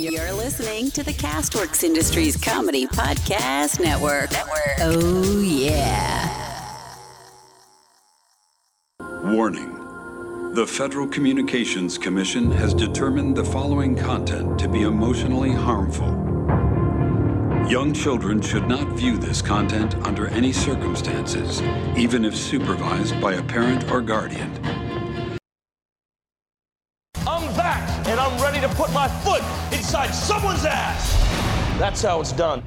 You're listening to the Castworks Industries Comedy Podcast Network. Network. Oh, yeah. Warning The Federal Communications Commission has determined the following content to be emotionally harmful. Young children should not view this content under any circumstances, even if supervised by a parent or guardian. Inside someone's ass. That's how it's done.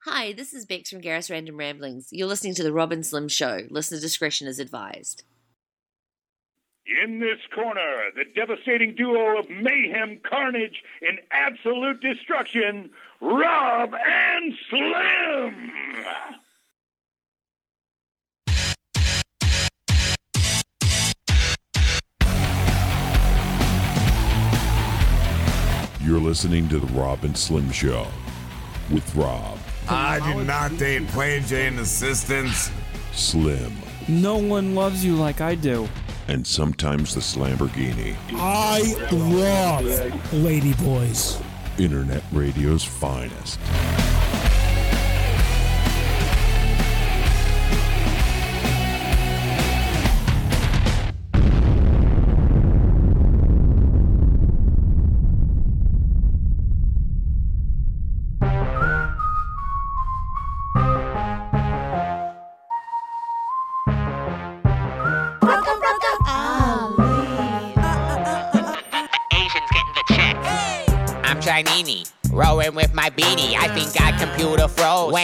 Hi, this is Bex from Garris Random Ramblings. You're listening to The Rob and Slim Show. Listener discretion is advised. In this corner, the devastating duo of mayhem, carnage, and absolute destruction, Rob and Slim. You're listening to the Rob and Slim Show with Rob, I do not date plain Jane assistants. Slim, No one loves you like I do. and sometimes the Lamborghini. I love lady boys. Internet radio's finest.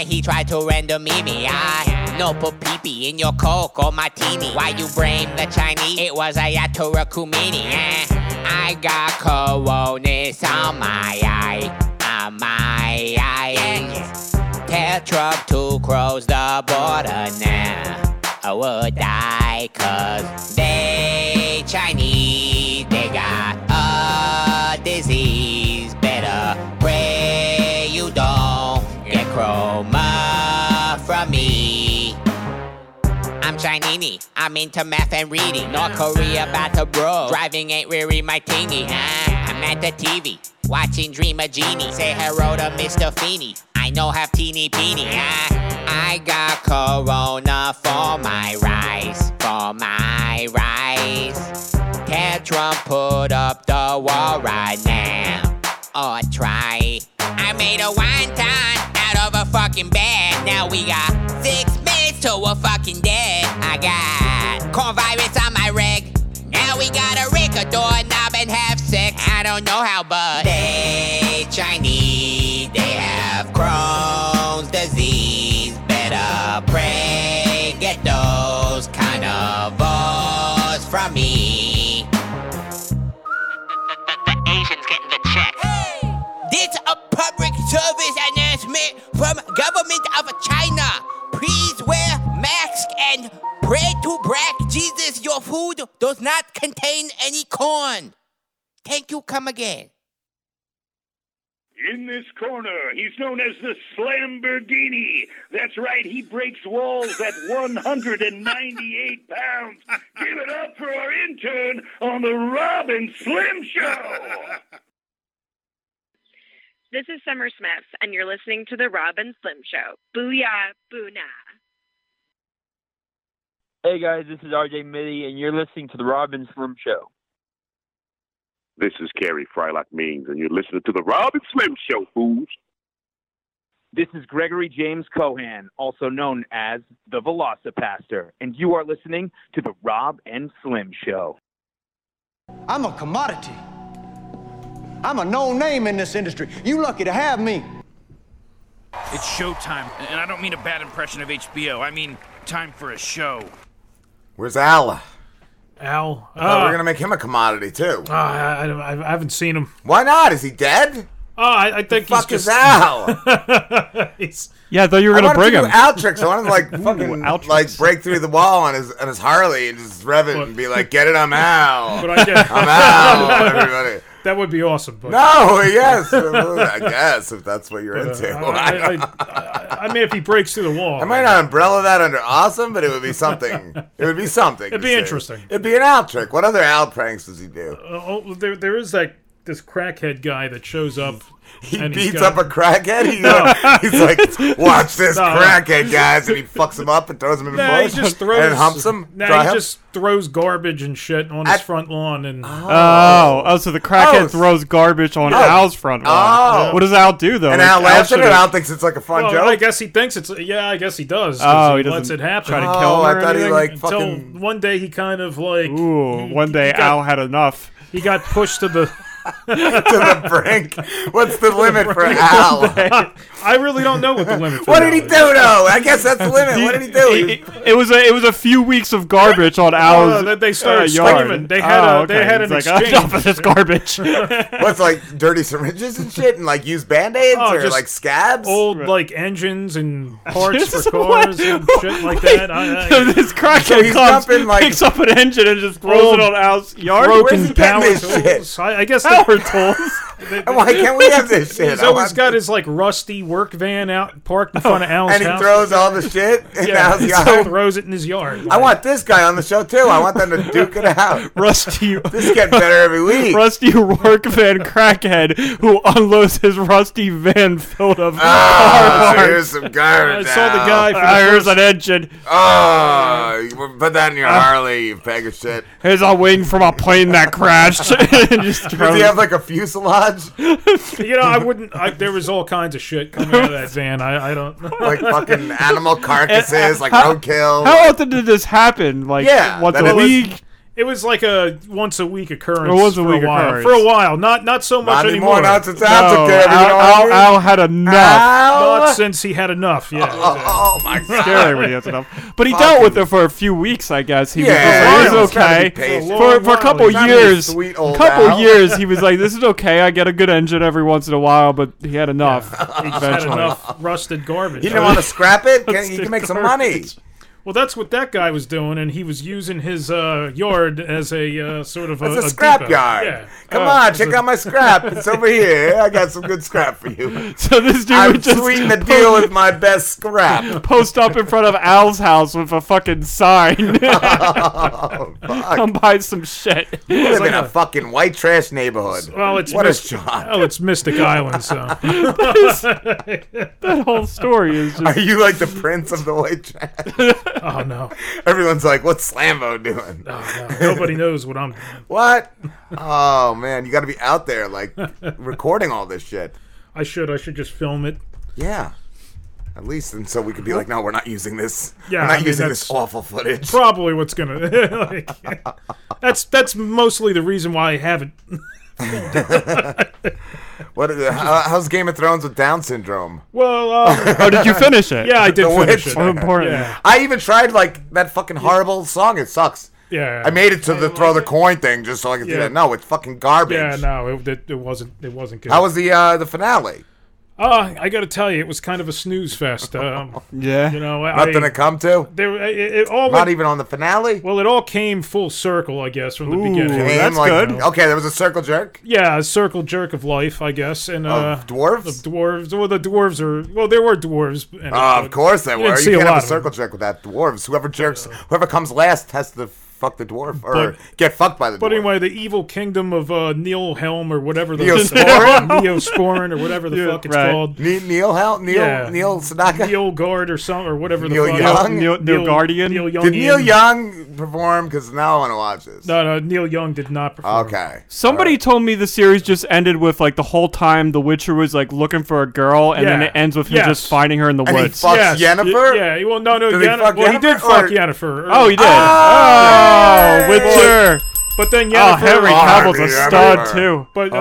When he tried to render Mimi. I no put pee in your coke or martini. Why you blame the Chinese? It was Ayatollah Khomeini. Eh, I got coronas on my eye, on my eyes. Tell Trump to close the border now. I would die cause they Chinese, they got chroma from me. I'm Chinese, I'm into math and reading. North Korea about to bro. Driving ain't really my thingy. Ah, I'm at the TV, watching Dream a Genie. Say hello to Mr. Feeney. I know have teeny peeny. Ah, I got corona for my rice, for my rice. Tell Trump put up the wall right now. Or try. I made a wonton fucking bed. Now we got six minutes to a fucking dead. I got corn virus on my reg. Now we gotta rick a doorknob and have sex. I don't know how, but they Chinese, they have Crohn's disease. Better pray, get those kind of votes from me. The the, the Asians getting the check. Hey! This a public service announcement from government of China. Please wear mask and pray to black Jesus. Your food does not contain any corn. Thank you. Come again. In this corner, he's known as the Slamborghini. That's right, he breaks walls at 198 pounds. Give it up for our intern on the Rob and Slim Show. This is Summer Smith, and you're listening to The Rob and Slim Show. Booyah, boona. Hey guys, this is RJ Mitte, and you're listening to the Rob and Slim Show. This is Carey Frylock Means, and you're listening to the Rob and Slim Show, fools. This is Gregory James Cohan, also known as the Velocipastor, and you are listening to the Rob and Slim Show. I'm a commodity. I'm a known name in this industry. You lucky to have me. It's showtime, and I don't mean a bad impression of HBO. I mean time for a show. Where's Al? Al. I thought we're gonna make him a commodity too. Uh, I, I, I haven't seen him. Why not? Is he dead? Oh, I, I think the he's fuck just is Al? he's, Yeah, I thought you were gonna bring to him. do Al tricks. I want him to like Ooh, fucking Al like break through the wall on his on his Harley and just rev it and be like, "Get it, I'm Al. I get- I'm Al." Everybody. That would be awesome. But No, yes, I guess if that's what you're but, uh, into. I, I, I, I mean, if he breaks through the wall, I might not umbrella that under awesome, but it would be something. It would be something. It'd be see. interesting. It'd be an Al trick. What other Al pranks does he do? Uh, oh, there, there is like this crackhead guy that shows up. He and beats up a crackhead. He's, No. like, he's like, watch this No. crackhead, guys, and he fucks him up and throws him in the Nah, he just throws and humps him. Nah, he hump. just throws garbage and shit on his front lawn and oh. Uh, oh, oh, so the crackhead Oh. throws garbage on Oh. Al's front lawn. Oh. What does Al do though? And Like, Al laughs at it. Al thinks it's like a fun well, joke. I guess he thinks it's yeah. I guess he does. Oh, he, he lets it happen. try to oh, kill Oh, him I thought he, like, Until fucking- one day he kind of like Ooh, one day Al had enough. he got pushed to the to the brink. What's the limit for Al? I really don't know what the limit. For What did he do is. though? I guess that's the limit. What did he do? He- It, it was a it was a few weeks of garbage on Al's Oh, they- they started uh, yard. screaming. They had oh, a- they okay. had He's an like, "Enough exchange." of this garbage. What's like dirty syringes and shit, and like use band aids Oh, or just like scabs? Old like engines and parts Just for what? cars and shit like that. I, So I, this crackhead So comes, dumping, like- picks up an engine and just throws it on Al's yard. Where's broken power tools. I, I guess Power they- tools. Why can't we have this shit? He's I always got his like rusty work van out parked in front of Al's and he house. throws all the shit in yeah, Al's he yard. throws it in his yard. I want this guy on the show too. I want them to duke it out. Rusty, This is getting better every week. Rusty work van crackhead who unloads his rusty van filled of Ah, car here's parts. some garbage. I saw the guy. For Ah, the here's first, an engine. Oh, you put that in your Ah. Harley, you bag of shit. Here's a wing from a plane that crashed. and just throws he have like a fuselage? you know, I wouldn't. I, there was all kinds of shit coming out of that van. I, I don't. know. Like fucking animal carcasses, like How- roadkill. How often did this happen? Like Yeah, once that a it was- week? It was like a once a week occurrence. Or once a for week a while. occurrence. For a while, not not so much Not anymore. anymore. Now it's it's No, out to carry. Al, Al. Al had enough. Al? Not since he had enough. Yeah. Oh, oh my god. Scary when he has enough. But he dealt with it for a few weeks, I guess. He Yeah, was, like, he's gotta be okay. patient. For, for a couple He's not a years, sweet old couple Al. years, he was like, "This is okay. I get a good engine every once in a while." But he had enough. He just had eventually. enough rusted garbage. He didn't want to scrap it. Can, you can make some money. Well, that's what that guy was doing, and he was using his uh, yard as a uh, sort of It's a, a scrap depot. yard. Yeah. Come Uh, on, check a- out my scrap. It's over here. I got some good scrap for you. So this dude I'm would just sweetening the deal with my best scrap. post up in front of Al's house with a fucking sign. Oh, fuck. Come buy some shit. We live like in a, a- fucking white trash neighborhood. Well, it's what a Mys- job. Oh, it's Mystic Island, so. that whole story is just. Are you like the prince of the white trash? Oh no, Everyone's like, "What's Slambo doing?" oh, no. Nobody knows what I'm. What? Oh man, you got to be out there like recording all this shit. I should. I should just film it. Yeah. At least, and so we could be like, no, we're not using this. Yeah, we're not I mean, using this awful footage. Probably what's gonna. like, that's that's mostly the reason why I haven't. What? Is how, how's Game of Thrones with Down syndrome? Well, uh, Oh, did you finish it? yeah, I did The finish Witcher. it. Important. Yeah. I even tried like that fucking horrible song. It sucks. Yeah. I made it to the throw the coin thing just so I could do that. No, it's fucking garbage. Yeah, no, it, it, it wasn't. It wasn't good. How was the uh, the finale? Uh, I got to tell you, it was kind of a snooze fest. Um, Yeah. you know, I, Nothing to come to. there, it, it all Not went, even on the finale. well, it all came full circle, I guess, from the Ooh. beginning. Came that's like- good. Okay, there was a circle jerk Yeah, a circle jerk of life, I guess, and uh, of dwarves. of dwarves. Well, the dwarves are well, there were dwarves. in Uh, but of course there were. didn't You see a can't have a circle jerk without dwarves. Whoever jerks, whoever comes last has to fuck the dwarf or But- get fucked by the But dwarf. But anyway, the evil kingdom of uh, Neil Helm or whatever the Neosporin? Neosporin or whatever the Yeah, fuck it's right. called. Ne- Neil Helm, Neil Yeah. Neil Sedaka. Neil Guard or some or whatever the Neil fuck. Young? Neil, Neil Guardian. Neil Young. Did Neil Young perform? Because now I want to watch this. No, no, Neil Young did not perform. Okay. Somebody told me the series just ended with like the whole time the Witcher was like looking for a girl, and then it ends with him Yes. just finding her in the And he woods. fucks Yes. Yennefer? Yeah, yeah, well, no, no, Did he Yennefer. fuck well, he did fuck or- Yennefer. oh, he did. Oh, Oh, Witcher. But then Oh, Yennefer. Henry Oh, Cavill's a stud too. But uh,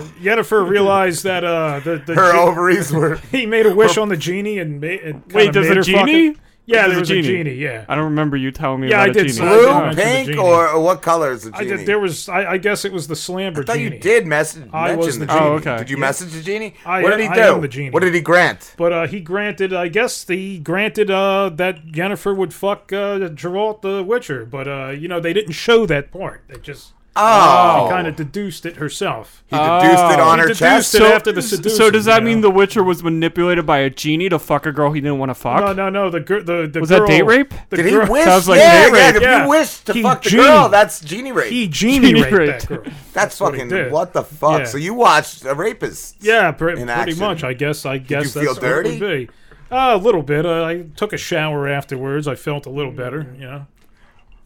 Oh. Yennefer realized that uh, the, the Her ge- ovaries were. he made a wish on the genie and made and Wait, kinda made a genie? it. Yeah, there was a a genie. genie. Yeah, I don't remember you telling me Yeah, about I a did genie. Blue, I did mention pink, genie. or, or what color is the I genie? did. There was. I, I guess it was the Slamber I thought genie. you did message, I mention was the the genie. Oh, okay. Did you Yeah. message the genie? I- what did he I do? am the genie. What did he grant? But uh, he granted, I guess, the granted uh, that Yennefer would fuck uh, Geralt the Witcher. But uh, you know, they didn't show that part. They just Oh. She kind of deduced it herself. He deduced it on He her deduced chest. it So, after the seduction. so does that you mean know? The Witcher was manipulated by a genie to fuck a girl he didn't want to fuck? No, no, no. The gir- the the Was that girl, date rape? The Did he girl- wish? Sounds like yeah, date yeah. rape. If Yeah. you wish to He fuck the genie- girl, that's genie rape. He genie, Genie raped raped. that girl. that's what he fucking did. what the fuck. Yeah. So you watched a rapist? Yeah, pre- in pretty action. much. I guess. I guess you that's feel what it would dirty? be. Uh, a little bit. Uh, I took a shower afterwards. I felt a little better. You know.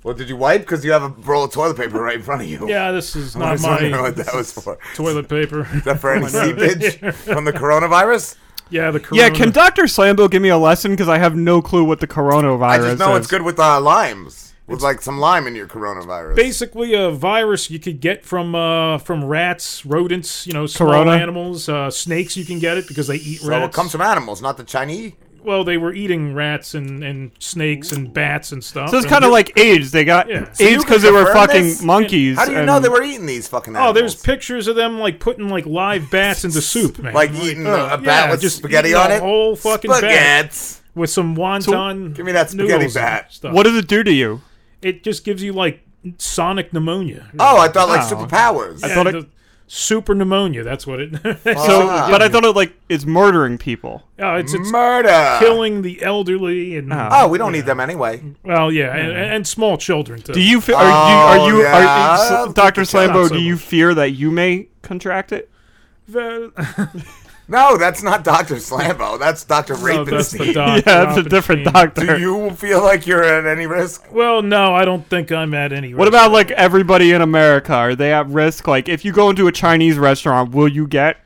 Well, did you wipe? Because you have a roll of toilet paper right in front of you. Yeah, this is I not was my wondering what that was for. toilet paper. Is that for any seepage from the coronavirus? Yeah, the corona. Yeah, can Dr. Slambo give me a lesson? Because I have no clue what the coronavirus I just know is. it's good with uh, limes. With like some lime in your coronavirus. basically a virus you could get from uh, from rats, rodents, you know, small Corona? animals, uh, snakes. You can get it because they eat so rats. it comes from animals, not the Chinese. Well, they were eating rats and, and snakes and bats and stuff. So it's and kind of like AIDS. They got Yeah. So you AIDS can because they were confirm fucking this? monkeys. How do you and- know they were eating these fucking animals? Oh, there's pictures of them like putting like live bats into soup, man. Like eating a- a bat yeah, with just spaghetti eating on a it? whole fucking bat Spaghettis. with some wonton. Give me that spaghetti noodles and bat. Stuff. What does it do to you? It just gives you like sonic pneumonia. Oh, I thought like Oh. superpowers. I thought it- the super pneumonia. That's what it. So, Ah. but I thought it like it's murdering people. Oh, it's, it's Murder. killing the elderly and Oh. Oh, we don't need them anyway. well, yeah, and, and small children too. Do you feel? Oh, Are you? Are you? yeah. Are Dr. Not Slambo? so Do you fear that you may contract it? Well, No, that's not Dr. Slambo. That's Dr. no, that's the Rapinstein. doctor. yeah, that's a different Rapinstein. doctor. Do you feel like you're at any risk? Well, no, I don't think I'm at any. What risk. about like everybody in America? Are they at risk? Like, if you go into a Chinese restaurant, will you get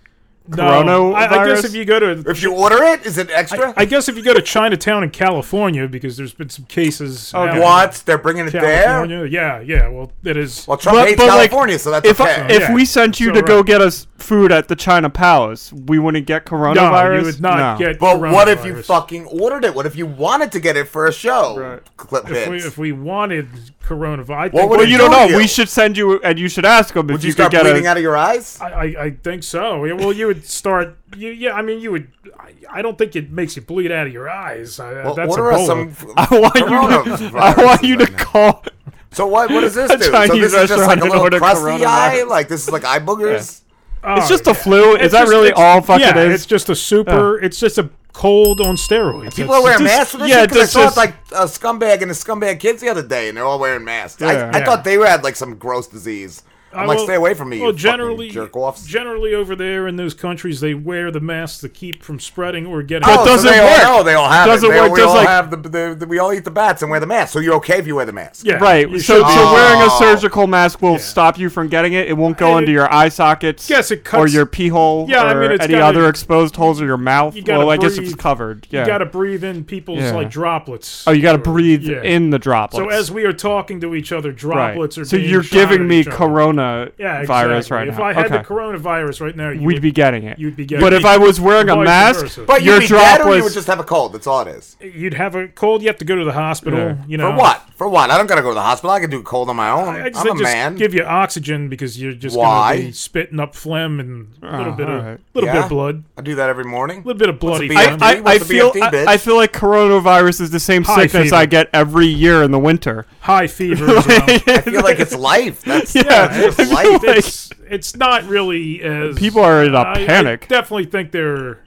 no? coronavirus? I, I guess if you go to If you order it, is it extra? I, I guess if you go to Chinatown in California, because there's been some cases. Oh, okay. in what? They're bringing it there? California. Yeah, yeah. Well, it is. Well, Trump But- hates but, like, California, so that's if okay. if Yeah. we sent you So, to go right. get us food at the China Palace, we wouldn't get coronavirus. No, you would not No. get. but what if you fucking ordered it? What if you wanted to get it for a show? Right. Clip If we, if we wanted coronavirus, I think What would Well, you do don't know. you? We should send you, and you should ask them if Would you, you, start could get bleeding a. out of your eyes? I, I, I think so. Yeah, well, you would start. You, yeah, I mean, you would. I, I don't think it makes you bleed out of your eyes. I, Well, that's order us some. I want you to. I want you to right call. So what? What does this A do? So this is just like a little crusty eye. Like this is like eye boogers. Oh, It's just a yeah. flu. Is It's that just- really all fucking yeah, is? It's just a super. It's just a cold on steroids. People It's- are wearing just- masks for this yeah, shit? 'Cause just- I saw just- like a scumbag and a scumbag kids the other day, and they're all wearing masks. Yeah. I, I Yeah. thought they had like some gross disease. I'm like, well- stay away from me, Well, you generally, jerk offs. generally over there in those countries, they wear the masks to keep from spreading or getting. But Oh, doesn't so they work. all know they all have Doesn't it. They, work, we just all like- have the, the, the- we all eat the bats and wear the mask. So you're okay if you wear the mask. Yeah, Right. So, should so wearing a Oh. surgical mask will stop you from getting it. It won't go And into it- your eye sockets. Yes, it cuts, or your pee hole. Yeah, I mean, it's any gotta- other exposed holes in your mouth. You gotta I guess breathe. it's covered. Yeah. You got to breathe in people's Yeah. like droplets. oh, you got to breathe yeah. in the droplets. So as we are talking to each other, droplets are. So you're giving me each other. Corona Yeah, virus exactly. right if now. I had okay. the coronavirus right now, you We'd would, be getting it. You'd be getting. But if I was wearing a mask. But your you'd be dead or you droplets. would just have a cold. That's all it is. you'd have a cold, you have to go to the hospital. Yeah. You know For what? For what? I don't gotta go to the hospital. I can do a cold on my own. I just, I'm a just man. give you oxygen because you're just Why? gonna be spitting up phlegm and a little Oh, bit of alright. little bit of blood, I do that every morning. a little bit of What's bloody. the I, BFD? phlegm. I, I feel BFD, I, bitch? I feel like coronavirus is the same High sickness fever. I get every year in the winter. high fever. as well. I feel like it's life. That's Yeah, yeah, it's I just feel life. like- it's it's not really as People are in a I- I panic. definitely think they're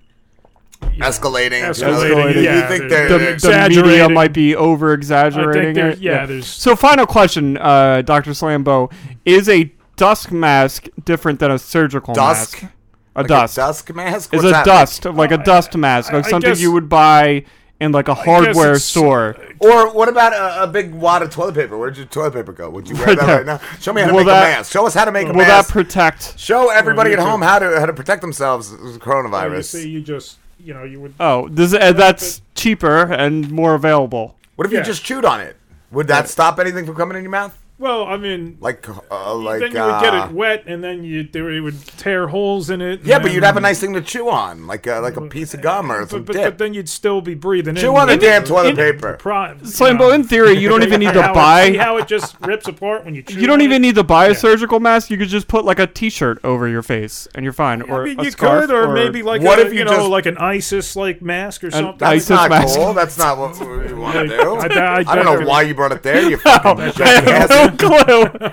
you know, Escalating. Escalating. You Yeah, think they're- they're- the, they're- the media exaggerating. might be over exaggerating there- it. yeah, there's- So, final question, uh, Dr. Slambo: Is a dusk mask different than a surgical Dusk? mask? A Like dust. A dusk mask? It's What's a that? dust, like a dust mask, like I something guess- you would buy in like a hardware store. Or what about a, a big wad of toilet paper? Where'd your toilet paper go? Would you wear Right that there. right now? Show me how to Will make that- a mask. Show us how to make a mask. Will that protect? Show everybody at home how to how to protect themselves with Well, you coronavirus. see, you just you know you would. Oh, this, uh, that's cheaper and more available. What if you just chewed on it? Would that stop anything from coming in your mouth? Well, I mean, Like, uh, like. then you would get uh, it wet, and then you there it would tear holes in it. Yeah, but you'd have a nice thing to chew on, like a, like a piece of gum or some But, but, dip. but then you'd still be breathing Chew in on the the- damn toilet in- paper. Pri- you Slambo, in theory, you don't even need to How it- buy. see how it just rips apart when you chew. You don't on even it? need to buy a surgical mask. You could just put like a T-shirt over your face, and you're fine. Or I mean, a you scarf, could, or, maybe like What a, if you you know, just- like an ISIS like mask or something. That's ISIS not mask. cool. That's not what we want to do. I- I- I, don't know why you brought it there. You fucking I have no no clue.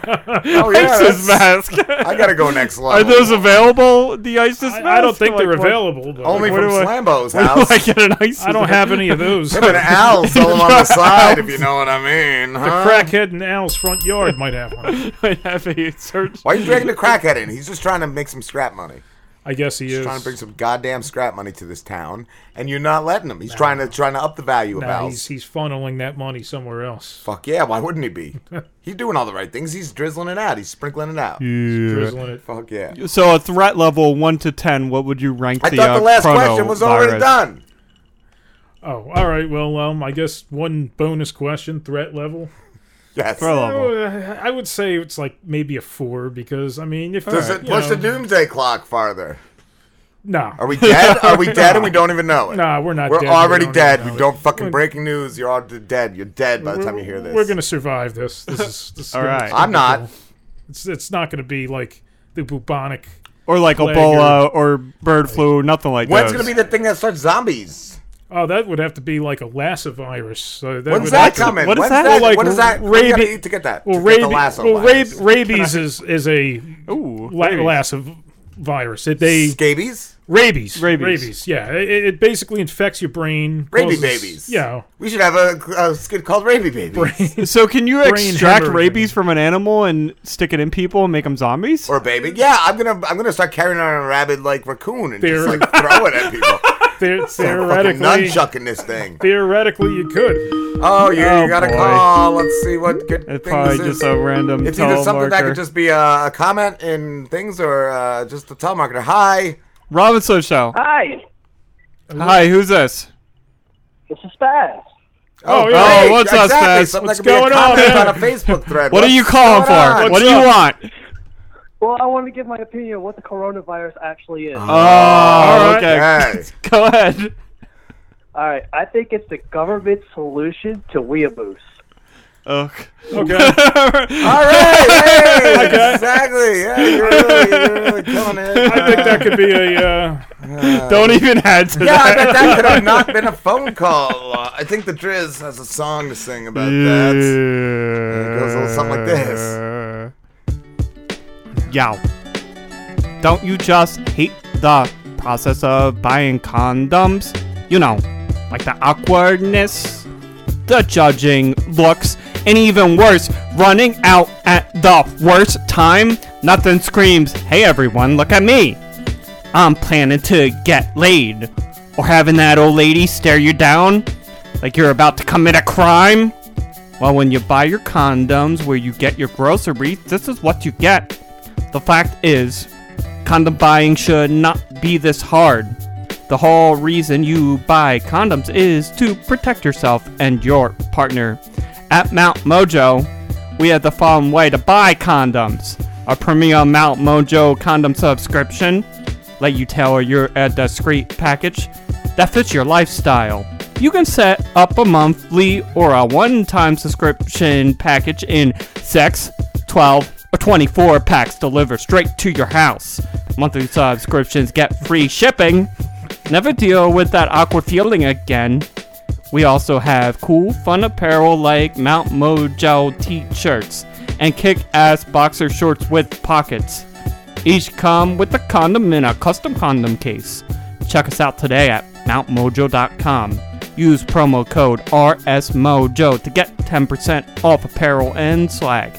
Oh, yeah, ISIS mask. I gotta go next level. Are those available? The ISIS mask? I, I don't think they're available. But Only What from do I- Slambo's what do house. I get an ISIS I don't have any of those. Him and Al sell them on the side, if you know what I mean. The crackhead in Al's front yard might have one. I have a search. Why are you dragging the crackhead in? He's just trying to make some scrap money. I guess he He's is. trying to bring some goddamn scrap money to this town, and you're not letting him. He's trying to trying to up the value of Nah, Al's. he's, he's funneling that money somewhere else. Fuck yeah, why wouldn't he be? He's doing all the right things. He's drizzling it out. He's sprinkling it out. Drizzling it. Fuck yeah. So a threat level one to ten, what would you rank I the? thought uh, the last question was already coronavirus? done. Oh, all right. Well, um, I guess one bonus question: threat level. Yes. Threat level. I would say it's like maybe a four because I mean, if I Does you it push know, the doomsday clock farther? No. Are we dead? Are we dead and we don't even know it? Nah, we're not We're dead, we already don't dead. even know We it. don't fucking We're- breaking news. You're all dead. You're dead by the time you hear this. We're gonna survive this. This is this is All gonna- right. it's gonna I'm be not. cool. It's it's not going to be like the bubonic Or like plague Ebola or bird flu, nothing like When's those. gonna be the thing that starts zombies? Oh, that would have to be like a lyssavirus. So that When's would that have coming? What is When's that? that? Well, like what is that? What do you gotta rabi- to get that? Well, to get the rabi- Lassa well, rab- virus? rabies is is a Ooh, la- Lassa virus. It, they Scabies? rabies, Rabies. Rabies. Yeah, it, it basically infects your brain. Raby causes- babies. You know, We should have a, a skit called Raby Babies. So can you extract rabies from an animal and stick it in people and make them zombies? Or baby. Yeah, I'm gonna I'm gonna start carrying on a rabid like raccoon and just like throw it at people. the- Start fucking theoretically, nunchucking this thing. theoretically, you could. Oh, you, Oh, you got a boy. call. Let's see what good It's thing probably this just is. a random It's either something that could just be a, a comment in things or uh, just a telemarketer. Hi. Robinson Show. Hi, Hi, who's this? this is Spaz. Oh, Oh, yeah. great. what's up. Spaz? Something What's that could be a going on, on a Facebook thread. What are you calling for? What do you want? Well, I want to give my opinion on what the coronavirus actually is. Oh, right. okay. Hey. Go ahead. All right, I think it's the government solution to weeaboos. Okay. Okay. All right. Hey, Okay. Exactly. Yeah, you're really, you're really killing it. I think that could be a. Uh, Don't even add to Yeah, I bet that could have not been a phone call. Uh, I think the Driz has a song to sing about that. It goes a little something like this. Yow. Don't you just hate the process of buying condoms? You know, like the awkwardness, the judging looks, and even worse, running out at the worst time? Nothing screams, hey everyone, look at me. I'm planning to get laid. Or having that old lady stare you down like you're about to commit a crime. Well, when you buy your condoms where you get your groceries, this is what you get. The fact is, condom buying should not be this hard. The whole reason you buy condoms is to protect yourself and your partner. At Mount Mojo, we have the fun way to buy condoms. A premium Mount Mojo condom subscription let you tailor your a discreet package that fits your lifestyle. You can set up a monthly or a one-time subscription package in 6, 12, or 24 packs delivered straight to your house. Monthly subscriptions get free shipping. Never deal with that awkward feeling again. We also have cool, fun apparel like Mount Mojo t-shirts and kick-ass boxer shorts with pockets. Each come with a condom in a custom condom case. Check us out today at mountmojo.com. Use promo code RSMOJO to get 10% off apparel and swag.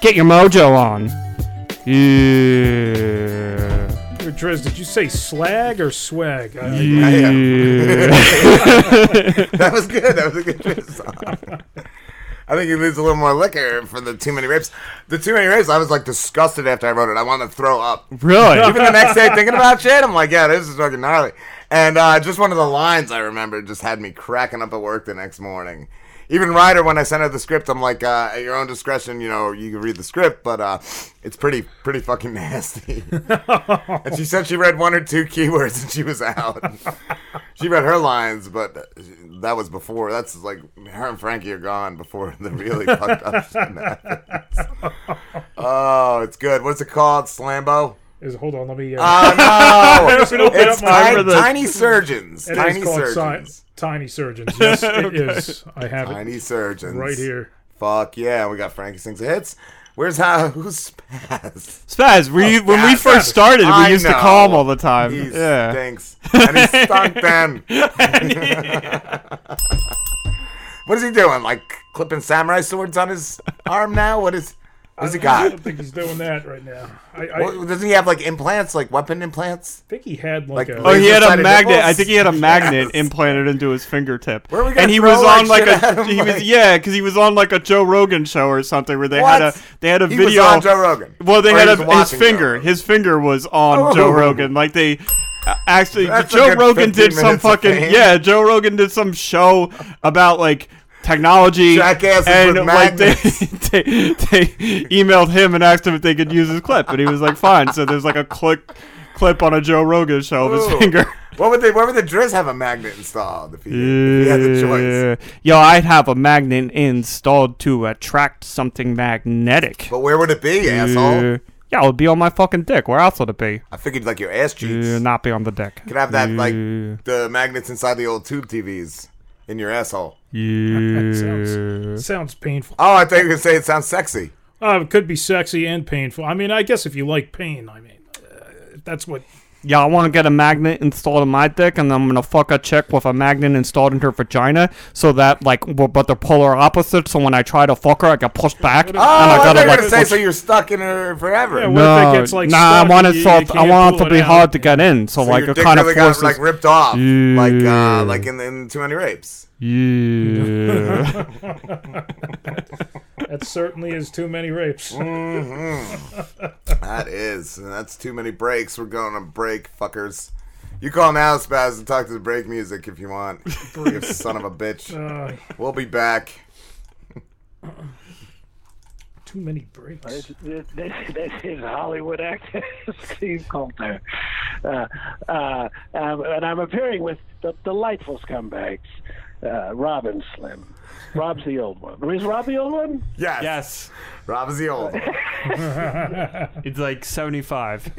Get your mojo on. Yeah. Driz, did you say slag or swag? I, that was good. That was a good Driz song. I think he needs a little more liquor for the too many rapes. The too many rapes, I was like disgusted after I wrote it. I wanted to throw up. Really? Even the next day thinking about shit, I'm like, yeah, this is fucking gnarly. And uh, just one of the lines I remember just had me cracking up at work the next morning. Even Ryder, when I sent her the script, I'm like, uh, at your own discretion, you know, you can read the script, but uh, it's pretty, pretty fucking nasty. and she said she read one or two keywords and she was out. she read her lines, but that was before. That's like her and Frankie are gone before the really fucked up shit happens. Oh, it's good. What's it called? Slambo? Is hold on, let me. Uh, Oh no! Let me open it's up my- tiny, tiny surgeons. It is tiny called surgeons. si- tiny surgeons. Yes, it is. I have it. Tiny it surgeons. right here. Fuck yeah, we got Frankie Sings Hits. Where's how? Who's Spaz? Spaz, we Oh, when we Spaz. first started, we I used to know. call him all the time. He yeah. stinks. And he stunk then. what is he doing? Like clipping samurai swords on his arm now? What is? What does he I don't think he's doing that right now. I, I Well, doesn't he have like implants, like weapon implants? I think he had like, Like- a. Oh, he had a magnet. nipples? I think he had a magnet Yes. implanted into his fingertip. Where we gonna and he was on like shit a him, he was yeah, because he was on like a Joe Rogan show or something where they had a they had a He was video. on Joe Rogan? Well, they Or had a, his finger. His finger was on Oh. Joe Rogan. Like they. uh, Actually, That's a Joe Rogan did some fucking yeah. Joe Rogan did some show about like technology Jackasses and with like they, they they emailed him and asked him if they could use his clip, and he was like, "Fine." So there's like a clip clip on a Joe Rogan show of his Ooh. finger. What would they? Where would the Driz have a magnet installed if he, if he had the choice? Yo, I'd have a magnet installed to attract something magnetic. But where would it be, asshole? Uh, yeah, it would be on my fucking dick. Where else would it be? I figured like your ass cheeks. Not be on the dick. Could have that like the magnets inside the old tube TVs in your asshole. Yeah. sounds, sounds painful. Oh, I thought you were gonna say it sounds sexy. Uh, it could be sexy and painful. I mean, I guess if you like pain, I mean, uh, that's what. Yeah, I want to get a magnet installed in my dick, and I'm gonna fuck a chick with a magnet installed in her vagina, so that like, w- but they're polar opposites. So when I try to fuck her, I get pushed back, Oh, and I I thought gotta you were like. gonna say push- so you're stuck in her forever. Yeah, no, if it gets, like, nah, I stuck want it you- so you I can't want it to be it out? hard to get in. So, So like your it dick kind of forces got like ripped off, like uh, like in, in Too Many Rapes. Yeah. That certainly is too many rapes. Mm-hmm. that is, and that's too many breaks. We're going to break, fuckers. You call now, Spaz, and talk to the break music if you want. you son of a bitch. Uh, We'll be back. too many breaks. This, this, this, this is Hollywood actor Steve Coulter. Uh, uh, um, and I'm appearing with the delightful scumbags, uh, Rob and Slim. Rob's the old one. Is Rob the old one? Yes. Yes. Rob is the old. it's like 75.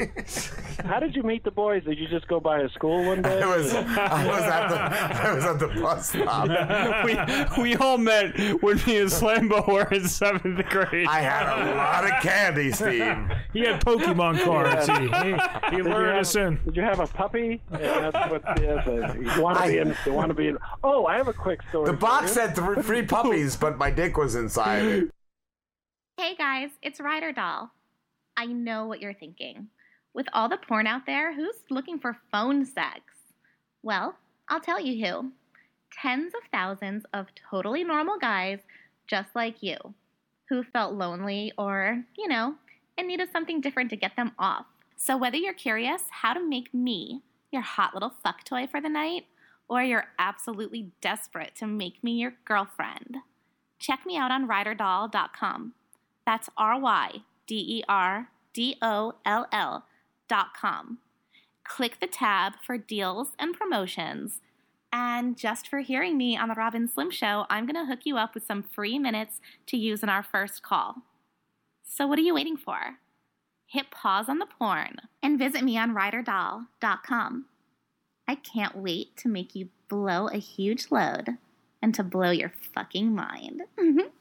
How did you meet the boys? Did you just go by a school one day? I was, I was at the, I was at the bus stop. we, we all met when me and Slambo were in seventh grade. I had a lot of candy, Steve. He had Pokemon cards. He, he, he Did have- us in. Did you have a puppy? Yeah, that's what, yes, you want to be in. You want to be in. Oh, I have a quick story. The box you. said th- three puppies, but my dick was inside it. Hey guys, it's Ryder Doll. I know what you're thinking. With all the porn out there, who's looking for phone sex? Well, I'll tell you who. Tens of thousands of totally normal guys just like you who felt lonely or, you know, and needed something different to get them off. So whether you're curious how to make me your hot little fuck toy for the night, or you're absolutely desperate to make me your girlfriend, check me out on ryderdoll.com. That's R Y D E R D O L L dot com. Click the tab for deals and promotions. And just for hearing me on the Rob and Slim Show, I'm going to hook you up with some free minutes to use in our first call. So, what are you waiting for? Hit pause on the porn and visit me on ryderdoll.com. I can't wait to make you blow a huge load and to blow your fucking mind.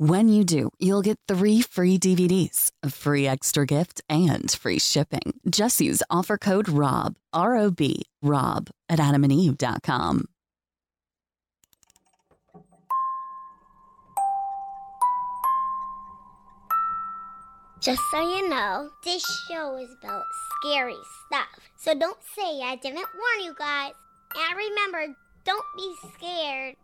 When you do, you'll get three free DVDs, a free extra gift, and free shipping. Just use offer code ROB, R O B, ROB at adamandeve.com. Just so you know, this show is about scary stuff. So don't say I didn't warn you guys. And remember, don't be scared.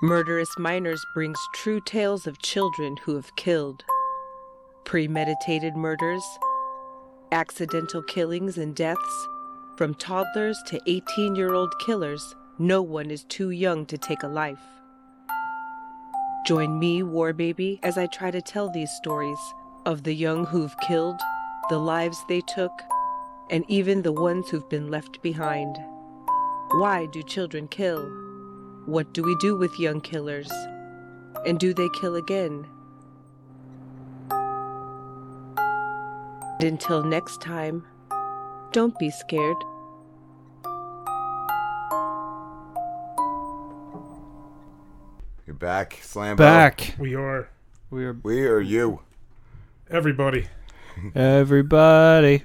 Murderous Minors brings true tales of children who have killed. Premeditated murders, accidental killings and deaths, from toddlers to 18 year old killers, no one is too young to take a life. Join me, War Baby, as I try to tell these stories of the young who've killed, the lives they took, and even the ones who've been left behind. Why do children kill? What do we do with young killers? And do they kill again? And until next time, don't be scared. You're back, Slam. Back. We are. We are. We are you. Everybody. Everybody.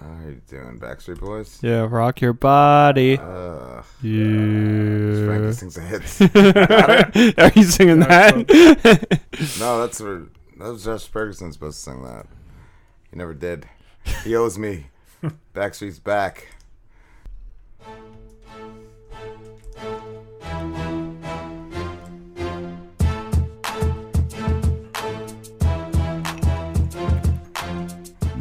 How are you doing, Backstreet Boys? Yeah, rock your body. Uh, yeah. Frankie sings the hits. Are you singing that? no, that's where that was Josh Ferguson supposed to sing that. He never did. He owes me. Backstreet's back.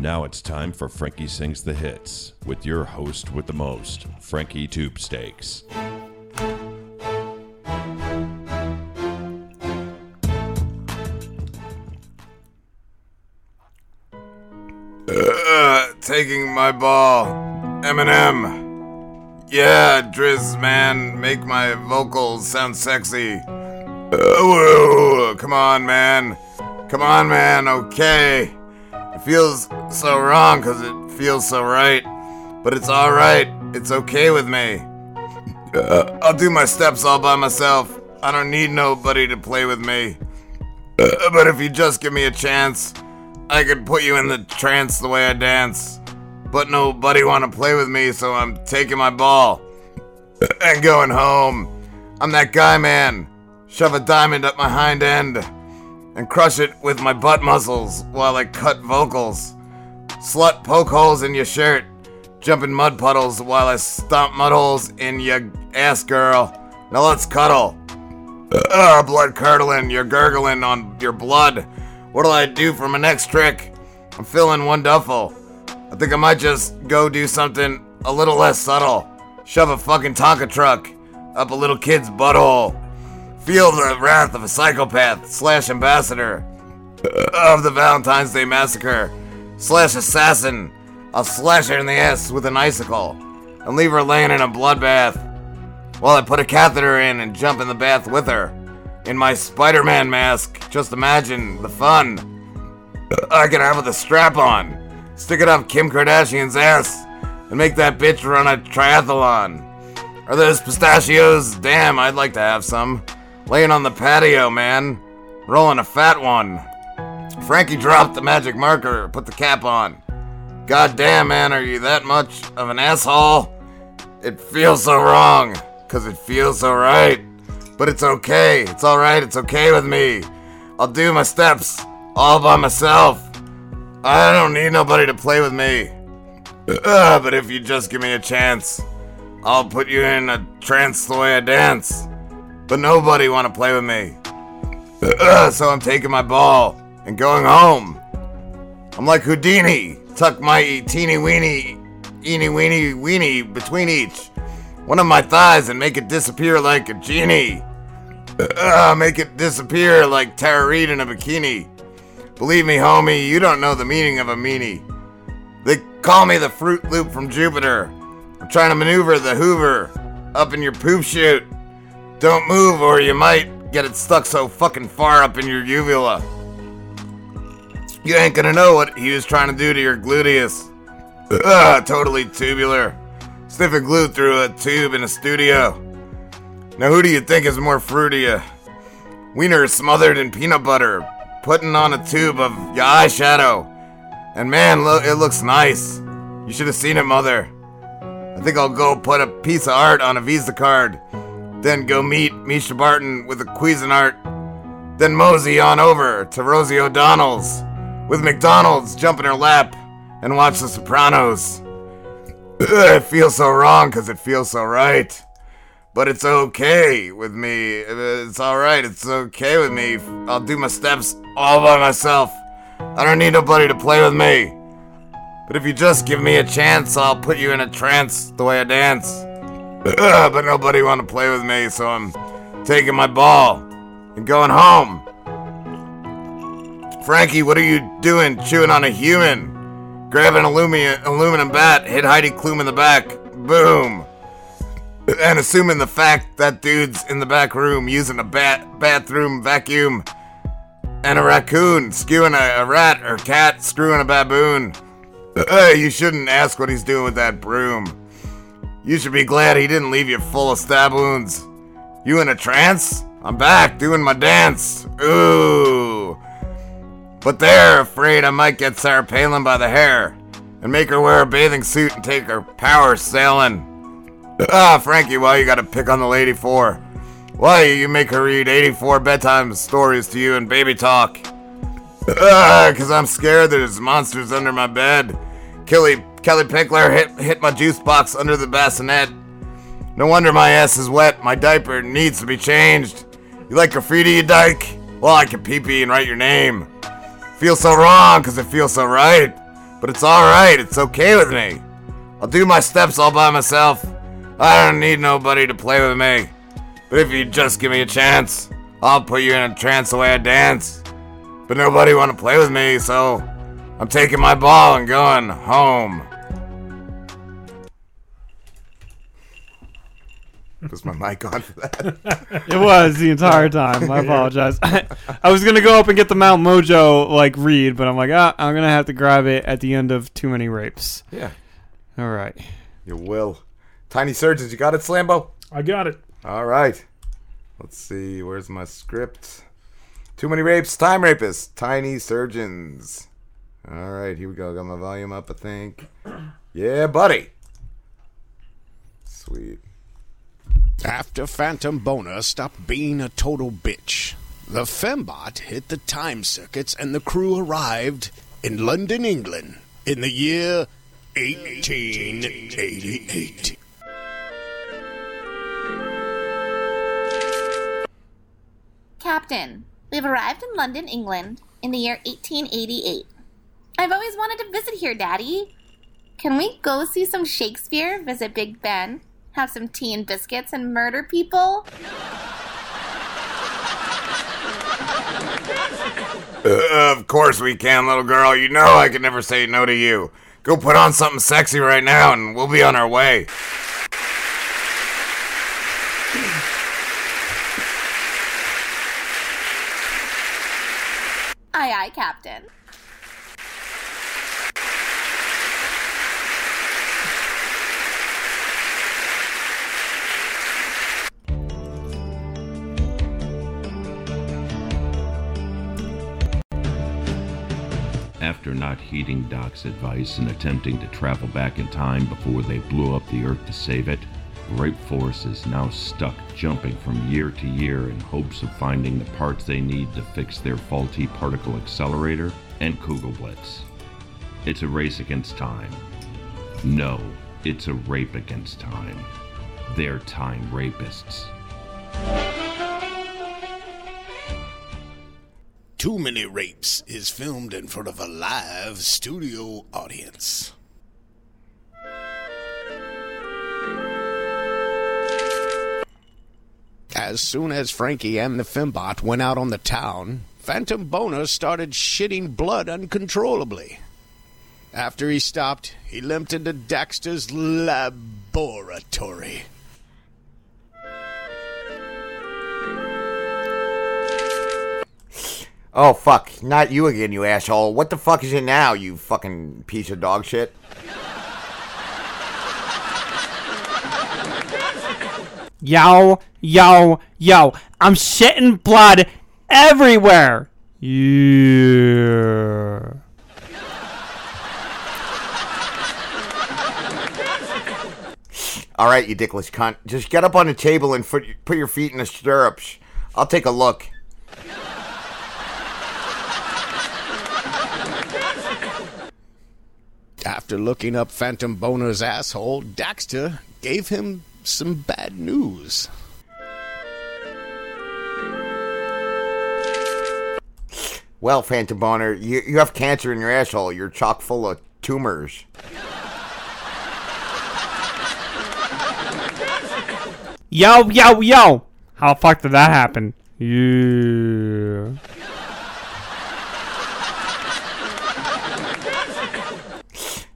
Now it's time for Frankie Sings the Hits with your host with the most, Frankie Tube Steaks. Uh, taking my ball. Eminem. Yeah, Driz, man, make my vocals sound sexy. Uh, come on, man. Come on, man, okay. It feels so wrong because it feels so right. But it's alright. It's okay with me. Uh, I'll do my steps all by myself. I don't need nobody to play with me. Uh, but if you just give me a chance, I could put you in the trance the way I dance. But nobody want to play with me, so I'm taking my ball and going home. I'm that guy, man. Shove a diamond up my hind end and crush it with my butt muscles while I cut vocals. Slut poke holes in your shirt, jump in mud puddles while I stomp mud holes in your ass, girl. Now let's cuddle. Ugh, blood curdling, you're gurgling on your blood. What'll I do for my next trick? I'm feeling one duffel. I think I might just go do something a little less subtle. Shove a fucking Tonka truck up a little kid's butthole. Feel the wrath of a psychopath slash ambassador of the Valentine's Day Massacre slash assassin. I'll slash her in the ass with an icicle and leave her laying in a bloodbath while I put a catheter in and jump in the bath with her in my Spider Man mask. Just imagine the fun I can have with a strap on. Stick it up Kim Kardashian's ass and make that bitch run a triathlon. Are those pistachios? Damn, I'd like to have some. Laying on the patio, man. Rolling a fat one. Frankie dropped the magic marker, put the cap on. God damn, man, are you that much of an asshole? It feels so wrong, cause it feels so right. But it's okay, it's alright, it's okay with me. I'll do my steps all by myself. I don't need nobody to play with me. But if you just give me a chance, I'll put you in a trance the way I dance. But nobody want to play with me. So I'm taking my ball and going home. I'm like Houdini. Tuck my teeny weeny, eeny weeny weeny between each one of my thighs and make it disappear like a genie. Make it disappear like Tara Reid in a bikini. Believe me, homie, you don't know the meaning of a meanie. They call me the Fruit Loop from Jupiter. I'm trying to maneuver the Hoover up in your poop chute. Don't move or you might get it stuck so fucking far up in your uvula. You ain't gonna know what he was trying to do to your gluteus. Ugh, totally tubular. Sniffing glue through a tube in a studio. Now who do you think is more fruity? Wiener smothered in peanut butter, putting on a tube of your eyeshadow. And man, lo- it looks nice. You should have seen it, mother. I think I'll go put a piece of art on a Visa card. Then go meet Mischa Barton with a Cuisinart. Then mosey on over to Rosie O'Donnell's with McDonald's jump in her lap and watch The Sopranos. it feels so wrong because it feels so right. But it's okay with me. It's alright. It's okay with me. I'll do my steps all by myself. I don't need nobody to play with me. But if you just give me a chance, I'll put you in a trance the way I dance. But nobody want to play with me, so I'm taking my ball and going home. Frankie, what are you doing chewing on a human? Grab an aluminum, aluminum bat, hit Heidi Klum in the back. Boom. And assuming the fact that dude's in the back room using a bat bathroom vacuum and a raccoon skewing a, a rat or cat screwing a baboon. Uh, you shouldn't ask what he's doing with that broom. You should be glad he didn't leave you full of stab wounds. You in a trance? I'm back doing my dance. Ooh. But they're afraid I might get Sarah Palin by the hair and make her wear a bathing suit and take her power sailing. Ah, Frankie, why you gotta pick on the lady for? Why you make her read 84 bedtime stories to you in baby talk? Ah, cause I'm scared there's monsters under my bed. Kellie Kellie Pickler hit hit my juice box under the bassinet. No wonder my ass is wet. My diaper needs to be changed. You like graffiti, you dyke? Well, I can pee pee and write your name. Feels so wrong because it feels so right. But it's alright, it's okay with me. I'll do my steps all by myself. I don't need nobody to play with me. But if you just give me a chance, I'll put you in a trance the way I dance. But nobody want to play with me, so I'm taking my ball and going home. Was my mic on for that? It was the entire time. I apologize. I was gonna go up and get the Mount Mojo like read, but I'm like, ah, I'm gonna have to grab it at the end of too many rapes. Yeah. All right. You will. Tiny Surgeons, you got it, Slambo? I got it. All right. Let's see. Where's my script? Too many rapes. Time rapists. Tiny surgeons. All right. Here we go. Got my volume up, I think. Yeah, buddy. Sweet. After Phantom Boner stopped being a total bitch, the Fembot hit the time circuits and the crew arrived in London, England in the year 1888. Captain, we've arrived in London, England in the year 1888. I've always wanted to visit here, Daddy. Can we go see some Shakespeare, visit Big Ben, have some tea and biscuits, and murder people? Uh, of course we can, little girl. You know I can never say no to you. Go put on something sexy right now and we'll be on our way. Aye, aye, Captain. After not heeding Doc's advice and attempting to travel back in time before they blew up the Earth to save it, Rape Force is now stuck jumping from year to year in hopes of finding the parts they need to fix their faulty particle accelerator and Kugelblitz. It's a race against time. No, it's a rape against time. They're time rapists. Too Many Rapes is filmed in front of a live studio audience. As soon as Frankie and the Fembot went out on the town, Phantom Boner started shitting blood uncontrollably. After he stopped, he limped into Daxter's laboratory. Oh, fuck. Not you again, you asshole. What the fuck is it now, you fucking piece of dog shit? Yo, yo, yo. I'm shitting blood everywhere. Yeah. All right, you dickless cunt. Just get up on the table and put, put your feet in the stirrups. I'll take a look. After looking up Phantom Boner's asshole, Daxter gave him some bad news. Well, Phantom Boner, you, you have cancer in your asshole. You're chock full of tumors. Yo, yo, yo! How the fuck did that happen? Yeah.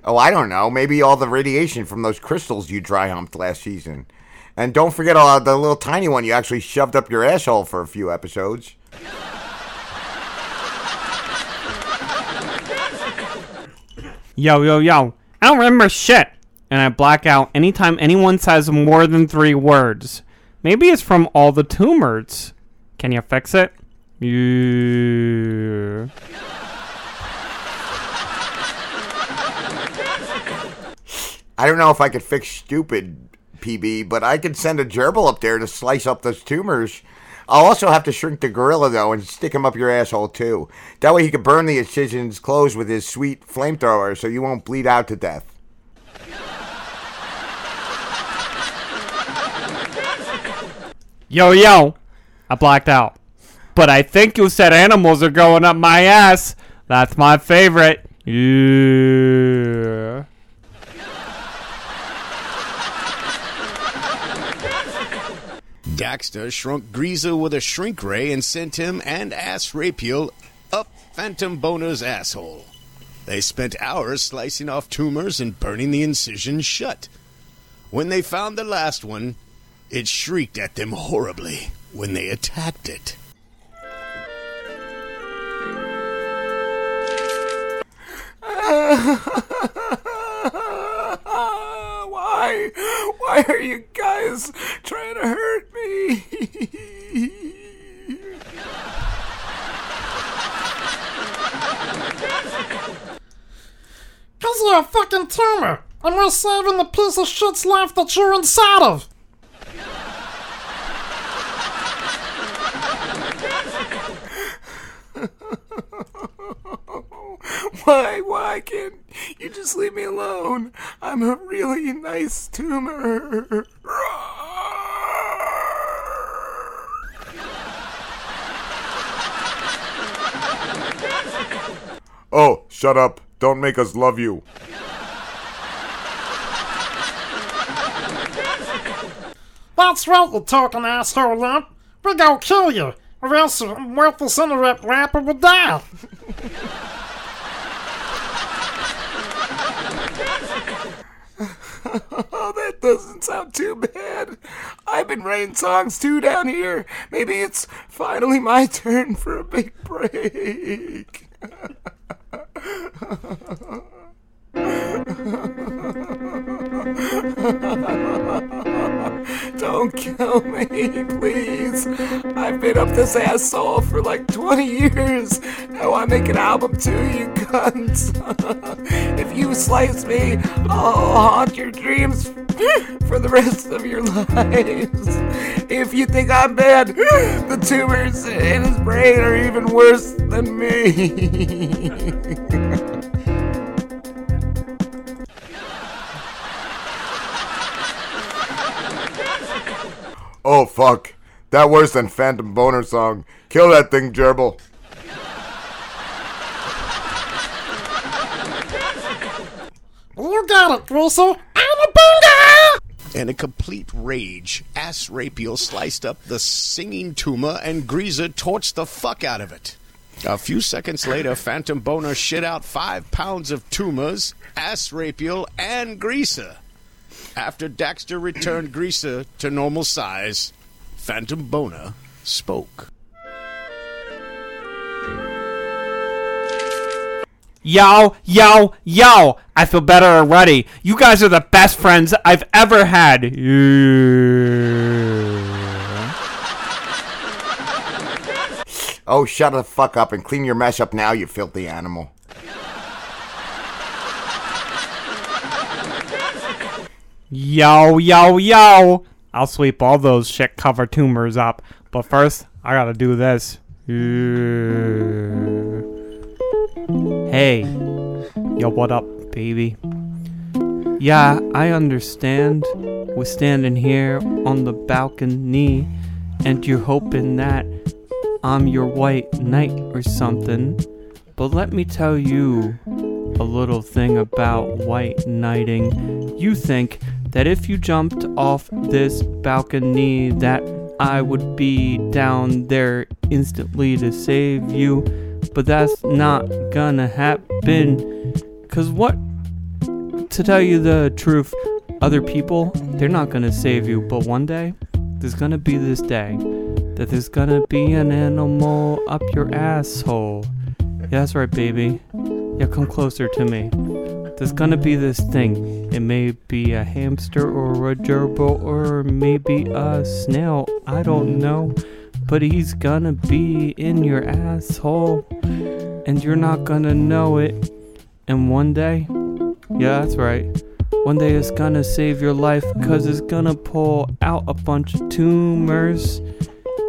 Oh, I don't know. Maybe all the radiation from those crystals you dry humped last season. And don't forget all the little tiny one you actually shoved up your asshole for a few episodes. Yo, yo, yo. I don't remember shit. And I black out anytime anyone says more than three words. Maybe it's from all the tumors. Can you fix it? Yeah. I don't know if I could fix stupid PB, but I could send a gerbil up there to slice up those tumors. I'll also have to shrink the gorilla though and stick him up your asshole too. That way he could burn the incisions closed with his sweet flamethrower so you won't bleed out to death. Yo, yo. I blacked out. But I think you said animals are going up my ass. That's my favorite. Yeah. Daxter shrunk Greaser with a shrink ray and sent him and Ass Rapiel up Phantom Boner's asshole. They spent hours slicing off tumors and burning the incision shut. When they found the last one, it shrieked at them horribly when they attacked it. Why? Why are you guys trying to hurt me? Cause you're a fucking tumor, and we're saving the piece of shit's life that you're inside of. Why? Why can't you just leave me alone? I'm a really nice tumor. Oh, shut up. Don't make us love you. That's right, you talking asshole lump. We're gonna kill you, or else a worthless internet rapper will die. that doesn't sound too bad. I've been writing songs too down here. Maybe it's finally my turn for a big break. Don't kill me, please. I've been up this asshole for like 20 years. Now I make an album too, you cunts. if you slice me, I'll haunt your dreams for the rest of your lives. If you think I'm bad, the tumors in his brain are even worse than me. Oh, fuck. That worse than Phantom Boner song. Kill that thing, gerbil. You got it, Greaser. I'm a booger! In a complete rage, Ass Rapiel sliced up the singing tumor and Greaser torched the fuck out of it. A few seconds later, Phantom Boner shit out five pounds of tumors, Ass Rapiel, and Greaser. After Daxter returned Greaser to normal size, Phantom Boner spoke. Yo, yo, yo! I feel better already. You guys are the best friends I've ever had. Yeah. Oh, shut the fuck up and clean your mess up now, you filthy animal. Yo, yo, yo! I'll sweep all those shit cover tumors up. But first, I gotta do this. Hey. Yo, what up, baby. Yeah, I understand. We're standing here on the balcony, and you're hoping that I'm your white knight or something. But let me tell you a little thing about white knighting. You think that if you jumped off this balcony, that I would be down there instantly to save you, but that's not gonna happen. Cause what to tell you the truth, other people, they're not gonna save you, but one day, there's gonna be this day that there's gonna be an animal up your asshole. Yeah, that's right, baby. Yeah, come closer to me. There's gonna be this thing. It may be a hamster or a gerbil or maybe a snail. I don't know. But he's gonna be in your asshole. And you're not gonna know it. And one day, yeah, that's right. One day it's gonna save your life because it's gonna pull out a bunch of tumors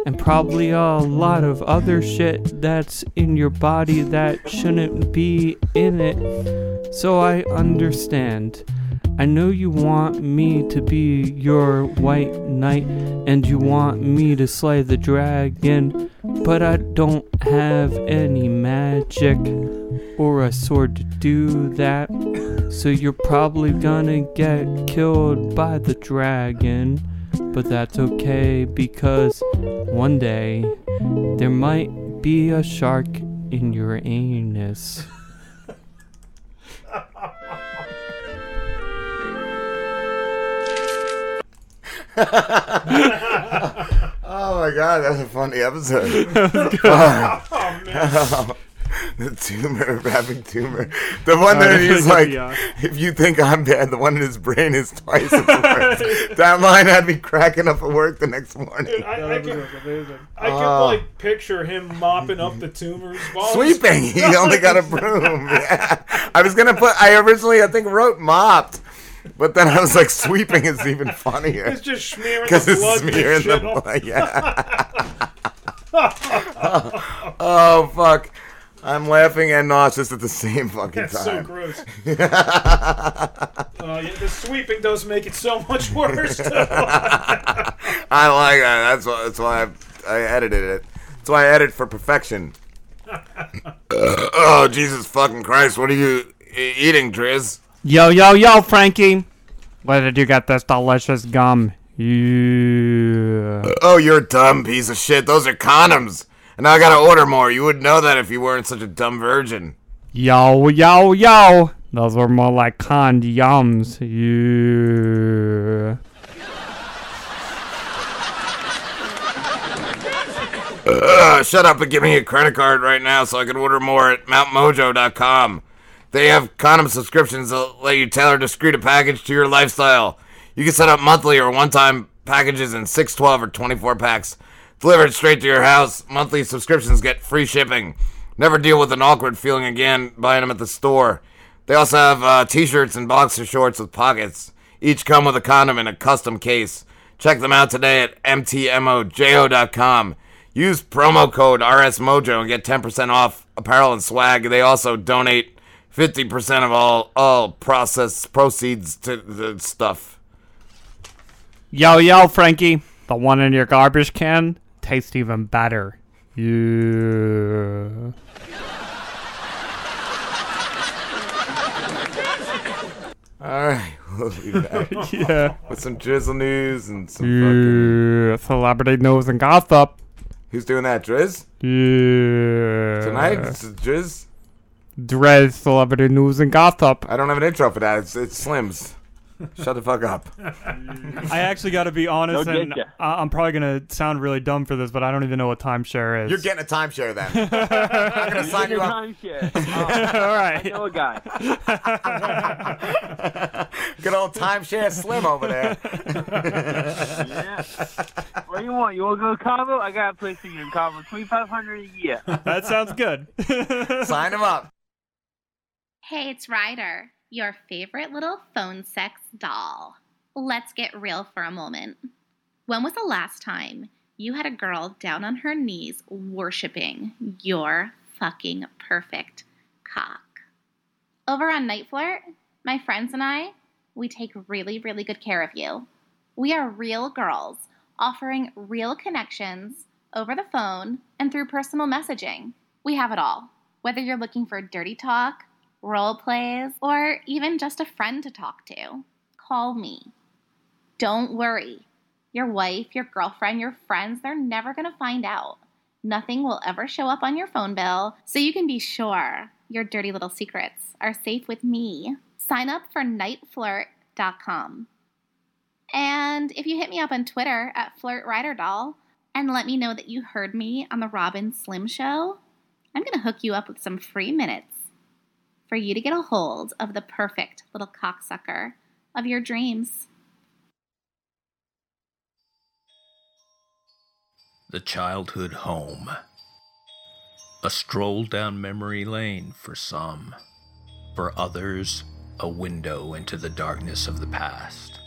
and probably a lot of other shit that's in your body that shouldn't be in it. So I understand. I know you want me to be your white knight and you want me to slay the dragon, but I don't have any magic or a sword to do that. So you're probably gonna get killed by the dragon. But that's okay because one day there might be a shark in your anus. Oh my god, that's a funny episode. Oh, the tumor, rapping tumor. The one Oh, that that he's like, beyond. if you think I'm dead, the one in his brain is twice as worse. that line had me cracking up at work the next morning. Dude, I, I can, I can Oh. like picture him mopping up the tumors. while Sweeping. He only got a broom. Yeah. I was gonna put. I originally, I think, wrote mopped, but then I was like, sweeping is even funnier. It's just smearing because the it's blood smearing the blood. Yeah. oh fuck! I'm laughing and nauseous at the same fucking time. That's so gross. Uh, yeah, the sweeping does make it so much worse. too. I like that. That's why. That's why I, I edited it. That's why I edit for perfection. oh Jesus fucking Christ! What are you eating, Driz? Yo, yo, yo, Frankie! Where did you get this delicious gum? Yeah. Oh, you're a dumb piece of shit. Those are condoms. And now I gotta order more. You would know that if you weren't such a dumb virgin. Yo, yo, yo! Those were more like condoms. Yeah. Ugh, uh, shut up and give me a credit card right now so I can order more at mountmojo.com. They have condom subscriptions that let you tailor a discreet package to your lifestyle. You can set up monthly or one-time packages in 6, 12, or 24 packs. Delivered straight to your house. Monthly subscriptions get free shipping. Never deal with an awkward feeling again buying them at the store. They also have uh, t-shirts and boxer shorts with pockets. Each come with a condom in a custom case. Check them out today at mtmojo.com. Use promo code RSMojo and get 10% off apparel and swag. They also donate 50% of all all process proceeds to the stuff. Yo, yo, Frankie! The one in your garbage can tastes even better. Yeah. All right, we'll be back. Yeah. With some drizzle news and some fucking. Yeah, celebrity news and gossip. Who's doing that, Driz? Yeah. Tonight, it's Driz. Drez celebrity news and gossip. I don't have an intro for that. It's, it's Slim's. Shut the fuck up. I actually got to be honest, No and getcha. I- I'm probably gonna sound really dumb for this, but I don't even know what timeshare is. You're getting a timeshare then. I'm gonna sign you up. Timeshare. All right. I know a guy. Good old timeshare Slim over there. yeah. What do you want? You want to go to Cabo? I got a place for you in Cabo. Twenty five hundred a year. That sounds good. Sign him up. Hey, it's Ryder, your favorite little phone sex doll. Let's get real for a moment. When was the last time you had a girl down on her knees worshiping your fucking perfect cock? Over on Night Flirt, My friends and I, we take really, really good care of you. We are real girls offering real connections over the phone and through personal messaging. We have it all. Whether you're looking for dirty talk, role plays, or even just a friend to talk to, call me. Don't worry. Your wife, your girlfriend, your friends, they're never going to find out. Nothing will ever show up on your phone bill, so you can be sure your dirty little secrets are safe with me. Sign up for nightflirt.com. And if you hit me up on Twitter at FlirtRyderDoll and let me know that you heard me on the Rob and Slim Show, I'm going to hook you up with some free minutes for you to get a hold of the perfect little cocksucker of your dreams. The childhood home. A stroll down memory lane for some. For others, a window into the darkness of the past.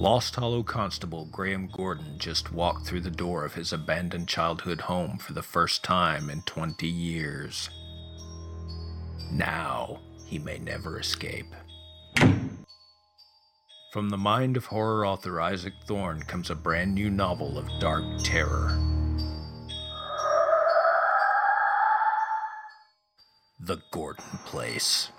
Lost Hollow Constable Graham Gordon just walked through the door of his abandoned childhood home for the first time in 20 years. Now, he may never escape. From the mind of horror author Isaac Thorne comes a brand new novel of dark terror. The Gordon Place.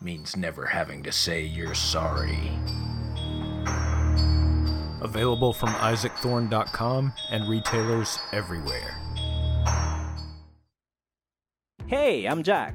Means never having to say you're sorry. Available from isaacthorne.com and retailers everywhere. Hey, I'm Jack,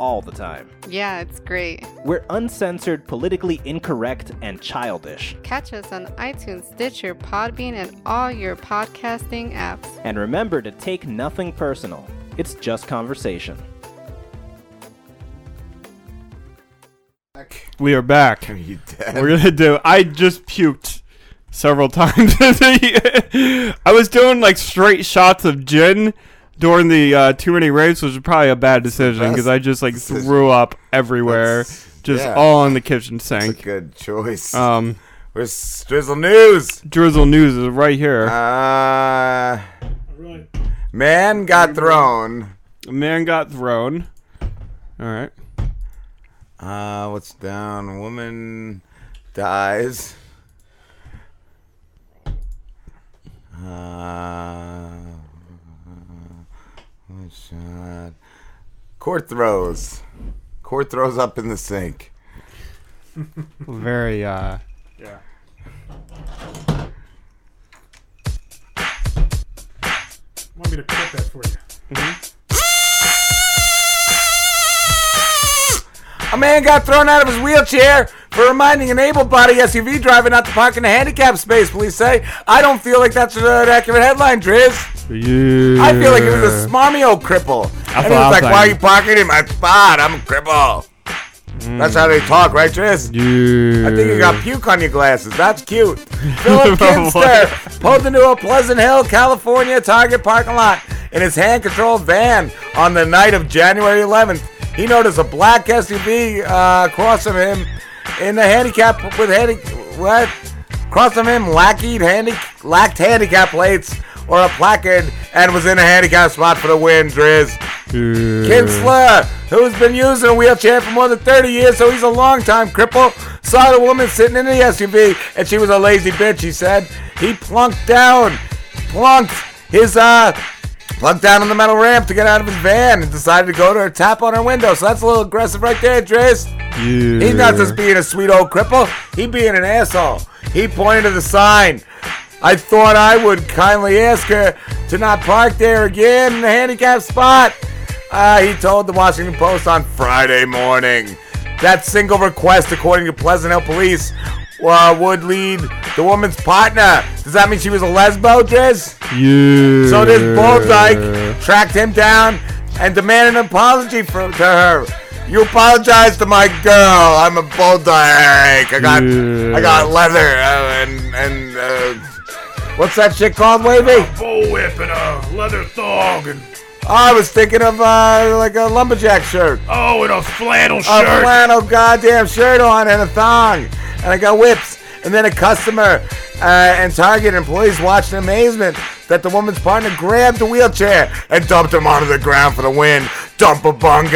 all the time. Yeah, it's great. We're uncensored, politically incorrect, and childish. Catch us on iTunes, Stitcher, Podbean, and all your podcasting apps. And remember to take nothing personal. It's just conversation. We are back. Are you dead? We're gonna do. I just puked several times. I was doing like straight shots of gin during the uh, too many rapes, which was probably a bad decision because I just like decision. threw up everywhere, just yeah. all in the kitchen sink. That's a good choice. Um, Where's Drizzle News? Drizzle News is right here. Uh, man got thrown. A man got thrown. All right. Uh, what's down? Woman dies. Uh, one shot. Court throws. Court throws up in the sink. Very. uh Yeah. Want me to clip that for you? A man got thrown out of his wheelchair for reminding an able-bodied SUV driver not to park in the handicap space. Police say. I don't feel like that's an accurate headline, Driz. Yeah. I feel like it was a smarmy old cripple. That's and he I was like, "Why are you parking in my spot? I'm a cripple." That's how they talk, right, Driz? Yeah. I think you got puke on your glasses. That's cute. Philip Kinsler pulled into a Pleasant Hill, California Target parking lot in his hand-controlled van on the night of January 11th. He noticed a black SUV uh, across from him in the handicap with handi- what? Across from him, lacked handy lacked handicap plates or a placard and was in a handicap spot for the win, Driz. Kinsler, who's been using a wheelchair for more than 30 years, so he's a long-time cripple, saw the woman sitting in the SUV, and she was a lazy bitch, he said. He plunked down, plunked his, uh, plunked down on the metal ramp to get out of his van and decided to go to her, tap on her window. So that's a little aggressive right there, Driz. He's not just being a sweet old cripple, he being an asshole. He pointed to the sign. I thought I would kindly ask her to not park there again in the handicap spot. Uh, he told the Washington Post on Friday morning. That single request, according to Pleasant Hill Police, uh, would lead the woman's partner. Does that mean she was a lesbo, Driz? Yeah. So this bull dyke tracked him down and demanded an apology from to her. You apologize to my girl. I'm a bulldog. I got, I got leather uh, and and uh, what's that shit called, Wavy? Bullwhip and a leather thong and I was thinking of uh, like a lumberjack shirt. oh, and a flannel shirt. A flannel goddamn shirt on and a thong, and I got whips. And then a customer uh, and Target employees watched in amazement that the woman's partner grabbed the wheelchair and dumped him onto the ground for the win. Dump a bunga.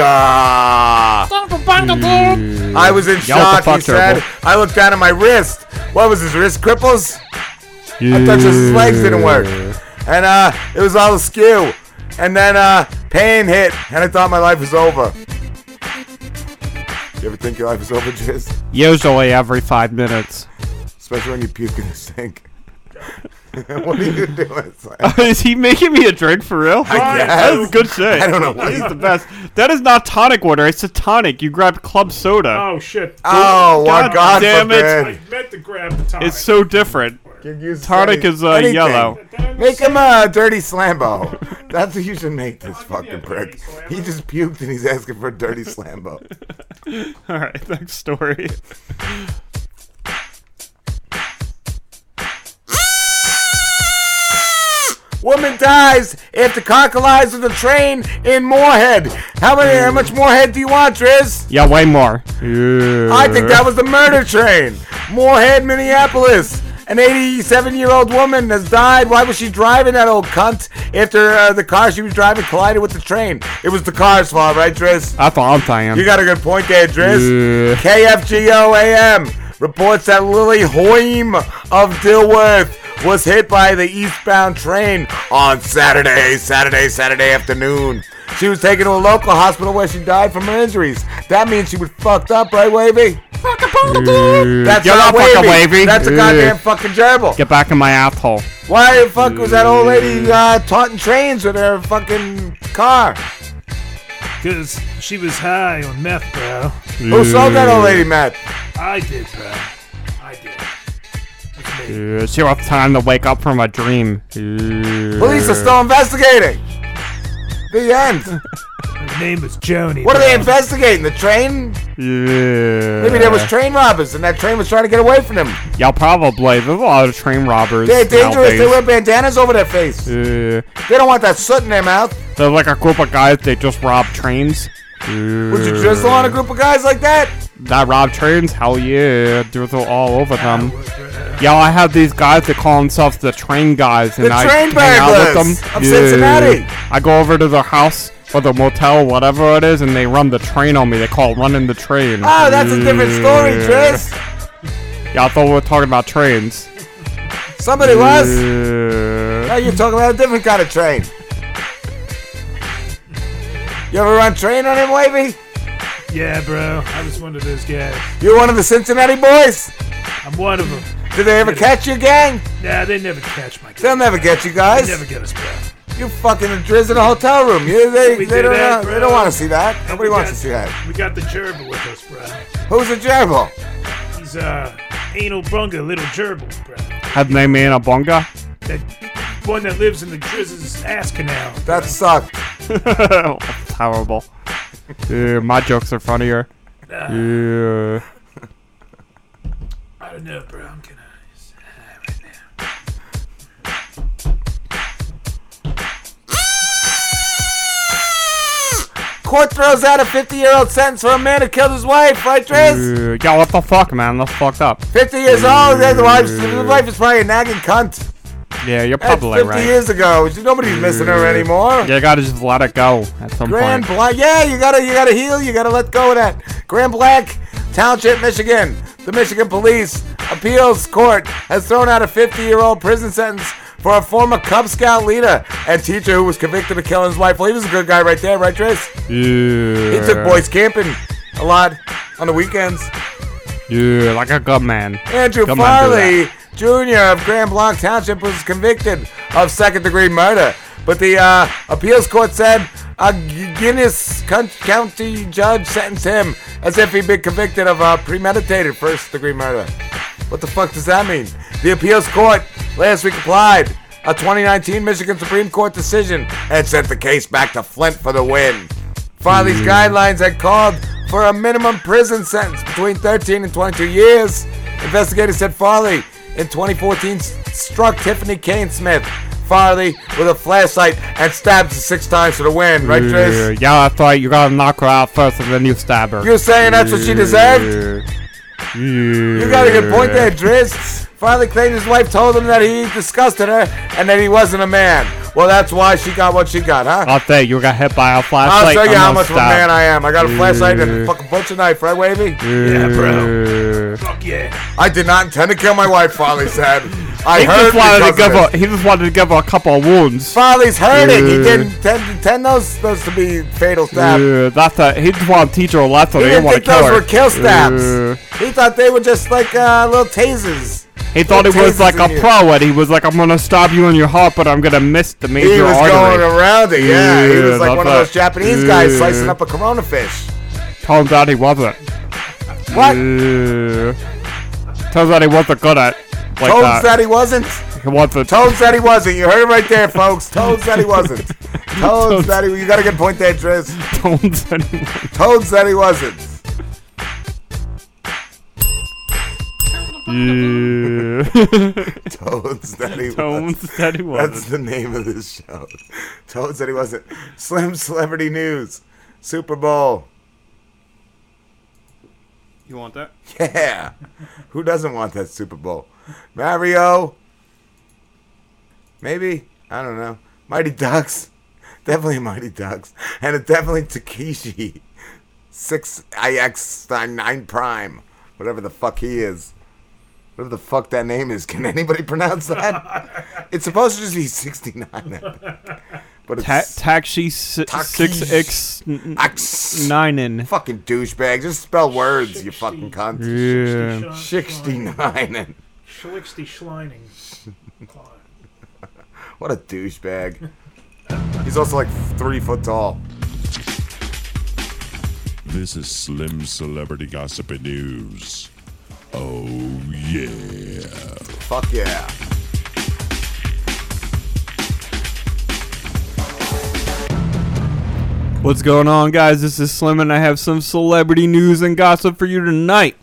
I was in Yeah, what the shock, he fuck, said. Turbo? I looked down at my wrist. What was his wrist? Cripples? I thought just his legs didn't work. And uh, it was all askew. And then uh, pain hit, and I thought my life was over. You ever think your life is over, Jizz? Usually every five minutes. Especially when you puke in the sink. what are you doing? Is he making me a drink for real? I guess. That's good shit. I don't know what He's the best. That is not tonic water. It's a tonic. You grabbed club soda. Oh shit! Oh, well, God damn forbid. I meant to grab the tonic. It's so different. Tonic is uh, Anything. yellow. Make him a dirty slambo. That's what you should make this fucking prick. He just puked and he's asking for a dirty slambo. All right, next story. Woman dies after car collides with a train in Moorhead. How many? How much Moorhead do you want, Driz? Yeah, way more. I think that was the murder train. Moorhead, Minneapolis. An 87 year old woman has died. Why was she driving that old cunt after uh, the car she was driving collided with the train? It was the car's fault, right, Driz? That's all I'm saying. You got a good point there, Driz. Yeah. KFGO AM reports that Lily Hoyme of Dilworth was hit by the eastbound train on Saturday, Saturday, Saturday afternoon. She was taken to a local hospital where she died from her injuries. That means she was fucked up, right, Wavy? That's You're not not fucking wavy. wavy. That's a goddamn fucking gerbil. Get back in my asshole. Why the fuck was that old lady uh, taunting trains with her fucking car? Because she was high on meth, bro. Who sold that old lady meth? I did, bro. I did. Uh, she was time to wake up from a dream. Police are still investigating. The end. Her name was Joni. What are they investigating? The train? Yeah. Maybe there was train robbers and that train was trying to get away from them. Yeah, probably. There's a lot of train robbers. They're dangerous. They wear bandanas over their face. Uh, They don't want that soot in their mouth. They're like a group of guys. They just rob trains. Would you drizzle on a group of guys like that? That rob trains? Hell yeah, drizzle all over them. Yeah, I have these guys that call themselves the train guys, and The I train hang out with them. of Cincinnati. I go over to their house or the motel, whatever it is, and they run the train on me. They call it running the train. Oh, that's a different story, Triz. Yeah, I thought we were talking about trains. Somebody was. Yeah. Now you're talking about a different kind of train. You ever run train on him, Wavy? Yeah, bro. I was one of those guys. You're one of the Cincinnati boys? I'm one of them. Did they ever catch your gang? Nah, they never catch my. gang. They'll never get you guys. They never get us, bro. You fucking drizz in a hotel room. You, they, We they did don't, that, uh, bro. they don't want to see that. Nobody We wants to see that. We got the gerbil with us, bro. Who's a gerbil? He's uh anal bunga, little gerbil, bro. Have they made a bonga? That one that lives in the Drizz's ass canal. That sucked. Terrible. Yeah, my jokes are funnier. Ah. Yeah. I don't know, bro. I'm gonna. Court throws out a 50 year old sentence for a man who killed his wife, right, Driz? Yeah, what the fuck, man? That's fucked up. 50 years old, the wife, the wife is probably a nagging cunt. Yeah, you're probably 50 right. years ago. Nobody's missing her anymore. Yeah, You gotta just let it go at some point. Grand point. Black, yeah, you gotta, you gotta heal. You gotta let go of that. Grand Blanc Township, Michigan. The Michigan Police Appeals Court has thrown out a 50-year-old prison sentence for a former Cub Scout leader and teacher who was convicted of killing his wife. Well, he was a good guy right there, right, Trace? Yeah. He took boys camping a lot on the weekends. Yeah, like a good man. Andrew Good man, Farley Jr. of Grand Blanc Township was convicted of second degree murder. But the uh, appeals court said a Genesee County judge sentenced him as if he'd been convicted of uh, premeditated first degree murder. What the fuck does that mean? The appeals court last week applied a 2019 Michigan Supreme Court decision and sent the case back to Flint for the win. Farley's guidelines had called for a minimum prison sentence between 13 and 22 years. Investigators said Farley in 2014 struck Tiffany Kane Smith. Farley with a flashlight and stabbed her six times for the win, right, Trish? Yeah, that's right. You gotta knock her out first and then you stab her. You're saying that's what she deserved? You got a good point there, Driz. Farley claimed his wife told him that he disgusted her and that he wasn't a man. Well, that's why she got what she got, huh? I'll tell you, you got hit by a I'll flashlight. show you I'm how gonna much of a man I am. I got a flashlight and a fucking butcher knife, right, Wavy? Yeah, bro. Fuck yeah. I did not intend to kill my wife, Farley said. I he heard just wanted to give her. He just wanted to give her a couple of wounds. Farley's hurting. He didn't intend, intend those, those to be fatal stabs. Yeah, that's a, he just wanted to teach her a lesson. He He didn't didn't think those her. were kill stabs. Yeah. He thought they were just like uh, little tasers. He thought he Little was like a you. pro, and he was like, "I'm gonna stab you in your heart, but I'm gonna miss the major artery." He was artery." going around it, yeah. he was like one of those Japanese guys slicing up a Corona fish. Turns out he wasn't. What? Yeah. Turns out he wasn't good at like Toad uh, that. said he wasn't. He wasn't. Toad said he wasn't. You heard it right there, folks. Toad said he wasn't. Toad said he. You got a good point there, Triz. Toad said he wasn't. Toad said he wasn't. Yeah. Toad said he Toad wasn't. said he wasn't. That's the name of this show. Toad said he wasn't. Slim Celebrity News. Super Bowl. You want that? Yeah. Who doesn't want that Super Bowl? Mario. Maybe. I don't know. Mighty Ducks. Definitely Mighty Ducks. And it's definitely Tekashi. 6IX9 Prime. Whatever the fuck he is. Whatever the fuck that name is. Can anybody pronounce that? it's supposed to just be 69. But Ta- it's taxi si- six x nine in. fucking douchebag. Just spell words, you fucking cunt. Yeah. 69. Schlicksty Schleining. What a douchebag. He's also like three foot tall. This is Slim Celebrity Gossip and News. Oh, yeah. Fuck yeah. What's going on, guys? This is Slim, and I have some celebrity news and gossip for you tonight.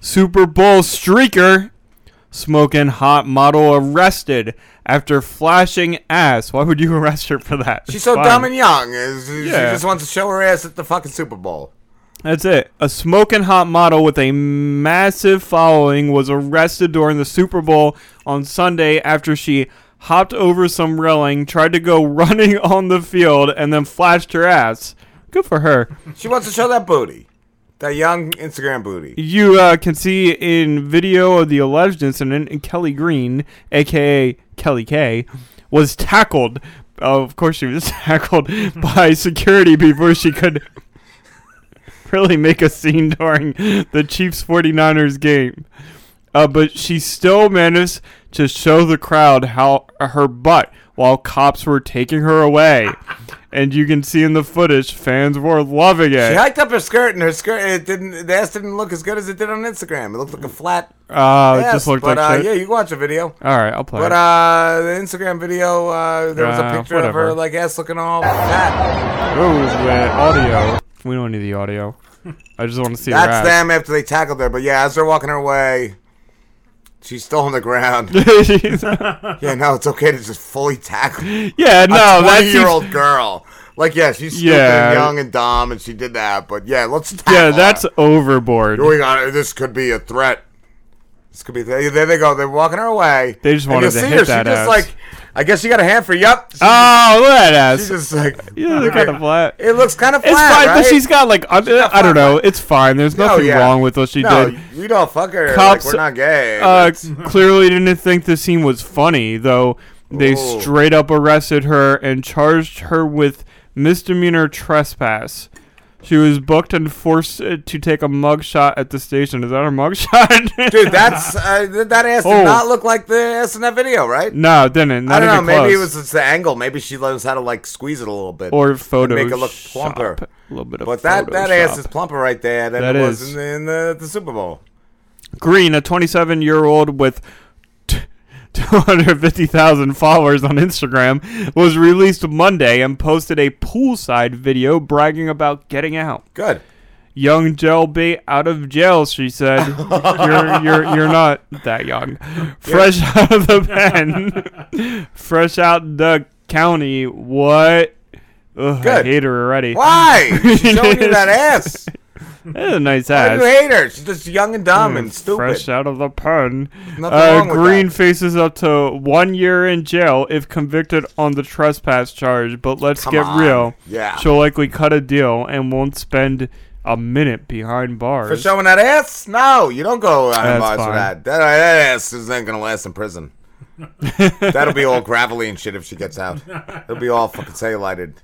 Super Bowl streaker, smoking hot model arrested after flashing ass. Why would you arrest her for that? She's It's so fine. dumb and young. Uh, she Yeah. just wants to show her ass at the fucking Super Bowl. That's it. A smoking hot model with a massive following was arrested during the Super Bowl on Sunday after she hopped over some railing, tried to go running on the field, and then flashed her ass. Good for her. She wants to show that booty. That young Instagram booty. You uh, can see in video of the alleged incident, Kelly Green, aka Kelly K, was tackled. Uh, of course, she was tackled by security before she could really make a scene during the Chiefs 49ers game. Uh, but she still managed to show the crowd how her butt while cops were taking her away. And you can see in the footage, fans were loving it. She hiked up her skirt, and her skirt it didn't. The ass didn't look as good as it did on Instagram. It looked like a flat. Uh, it ass, just looked but, like uh, shit. yeah, you can watch the video. All right, I'll play But it. uh, the Instagram video, uh, there was a Uh, picture of whatever. her like ass looking all fat. Oh, uh, audio. We don't need the audio. I just want to see her That's ass. them after they tackled her. But yeah, as they're walking her way, she's still on the ground. yeah, no, it's okay to just fully tackle. Yeah, no, a that twenty-year-old seems- girl. Like, yeah, she's Yeah. and young and dumb, and she did that. But yeah, let's Yeah, her. that's overboard. Going on, this could be a threat. This could be. There they go. They're walking her away. They just wanted to see hit her. that she just ass. like. I guess she got a hand for yup. Oh, look at that ass. She's just like. Yeah, look kind of flat. It looks kind of It's flat, fine, right? but she's got like I, I don't know. It's fine. There's No, nothing yeah. wrong with what she no, did. We don't fuck her. Cops like, we're not gay. uh, clearly didn't think the scene was funny, though. They Oh. straight up arrested her and charged her with misdemeanor trespass. She was booked and forced uh, to take a mugshot at the station. Is that her mugshot? Dude, that's uh, that ass did Oh. not look like the ass in that video, right? no, it didn't. Not I don't know. Maybe it was just the angle. Maybe she knows how to like squeeze it a little bit Or and make it look plumper. A little bit of But that that ass is plumper right there than That it was in, the, in the, the Super Bowl. Green, a 27 year old with 250,000 followers on Instagram, was released Monday and posted a poolside video bragging about getting out. Good. young jailbait out of jail. She said, "You're you're you're not that young. Fresh out of the pen, fresh out the county. What? Ugh, I Good. hate her already. Why? She's showing you that ass. That's a nice ass. you hate her? She's just young and dumb and stupid. Fresh out of the pen. Nothing Uh, Green faces up to one year in jail if convicted on the trespass charge. But let's Come get on. real. Yeah. She'll likely cut a deal and won't spend a minute behind bars. For showing that ass? No, you don't go That's bars for that. That, that ass is ain't gonna last in prison. That'll be all gravelly and shit if she gets out. It'll be all fucking cellulited.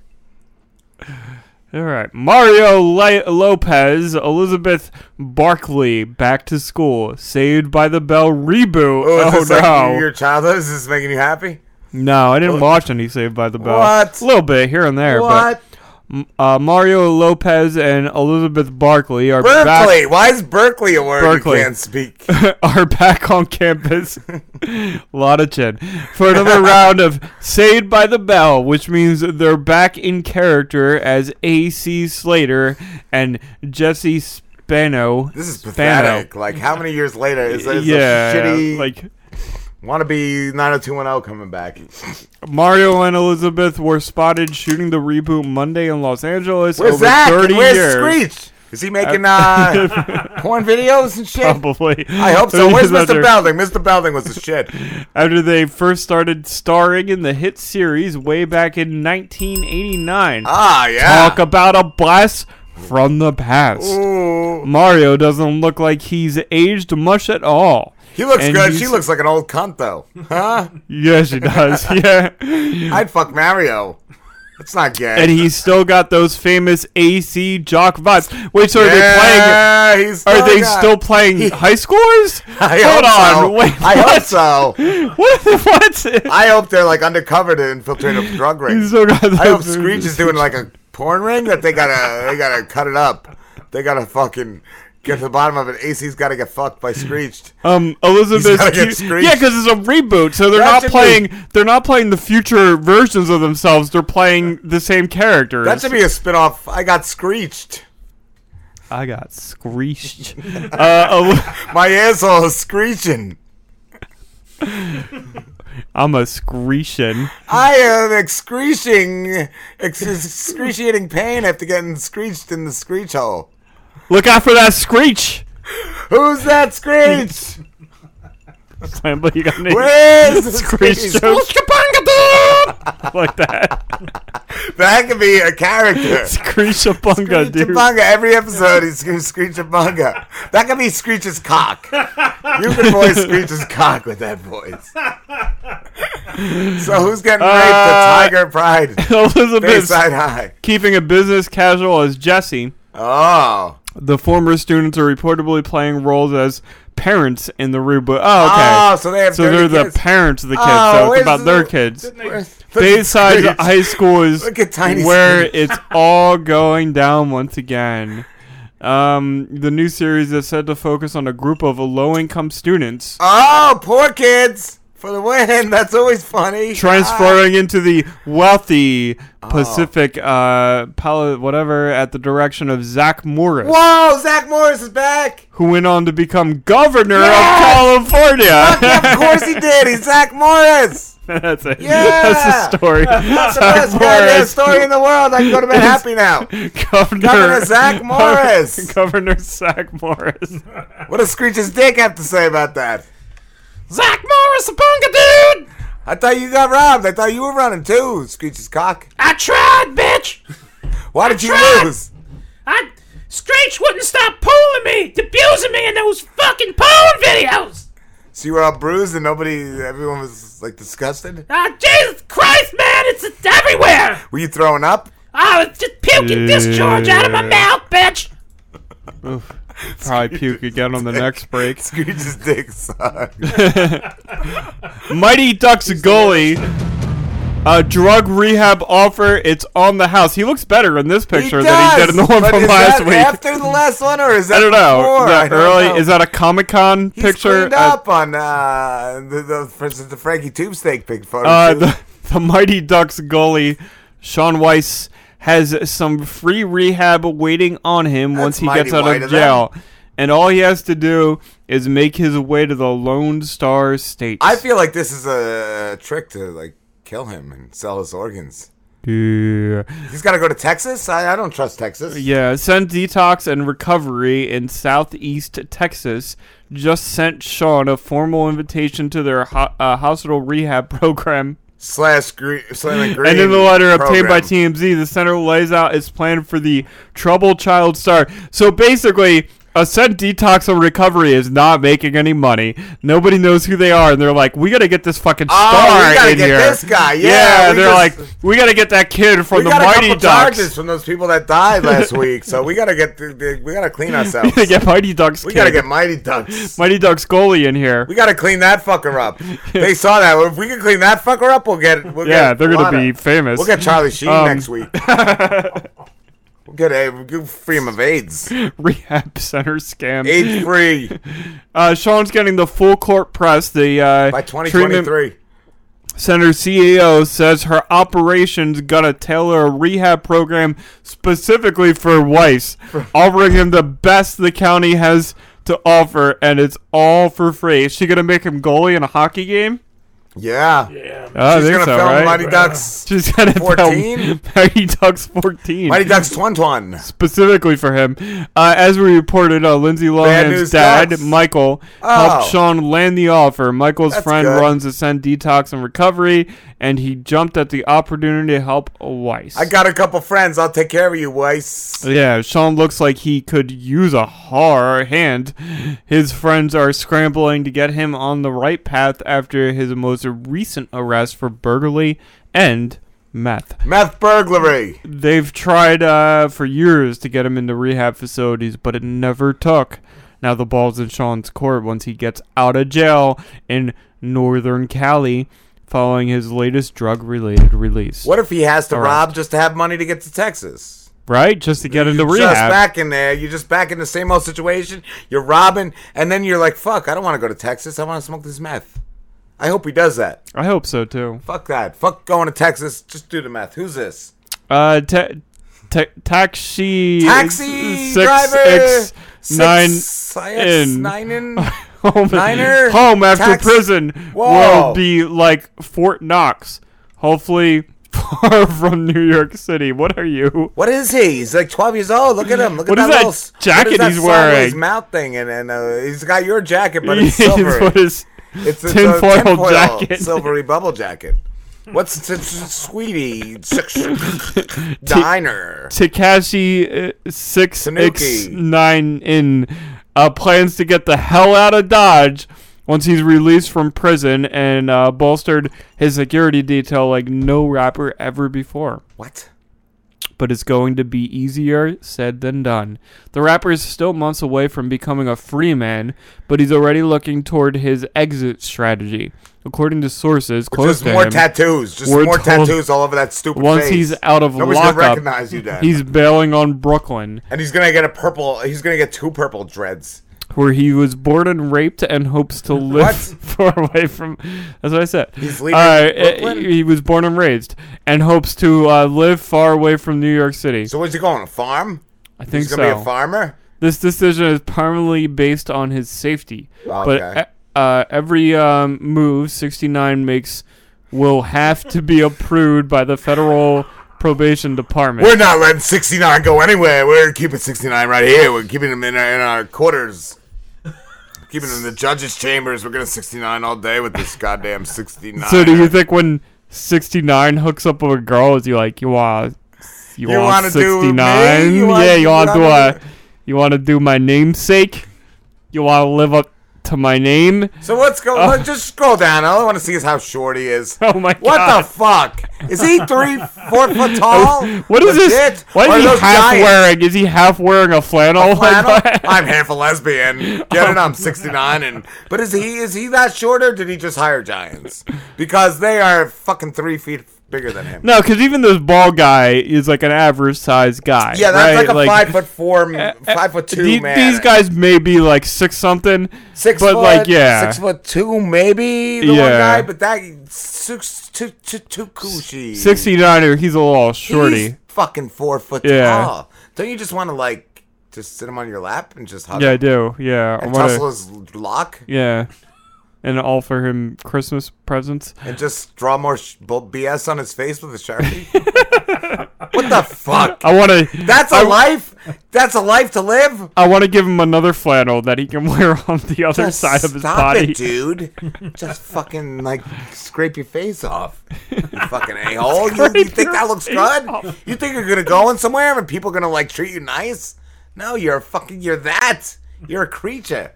All right, Mario Li- Lopez, Elizabeth Barkley, back to school. Saved by the Bell reboot. Oh, is Oh, no! like your childhood? Is this making you happy? No, I didn't watch any Saved by the Bell. What? A little bit here and there. What? But, uh, Mario Lopez and Elizabeth Barkley are Berkeley. back. Why is Berkeley a word Berkeley. you can't speak? are back on campus. a lot of chin for another round of Saved by the Bell, which means they're back in character as A.C. Slater and Jesse Spano. This is Spano. pathetic. Like, how many years later is this Yeah, a shitty like wannabe 90210 coming back? Mario and Elizabeth were spotted shooting the reboot Monday in Los Angeles Where's over Zach? 30 Where's years. Screech? Is he making uh, porn videos and shit? Probably. I hope so. Where's Mr. Belding? Mr. Belding was the shit. After they first started starring in the hit series way back in 1989. Ah, yeah. Talk about a blast from the past. Mario doesn't look like he's aged much at all. He looks And good. She looks like an old cunt, though. Huh? Yeah, she does. Yeah. I'd fuck Mario. That's not gay. And he's still got those famous AC jock vibes. Wait, so are Yeah, they playing? Are they got- still playing high schoolers? I Hold on, so. wait. I what? hope so. What? What? I hope they're like undercover to infiltrate a drug ring. He's still got I hope Screech is doing like a porn ring that they gotta they gotta cut it up. They gotta fucking get to the bottom of it. AC's gotta get fucked by Screeched. Um, Elizabeth. gotta get screeched. yeah, because it's a reboot, so they're That not playing. be- They're not playing the future versions of themselves. They're playing the same characters. That should be a spin-off. I got Screeched. I got screeched. uh, El- My asshole is screeching. I'm a screeching. I am excreting, ex- excruciating pain after getting screeched in the screech hole. Look out for that screech. Who's that screech? but you got any Where's the screech screech? jokes? like that. That could be a character. Screechabunga, dude. Screechabunga. Every episode he's screech Screechabunga. That could be Screech's cock. You can voice Screech's cock with that voice. So who's getting raped? Uh, the Tiger Pride. Elizabeth Bayside High. keeping a business casual as Jesse. Oh. The former students are reportedly playing roles as parents in the reboot. Oh, okay. Oh, so they have so they're the parents of the kids. Oh, so it's about the- their kids. Where's- Bayside Screech. High School is Look at tiny where Screech. it's all going down once again. Um, the new series is said to focus on a group of low-income students Oh, poor kids for the win. That's always funny. transferring into the wealthy Oh. Pacific, uh, Pal- whatever, at the direction of Zach Morris, Whoa, Zach Morris is back. who went on to become governor Yes! of California. of course he did. He's Zach Morris. That's it. Yeah. That's the story. That's the Zach best goddamn Morris. story in the world. I can go to bed happy now. Governor, Governor Zach Morris. Governor Zach Morris. What does Screech's dick have to say about that? Zach Morris, a bunga dude! I thought you got robbed. I thought you were running too, Screech's cock. I tried, bitch! Why did you tried. lose? I Screech wouldn't stop pulling me, abusing me in those fucking porn videos! So you were all bruised and nobody, everyone was like disgusted? Ah, Jesus Christ, man, it's it's everywhere! Were you throwing up? I was just puking discharge out of my mouth, bitch! Probably puke again on the next break. Screech's dick sucked. Mighty Ducks goalie. A drug rehab offer. It's on the house. He looks better in this picture He than he did in the one from last that week. After the last one, or is that I don't know. before? Is that early? know. Is that a Comic Con picture? cleaned Uh, up on uh, the, the, for instance, the Frankie Tube Steak pig photo. Uh, the, the Mighty Ducks goalie, Shaun Weiss, has some free rehab waiting on him once he gets out of of jail. And all he has to do is make his way to the Lone Star State. I feel like this is a trick to like kill him and sell his organs. Yeah. He's got to go to Texas. I, I don't trust Texas. Yeah, Send Detox and Recovery in Southeast Texas just sent Shaun a formal invitation to their ho- uh, hospital rehab program. Slash green, green And in the letter obtained by. TMZ, the center lays out its plan for the troubled child star. So basically, Ascent Detox and Recovery is not making any money. Nobody knows who they are, and they're like, "We got to get this fucking star Oh, we gotta in get here." this guy. Yeah, we they're just- like, "We got to get that kid from we the got Mighty Ducks." charges from those people that died last week, so we gotta get the, the, we gotta clean ourselves. We gotta get Mighty Ducks. We gotta get Mighty Ducks. Mighty Ducks goalie in here. We gotta clean that fucker up. they saw that. If we can clean that fucker up, we'll get. We'll Yeah, get they're gonna be famous. We'll get Charlie Sheen Um, next week. We'll get a free him of AIDS. Rehab center scam. AIDS free. Uh, Shaun's getting the full court press. The uh, By treatment 2023. Center CEO says her operation's gonna tailor a rehab program specifically for Weiss, offering him the best the county has to offer, and it's all for free. Is she gonna make him goalie in a hockey game? Yeah. Yeah. I She's gonna so, film right? Mighty Ducks. She's gonna 14? film Mighty Ducks 14. Mighty Ducks Twan Twan. specifically for him. Uh, as we reported, uh, Lindsay Lohan's dad, Ducks. Michael, Oh. helped Sean land the offer. Michael's That's friend good. runs Ascend Detox and Recovery, and he jumped at the opportunity to help Weiss. I got a couple friends. I'll take care of you, Weiss. Yeah, Shaun looks like he could use a hard hand. His friends are scrambling to get him on the right path after his most recent arrest for burglary and meth. Meth burglary. They've tried uh, for years to get him into rehab facilities, but it never took. Now the ball's in Shaun's court once he gets out of jail in Northern Cali following his latest drug-related release. What if he has to All right. rob just to have money to get to Texas? Right, just to get into Just rehab. back in there. You're just back in the same old situation. You're robbing, and then you're like, fuck, I don't want to go to Texas. I want to smoke this meth. I hope he does that. I hope so too. Fuck that. Fuck going to Texas. Just do the meth. Who's this? Uh, ta- ta- taxi. Taxi six driver. X Six nine in nine in. Home, Niner? home after Tax- prison Whoa. will be like Fort Knox. Hopefully far from New York City. What are you? What is he? He's like 12 years old. Look at him. Look What at is that, that little jacket what is that he's wearing? mouth thing, and, and uh, he's got your jacket, but it's He's silvery. put it's it's tinfoil a tinfoil jacket. silvery bubble jacket. What's it's, it's, sweetie six diner? Tekashi uh, six nine in uh, plans to get the hell out of Dodge once he's released from prison and uh, bolstered his security detail like no rapper ever before. What? But it's going to be easier said than done. The rapper is still months away from becoming a free man, but he's already looking toward his exit strategy. According to sources close to him. Just to more him, tattoos. Just more tattoos all over that stupid Once face. he's out of Nobody's gonna lockup, recognize you then. he's bailing on Brooklyn, and he's gonna get a purple. He's gonna get two purple dreads. where he was born and raped and hopes to live far away from. That's what I said. He's leaving Uh? He was born and raised and hopes to uh, live far away from New York City. So where's he going? A farm? I think he's gonna so. be a farmer. This decision is primarily based on his safety, Okay. but uh, every um, move 69 makes will have to be approved by the federal probation department. We're not letting 69 go anywhere. We're keeping 69 right here. We're keeping him in our, in our quarters. Keeping him in the judges' chambers. We're gonna 69 all day with this goddamn 69. So do you think when 69 hooks up with a girl, is he like, you want, you, You want wanna do me? 69? Yeah, you want to do a, you want to do my namesake? You want to live up to my name? So what's going? Oh. Uh, on? Just scroll down. All I want to see is how short he is. Oh my What God. What the fuck? Is he three, four foot tall? What is this? What is he half giants? wearing? Is he half wearing a flannel? Flannel? I'm half a lesbian. Get it? Oh. I'm 69, and but is he is he that short or did he just hire giants? Because they are fucking three feet bigger than him. No, because even this bald guy is like an average sized guy. Yeah, that's right? like a five foot four, five foot two the- man. These guys may be like six something, six but foot, like yeah, six foot two maybe the one Yeah. guy, but that six two two two cushy. 69er, he's a little shorty. He's fucking four foot Yeah. tall. Don't you just want to like just sit him on your lap and just hug Yeah, I him? do. Yeah, I And wanna- tussle his lock Yeah, and offer him Christmas presents. and just draw more sh- BS on his face with a sharpie. what the fuck? I want to. That's a life. That's a life to live. I want to give him another flannel that he can wear on the other Just side of his stop body. it, dude. Just fucking like scrape your face off. You fucking a hole. You, you think that looks good? You think you're gonna go in somewhere and people are gonna like treat you nice? No, you're a fucking. You're that. You're a creature.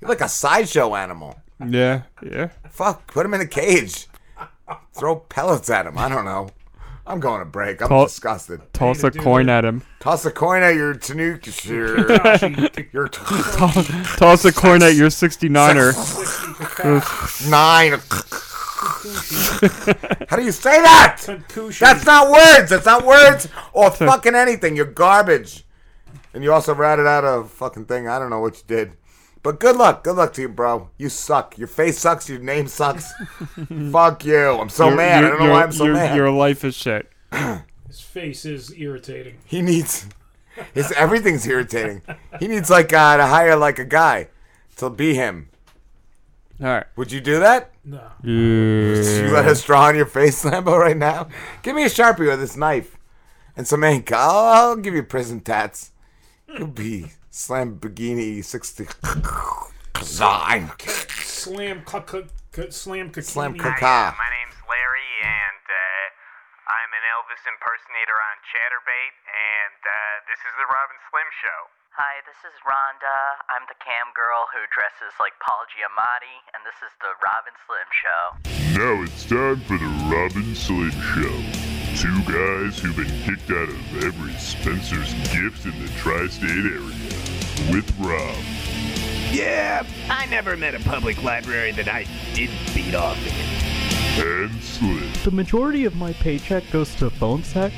You're like a sideshow animal. Yeah, yeah. Fuck. Put him in a cage. Throw pellets at him. I don't know. I'm going to break. I'm Toss- disgusted. toss a coin at him. Toss a coin at your Tanuki. Your, your Toss a coin at your 69er. Nine. How do you say that? That's not words. That's not words or fucking anything. You're garbage. And you also ratted out a fucking thing. I don't know what you did. But good luck. Good luck to you, bro. You suck. Your face sucks. Your name sucks. Fuck you. I'm so Your- mad. I your- don't know your- why I'm so mad. Your life is shit. His face is irritating. He needs. His everything's irritating. He needs like uh, to hire like a guy to be him. All right. Would you do that? No. You let us draw on your face, Lambo, right now? Give me a sharpie with this knife and some ink. I'll, I'll give you prison tats. You'll be Slambagini 60. Design. Slam, cuck, cuck, cuck, slam, cuck, Slam cuck. caca. My name's Larry, and uh, I'm an Elvis impersonator on Chaturbate, and uh, this is the Rob and Slim Show. Hi, this is Rhonda. I'm the cam girl who dresses like Paul Giamatti, and this is the Rob and Slim Show. Now it's time for the Rob and Slim Show. Two guys who've been kicked out of every Spencer's gift in the tri state area. With Rob. Yeah, I never met a public library that I didn't beat off in. And Slim. The majority of my paycheck goes to phone sex.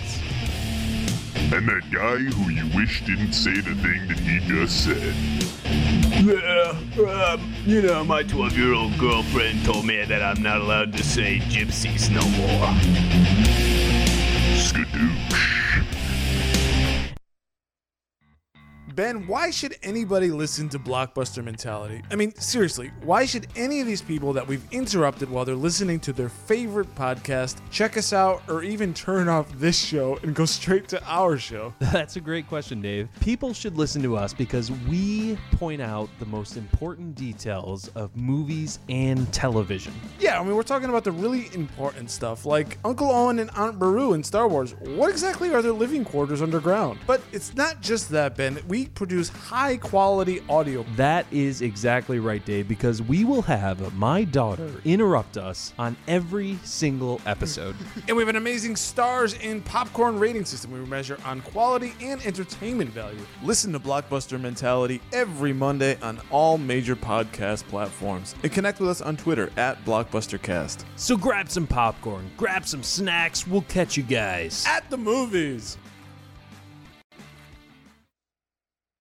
And that guy who you wish didn't say the thing that he just said. Yeah, um, you know, my 12 year old girlfriend told me that I'm not allowed to say gypsies no more. Skadoosh. Ben, why should anybody listen to Blockbuster Mentality? I mean, seriously, why should any of these people that we've interrupted while they're listening to their favorite podcast check us out or even turn off this show and go straight to our show? That's a great question, Dave. People should listen to us because we point out the most important details of movies and television. Yeah, I mean, we're talking about the really important stuff like Uncle Owen and Aunt Beru in Star Wars. What exactly are their living quarters underground? But it's not just that, Ben. We produce high quality audio. That is exactly right, Dave, because we will have my daughter interrupt us on every single episode. And we have an amazing stars in popcorn rating system we measure on quality and entertainment value. Listen to Blockbuster Mentality every Monday on all major podcast platforms. And connect with us on Twitter at BlockbusterCast. so grab some popcorn, grab some snacks, we'll catch you guys. At the movies.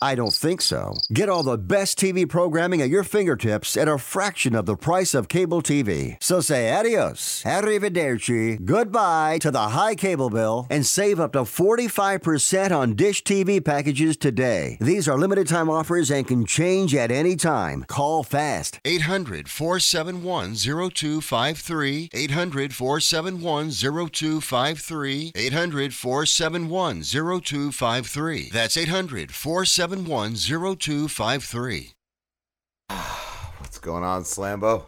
I don't think so. Get all the best TV programming at your fingertips at a fraction of the price of cable TV. So say adios, arrivederci, goodbye to the high cable bill and save up to 45% on Dish TV packages today. These are limited time offers and can change at any time. Call fast. 800 471 0253. 800 471 0253. 800 471 0253. That's 800 471 0253. What's going on, Slambo?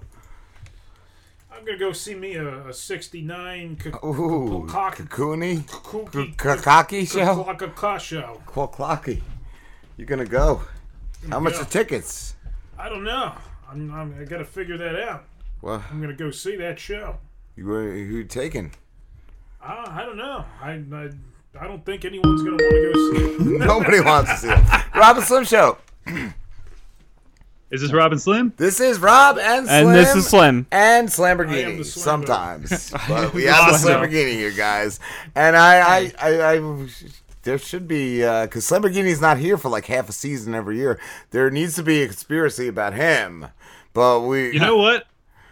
I'm gonna go see me a, a '69 c- Ooh, cock- Kakuni? Kooky- Kakaki show? Kakaka show. Quacklocky. You gonna go? How much go. are tickets? I don't know. I'm, I'm I gotta figure that out. Well, I'm gonna go see that show. You were who you taking? Uh, I don't know. I, I I don't think anyone's gonna want to go see it. Nobody wants to see it. Rob and Slim Show. Is this Rob and Slim? This is Rob and Slim. And this is Slim. And I am Slamborghini the Slim sometimes. but we have the Slim. Slamborghini here, guys. And I, I, I, I there should be uh, because Lamborghini's not here for like half a season every year. There needs to be a conspiracy about him. But we, You know what?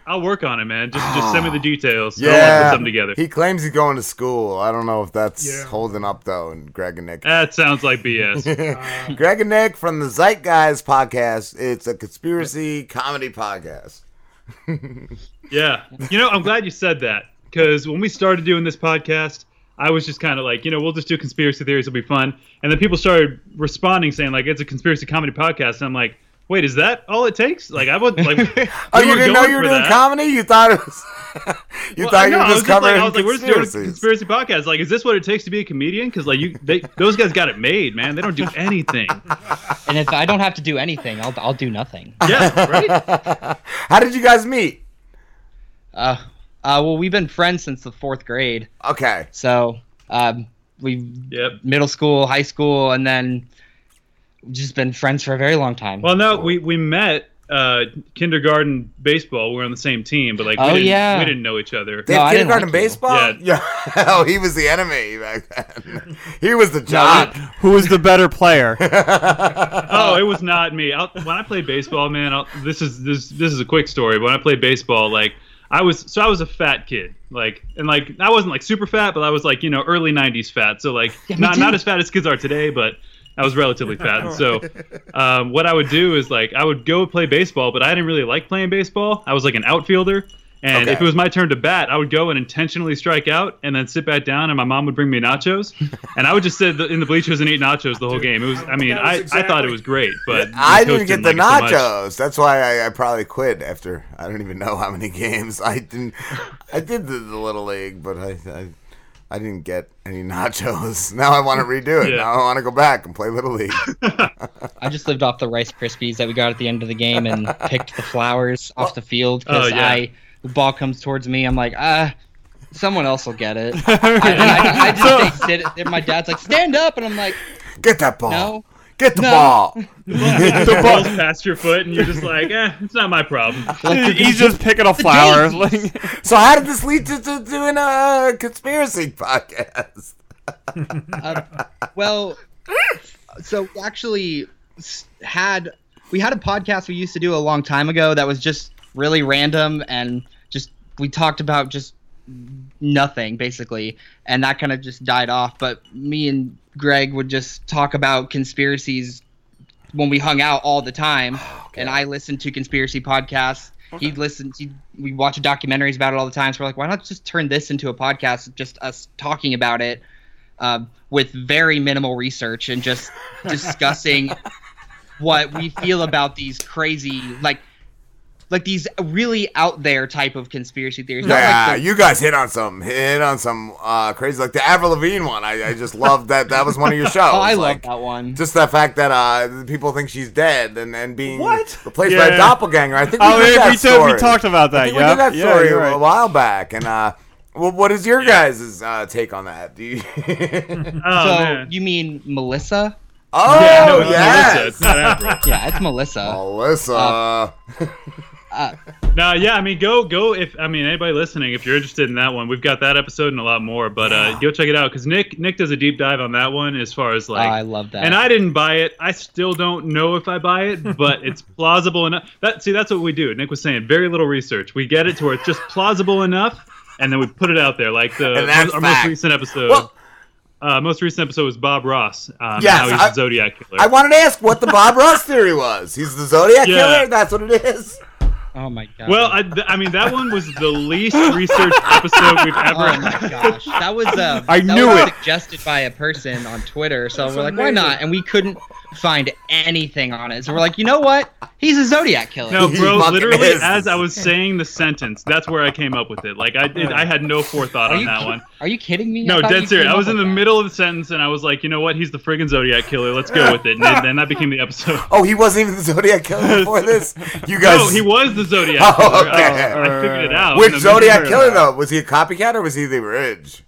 I'll work on it, man. Just just send me the details. Yeah, I'll yeah, put something together. he claims he's going to school. I don't know if that's Yeah. holding up though. And Greg and Nic. That sounds like BS. Uh, Greg and Nic from the Zeitgeist podcast. It's a conspiracy comedy podcast. Yeah. You know, I'm glad you said that because when we started doing this podcast, I was just kind of like, you know, we'll just do conspiracy theories. It'll be fun. And then people started responding saying, like, it's a conspiracy comedy podcast. And I'm like, wait, is that all it takes? Like, I would, like, Oh, we you didn't know you were doing that. comedy? You thought it was. you Well, thought no, you were was just just like, covering I was like, we're just doing a conspiracy podcast. Like, is this what it takes to be a comedian? Because like you, they, those guys got it made, man. They don't do anything. And if I don't have to do anything, I'll I'll do nothing. Yeah, right. How did you guys meet? Uh, uh, well, we've been friends since the fourth grade. Okay. So, um, we Yep. middle school, high school, and then just been friends for a very long time. Well, no, we we met uh, kindergarten baseball. We were on the same team, but like, we Oh, didn't, yeah. we didn't know each other. They have kindergarten baseball? Yeah. oh, he was the enemy back then. he was the jock. Who was the better player? oh, it was not me. I'll, when I played baseball, man, I'll, this is this this is a quick story. But when I played baseball, like I was, so I was a fat kid, like, and like I wasn't like super fat, but I was like you know early '90s fat. So like me not too. not as fat as kids are today, but I was relatively fat. And so um, what I would do is like I would go play baseball, but I didn't really like playing baseball. I was like an outfielder. And Okay. if it was my turn to bat, I would go and intentionally strike out, and then sit back down, and my mom would bring me nachos, and I would just sit in the bleachers and eat nachos the whole game. It was, I mean, That was I, I thought it was great, but I didn't get the like it so nachos. That's why I, I probably quit after I don't even know how many games I didn't. I did the, the little league, but I, I I didn't get any nachos. Now I want to redo it. Yeah. Now I want to go back and play little league. I just lived off the Rice Krispies that we got at the end of the game and picked the flowers off the field because Oh, yeah. I the ball comes towards me. I'm like, ah, someone else will get it. I, and I, I just stay sit. And my dad's like, stand up, and I'm like, get that ball. No, Get the No. ball. the ball's past your foot, and you're just like, eh, it's not my problem. He's just picking a flower. So how did this lead to, to doing a conspiracy podcast? Uh, well, so actually had we had a podcast we used to do a long time ago that was just really random and just we talked about just nothing basically. And that kind of just died off. But me and greg would just talk about conspiracies when we hung out all the time. And i listened to conspiracy podcasts. He'd listen he we watch documentaries about it all the time. So we're like why not just turn this into a podcast just us talking about it uh, with very minimal research and just discussing what we feel about these crazy like like these really out there type of conspiracy theories Yeah, like the- you guys hit on some hit on some uh, crazy like the Avril Lavigne one. I, I just loved that. That was one of your shows. Oh, I love like, that one. Just the fact that uh, people think she's dead and, and being What? replaced by a doppelganger. I think we Oh, did yeah, that we did- we talked about that, I think we did that Yeah, story you're a while back. And uh, well, what is your guys' uh, take on that? Do you? so you mean melissa Oh, Yeah, no, it's yes. Melissa. It's not Avril. yeah it's melissa Melissa. Uh, No, yeah, I mean, go, go. If I mean anybody listening, if you're interested in that one, we've got that episode and a lot more. But uh, go check it out because Nic, Nic does a deep dive on that one as far as like. Oh, I love that. And I didn't buy it. I still don't know if I buy it, but it's plausible enough. That see, that's what we do. Nic was saying very little research. We get it to where it's just plausible enough, and then we put it out there. Like the And that's our most recent episode. Well- uh, most recent episode was Bob Ross. Um, Yes, how he's I- a Zodiac killer. I wanted to ask what the Bob Ross theory was. He's the Zodiac Yeah. killer. That's what it is. Oh my god well, I, th- I mean, that one was the least researched episode we've ever. Oh my gosh, that was uh, I that knew was it. suggested by a person on Twitter. So That's we're like, why not? And we couldn't find anything on it. So we're like, you know what? He's a Zodiac killer. No, bro, literally, is. as I was saying the sentence, that's where I came up with it. Like, I did, I had no forethought Are on that ki- one. Are you kidding me? No, dead serious. I was in the that. middle of the sentence, and I was like, you know what? He's the friggin' Zodiac killer. Let's go with it. And then, then that became the episode. Oh, he wasn't even the Zodiac killer before this. You guys. No, he was the Zodiac Oh, killer. okay. I, I figured it out. Which Zodiac killer though? Was he a copycat or was he the Ridge?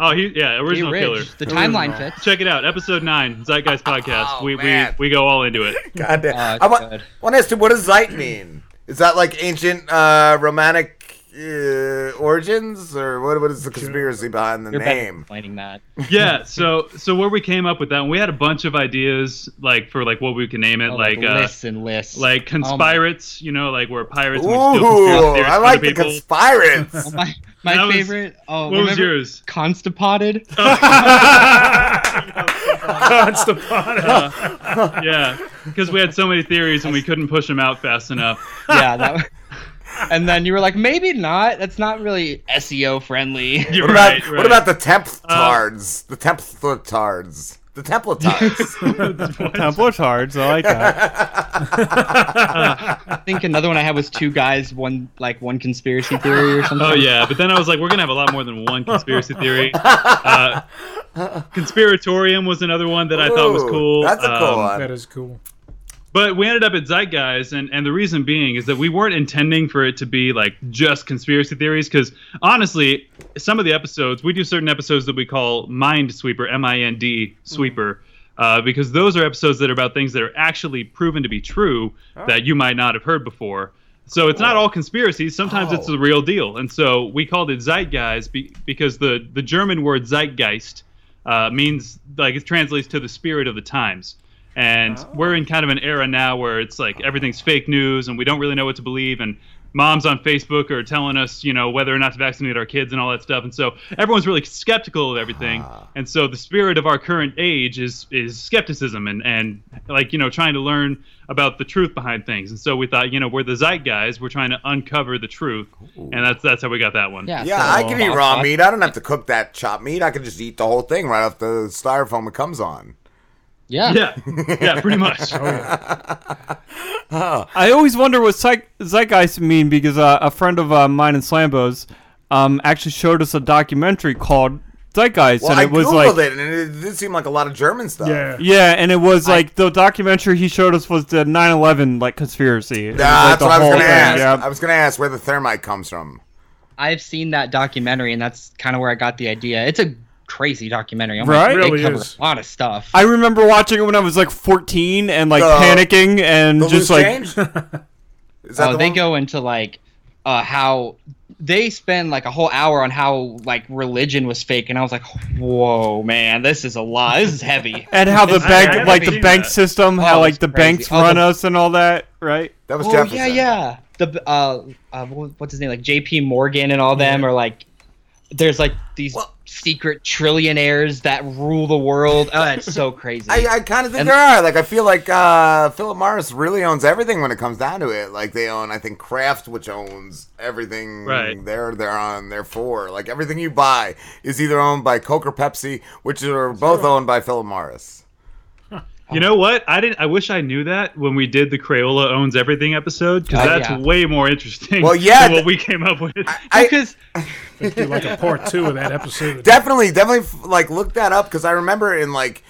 Oh, he yeah, original Ridge. killer. The timeline fits. Check it out, episode nine, Zeitgeist podcast. Oh, we, we man. we go all into it. God damn. Uh, I want, want to ask you, what does Zeit mean? Is that like ancient uh, romantic uh, origins, or what? What is the conspiracy behind the You're better name? explaining that. yeah, so so where we came up with that, and we had a bunch of ideas like for like what we could name it, Oh, like, uh, lists and lists. like Oh, conspirates, you know, like we're pirates. and we steal Ooh, I like other the people. conspirates. My my That was- favorite. Oh, what was yours? Constipated. Constipated. Uh, yeah, because we had so many theories and we couldn't push them out fast enough. yeah, that. And then you were like, maybe not. That's not really SEO friendly. You're what about right. what about the Templatards? the Templatards. The Templatards. Templar Tards, I like that. I think another one I had was two guys, one like one conspiracy theory or something. Oh yeah, but then I was like, we're gonna have a lot more than one conspiracy theory. Uh, Conspiratorium was another one that I thought was cool. that's a cool Um, one. That is cool. But we ended up at Zeitgeist, and, and the reason being is that we weren't intending for it to be like just conspiracy theories. Because honestly, some of the episodes, we do certain episodes that we call Mind Sweeper, M I N D Sweeper, uh, because those are episodes that are about things that are actually proven to be true that you might not have heard before. So it's not all conspiracies. Sometimes it's Oh. the real deal. And so we called it Zeitgeist be, because the, the German word Zeitgeist uh, means like it translates to the spirit of the times. And oh. we're in kind of an era now where it's like everything's fake news and we don't really know what to believe. And moms on Facebook are telling us, you know, whether or not to vaccinate our kids and all that stuff. And so everyone's really skeptical of everything. Ah. And so the spirit of our current age is is skepticism and and like you know trying to learn about the truth behind things. And so we thought, you know, we're the Zeit guys. We're trying to uncover the truth, and that's that's how we got that one. Yeah, Yeah, I can eat raw meat. I don't have to cook that chopped meat. I can just eat the whole thing right off the styrofoam it comes on. Yeah. Yeah, yeah, pretty much. I always wonder what psych- zeitgeist mean because uh, a friend of uh, mine in Slambos um, actually showed us a documentary called Zeitgeist, Well, and I it was googled like, it, and it did seem like a lot of German stuff. Yeah. yeah, and it was like the documentary he showed us was the 9/11 like conspiracy. It was, like, that's what I was gonna thing, ask. yeah. I was gonna ask where the thermite comes from. I've seen that documentary, and that's kind of where I got the idea. It's a crazy documentary. My- Right? They Really cover is. a lot of stuff. I remember watching it when I was like 14 and like The- panicking and the just like change? that oh, the they one? go into like uh, how they spend like a whole hour on how like religion was fake, and I was like, "Whoa, man, this is a lot. This is heavy." and how the It's bank very like the heavy. bank system, Oh, how like the crazy. banks Oh, run the- us and all that, right? That was oh yeah, yeah. The uh, uh, what's his name? Like J.P. Morgan and all them are like. There's like these secret trillionaires that rule the world. Oh, it's so crazy. I, I kind of think And- there are. Like, I feel like uh, Philip Morris really owns everything when it comes down to it. Like, they own, I think, Kraft, which owns everything. Right. They're they're on. They're for like everything you buy is either owned by Coke or Pepsi, which are both owned by Philip Morris. You know what? I didn't. I wish I knew that when we did the Crayola owns everything episode because Oh, that's yeah. way more interesting. Well, yeah, than what we came up with. because do like a part two of that episode. Definitely, definitely, like look that up because I remember in like,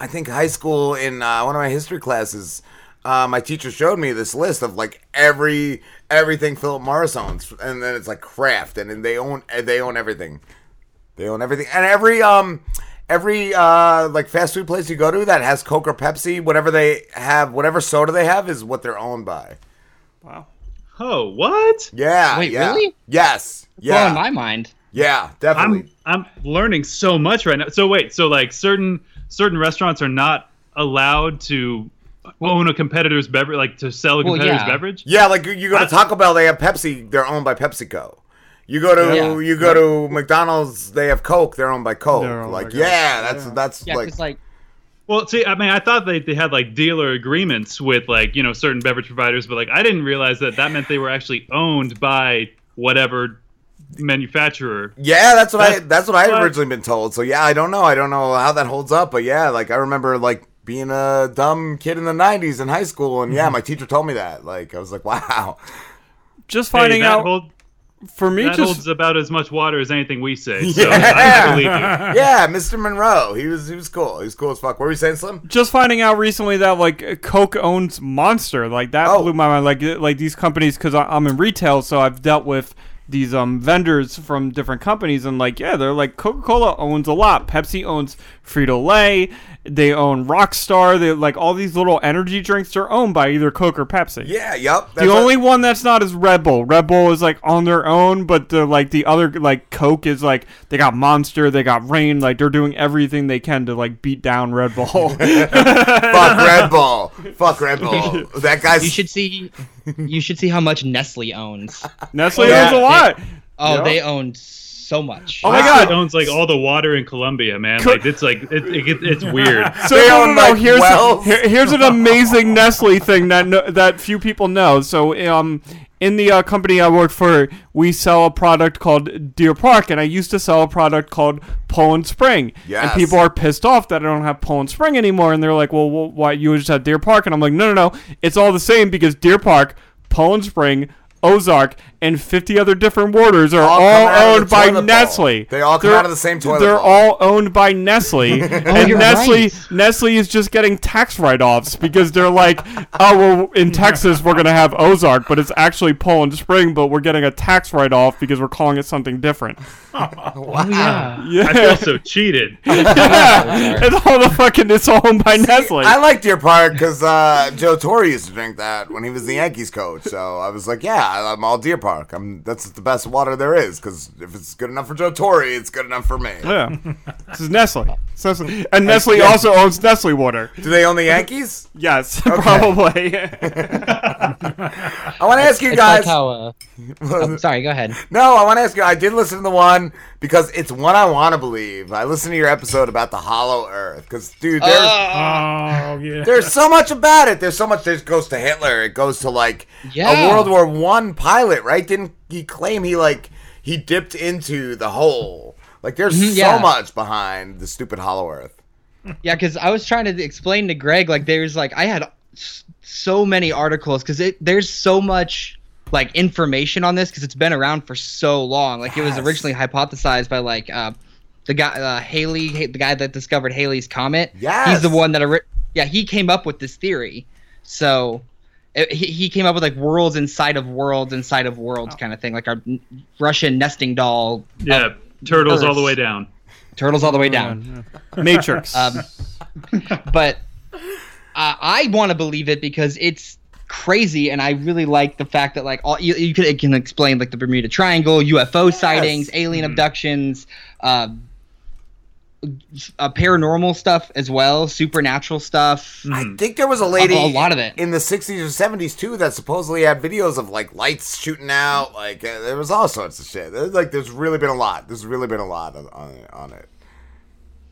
I think high school in uh, one of my history classes, uh, my teacher showed me this list of like every everything Philip Morris owns, and then it's like Kraft, and then they own they own everything, they own everything, and every um every uh like fast food place you go to that has Coke or Pepsi, whatever they have, whatever soda they have is what they're owned by. Wow. Oh, what? Yeah. Wait, yeah. really? Yes. It's Yeah. blowing my mind. Yeah, definitely. I'm I'm learning so much right now. So wait, so like certain certain restaurants are not allowed to own a competitor's beverage, like to sell a Well, competitor's yeah. beverage. Yeah, like you- you go to Taco Bell, they have Pepsi. They're owned by PepsiCo. You go to Yeah. you go to McDonald's, they have Coke. They're owned by Coke. Owned like by yeah, that's that's Yeah, like, like Well, see, I mean, I thought they, they had like dealer agreements with like you know certain beverage providers, but like I didn't realize that that meant they were actually owned by whatever manufacturer. yeah, that's what I that's what I had originally been told. So yeah, I don't know. I don't know how that holds up, but yeah, like I remember like being a dumb kid in the '90s in high school, and Mm-hmm. yeah, my teacher told me that. Like I was like, wow. Just finding that out hold- for me, that just holds about as much water as anything we say. So Yeah, I believe you. yeah, Mr. Monroe. He was he was cool. He was cool as fuck. What were you saying, Slim? just finding out recently that like Coke owns Monster, like that Oh. blew my mind. Like like these companies, because I'm in retail, so I've dealt with these um vendors from different companies and like yeah they're like Coca-Cola owns a lot Pepsi owns Frito-Lay they own Rockstar they like all these little energy drinks are owned by either Coke or Pepsi Yeah, yep. the only one that's not is Red Bull. Red Bull is like on their own, but the like the other like Coke is like they got Monster, they got Rain, like they're doing everything they can to like beat down Red Bull. Fuck Red Bull. Fuck Red Bull. That guy's. You should see. You should see how much Nestle owns. Nestle owns a lot. They- oh, Yeah. they own so much. Oh my god! It owns like all the water in Colombia, man. Like it's like it, it, it- it's weird. So no, no, no, here's here- here's an amazing Nestle thing that no, that few people know. So um, in the uh, company I work for, we sell a product called Deer Park, and I used to sell a product called Poland Spring. Yes. And people are pissed off that I don't have Poland Spring anymore, and they're like, "Well, wh- why you just have Deer Park?" And I'm like, "No, no, no, it's all the same because Deer Park, Poland Spring." Ozark and 50 other different waters are All all, come out of the owned by bowl. Nestle. They all come They're- out of the same toilet They're bowl. all owned by Nestle, and Oh, Nestle right. Nestle is just getting tax write-offs because they're like, oh well, in Texas we're gonna have Ozark, but it's actually Poland Spring, but we're getting a tax write-off because we're calling it something different. Oh, yeah. Yeah. I feel so cheated. yeah, it's all the fucking it's all owned by Nestle. I like Deer Park because uh, Joe Torre used to drink that when he was the Yankees coach. So I was like, yeah, I'm all Deer Park. I'm that's the best water there is because if it's good enough for Joe Torre, it's good enough for me. Yeah, this is Nestle. It's Nestle. And Nestle Yeah. also owns Nestle water. Do they own the Yankees? Yes, probably. I want to ask you guys. like how, uh, oh, sorry, go ahead. No, I want to ask you. I did listen to the one because it's one I want to believe. I listened to your episode about the Hollow Earth because, dude, there's, Oh yeah. there's so much about it. There's so much. There's goes to Hitler. It goes to like Yeah. a World War One pilot, right? Didn't he claim he like he dipped into the hole? Like, there's Mhm, so yeah. much behind the stupid Hollow Earth. Yeah, because I was trying to explain to Greg, like, there's like I had so many articles because it there's so much like information on this because it's been around for so long. Like, it was originally hypothesized by like uh, the guy uh, Halley, the guy that discovered Halley's comet. Yeah, he's the one that ori- yeah he came up with this theory. So. It, he, he came up with like worlds inside of worlds inside of worlds kind of thing, like our n- Russian nesting doll. Yeah, of turtles all the way down. Turtles all the way down. Matrix. Um, but uh, I want to believe it because it's crazy, and I really like the fact that like all you, you could it can explain like the Bermuda Triangle, UFO sightings, alien abductions, uh, uh, paranormal stuff as well, supernatural stuff. I think there was a lady, A- a lot of it. in the 60s or 70s too, that supposedly had videos of like lights shooting out. Like uh, there was all sorts of shit. There's, like there's really been a lot. There's really been a lot on, on, on it.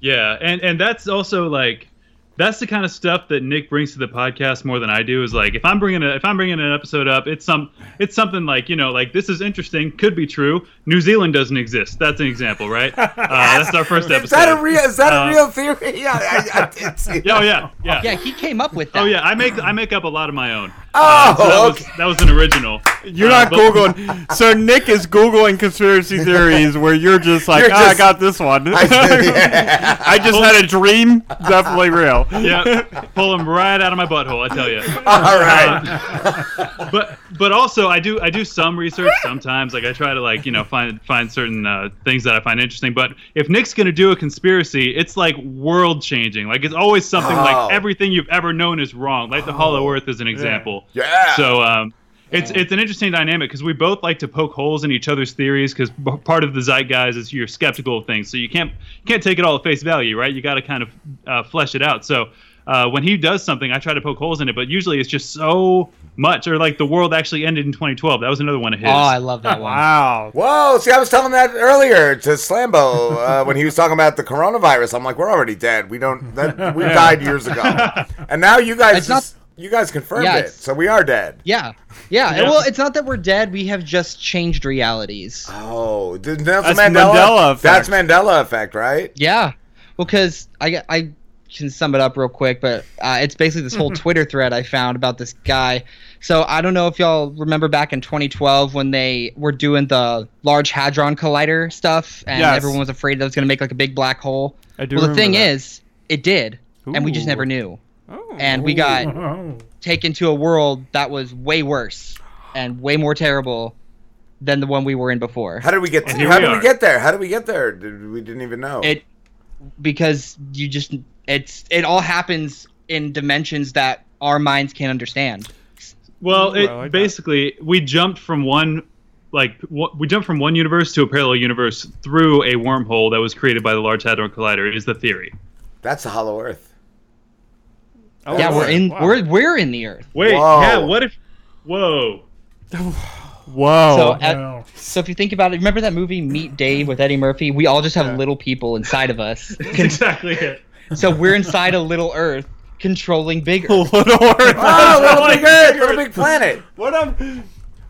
Yeah, and and that's also like that's the kind of stuff that Nic brings to the podcast more than I do. Is like if I'm bringing a, if I'm bringing an episode up, it's some it's something like you know like this is interesting, could be true. New Zealand doesn't exist. That's an example, right? Uh, that's our first episode. Is that a real? Is that Uh, a real theory? Yeah, I, I did see Yeah, oh yeah, yeah. Yeah, he came up with that. Oh yeah, I make I make up a lot of my own. Oh, Uh, so that, was, that was an original. You're Uh, not but- googling. So Nic is googling conspiracy theories where you're just like, You're ah, I got this one. I- yeah. I just had a dream. Definitely real. yeah, pull them right out of my butthole. I tell you. All right. but but also I do I do some research sometimes. Like I try to like you know find find certain uh, things that I find interesting. But if Nic's gonna do a conspiracy, it's like world changing. Like it's always something Oh. like everything you've ever known is wrong. Like the Hollow Earth is an example. Yeah. So um, it's it's an interesting dynamic because we both like to poke holes in each other's theories because part of the zeitgeist is you're skeptical of things, so you can't you can't take it all at face value, right? You got to kind of uh, flesh it out. So. Uh, when he does something, I try to poke holes in it, but usually it's just so much. Or like the world actually ended in 2012. That was another one of his. Oh, I love that one. Wow. Whoa! See, I was telling that earlier to Slambo uh, when he was talking about the coronavirus. I'm like, we're already dead. We don't. That, we died years ago, and now you guys It's not- just, you guys confirmed Yeah, it. So we are dead. Yeah. yeah, Yeah. Well, it's not that we're dead. We have just changed realities. Oh, th- Nelson That's Mandela. Mandela effect. That's Mandela effect, right? Yeah. Well, because I, I can sum it up real quick, but uh, it's basically this whole Twitter thread I found about this guy. So I don't know if y'all remember back in 2012 when they were doing the Large Hadron Collider stuff, and Yes. everyone was afraid that it was going to make like a big black hole. I do well, the thing that. is, it did, and we just never knew. And we got oh. taken to a world that was way worse and way more terrible than the one we were in before. How did we get? how did we get there? How did we get there? Did, we didn't even know. It because you just it's it all happens in dimensions that our minds can't understand. Well, it basically we jumped from one like w- we jumped from one universe to a parallel universe through a wormhole that was created by the Large Hadron Collider. Is the theory? That's a Hollow Earth. Oh, yeah, we're in we're we're in the Earth. Wait, yeah. What if? Whoa. Whoa. So, at- so if you think about it, remember that movie Meet Dave with Eddie Murphy? We all just have little people inside of us. That's exactly it. So we're inside a little Earth controlling bigger. Little Earth. Oh, little big Earth, little big planet. What um,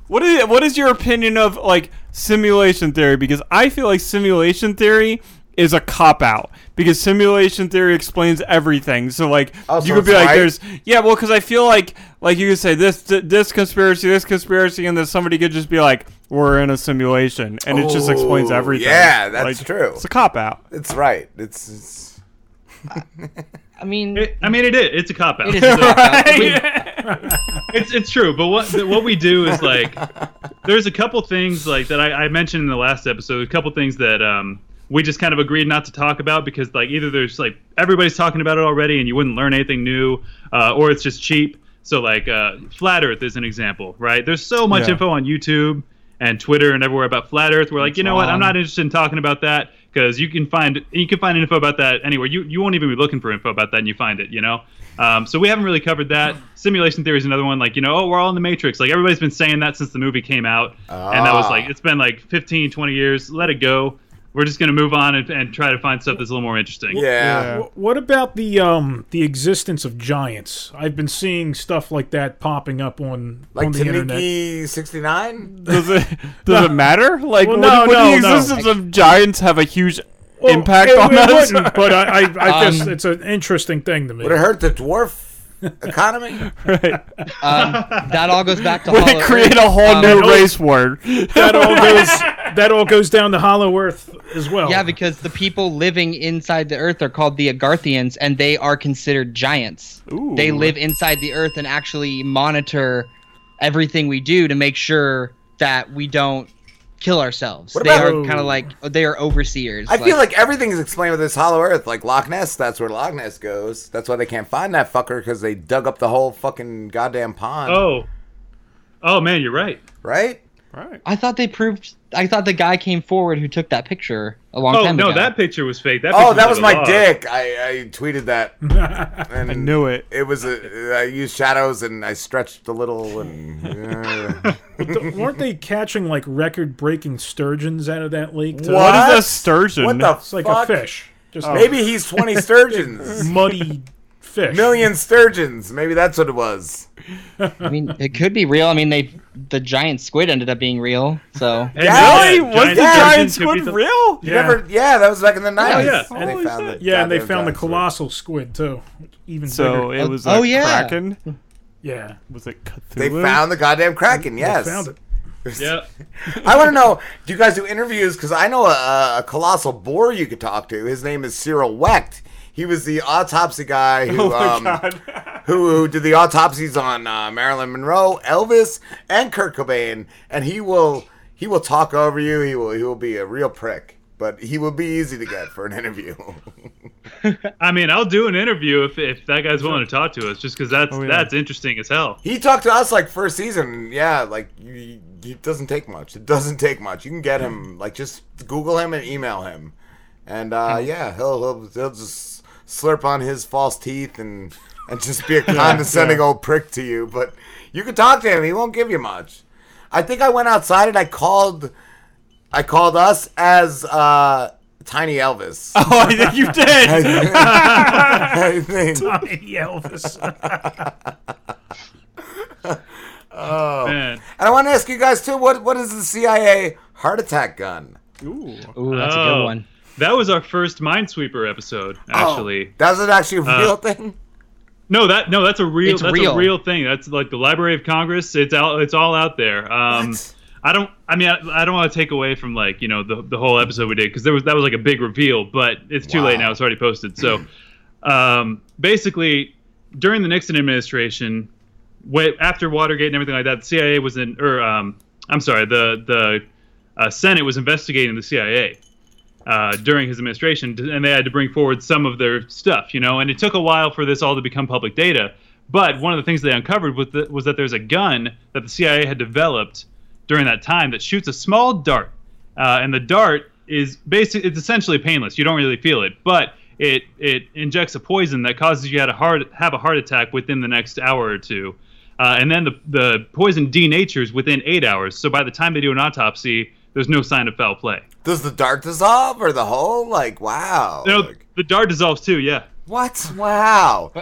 what is what is your opinion of like simulation theory? Because I feel like simulation theory is a cop out because simulation theory explains everything. So like Oh, you could be like, right? there's yeah, well, because I feel like like you could say this this conspiracy, this conspiracy, and then somebody could just be like, we're in a simulation, and it just explains everything. Yeah, that's Like, true. It's a cop out. It's right. It's. it's I mean, It, I mean, it is. It's a cop out. It is a cop-out. it's it's true, but what what we do is like, there's a couple things like that I, I mentioned in the last episode. A couple things that um we just kind of agreed not to talk about because like either there's like everybody's talking about it already and you wouldn't learn anything new, uh, or it's just cheap. So like uh, flat Earth is an example, right? There's so much Yeah. info on YouTube and Twitter and everywhere about flat Earth. We're like, It's you know what? I'm not interested in talking about that because you can find you can find info about that anywhere. You you won't even be looking for info about that and you find it, you know. Um, so we haven't really covered that. Simulation theory is another one. Like you know, oh, we're all in the Matrix. Like everybody's been saying that since the movie came out, and that was Ah. like it's been like 15, 20 years. Let it go. We're just gonna move on and, and try to find stuff that's a little more interesting. Yeah. What about the um the existence of giants? I've been seeing stuff like that popping up on Like on the internet. Taniki sixty nine. Does it does it matter? Like, Well, would, no, would no, the no. existence of giants have a huge Well, impact it, on it us? wouldn't, but I, I, I guess Um, it's an interesting thing to me. Would it hurt the dwarf economy? right. Um, that all goes back to Would it create a whole Um, new race war? that all goes that all goes down to Hollow Earth as well. Yeah, because the people living inside the Earth are called the Agarthians, and they are considered giants. Ooh. They live inside the Earth and actually monitor everything we do to make sure that we don't kill ourselves. What they about- are kind of like oh. they are overseers. I feel like everything is explained with this Hollow Earth. Like Loch Ness, that's where Loch Ness goes. That's why they can't find that fucker because they dug up the whole fucking goddamn pond. Oh. Oh man, you're right. Right? Right. I thought they proved. I thought the guy came forward who took that picture a long oh time no, ago. that picture was fake. That oh, that was a my dick. I, I tweeted that. And I knew it. It was a. I used shadows and I stretched a little and. yeah. Weren't they catching like record-breaking sturgeons out of that lake? Too? What? What is a sturgeon? What the It's like a fish. Just Maybe he's twenty sturgeons. muddy fish. Million sturgeons. Maybe that's what it was. I mean, it could be real. I mean, they the giant squid ended up being real. So And Really? yeah, Was giant the giant sturgeons could be squid the- real? You never. Yeah, that was back in the oh, nineties. yeah. They found shit. the Yeah, and they found the giant squid. colossal squid too. Even So bigger. it oh, was Oh, yeah. kraken. yeah, Was it Cthulhu? They found the goddamn kraken. Yes. they found it. Yeah. I want to know. Do you guys do interviews? Because I know a, a colossal boar you could talk to. His name is Cyril Wecht. He was the autopsy guy who Oh my um, god. who, who did the autopsies on uh, Marilyn Monroe, Elvis, and Kurt Cobain, and he will he will talk over you. He will he will be a real prick, but he will be easy to get for an interview. I mean, I'll do an interview if, if that guy's willing to talk to us, just because that's Oh, yeah. that's interesting as hell. he talked to us like first season. Yeah, like you, it doesn't take much. It doesn't take much. You can get him. Like just Google him and email him, and uh, yeah, he'll, he'll he'll just slurp on his false teeth and and just be a condescending old prick to you. But you can talk to him. He won't give you much. I think I went outside and I called. I called us as uh, Tiny Elvis. Oh, I think you did. I think. Tiny Elvis. Oh. Man. And I want to ask you guys too. What what is the CIA heart attack gun? Ooh. Ooh, that's a good Oh, one. That was our first Minesweeper episode, actually. Oh, that's an actually a Uh, real thing. No, that no, that's a real It's that's real. a real thing. That's like the Library of Congress. It's out. It's all out there. Um, What? I don't. I mean, I, I don't want to take away from like you know the the whole episode we did because there was that was like a big reveal, but it's too late now. It's already posted. So, um, basically, during the Nixon administration, wh- after Watergate and everything like that, the CIA was in or um, I'm sorry, the the uh, Senate was investigating the CIA uh, during his administration, and they had to bring forward some of their stuff, you know. And it took a while for this all to become public data. But one of the things they uncovered was that, was that there's a gun that the CIA had developed during that time that shoots a small dart, uh, and the dart is basically it's essentially painless. You don't really feel it, but it it injects a poison that causes you to have a heart have a heart attack within the next hour or two, uh, and then the the poison denatures within eight hours. So by the time they do an autopsy, there's no sign of foul play. Does the dart dissolve or the whole? Like, wow. No, the dart dissolves too. Yeah. What? Wow.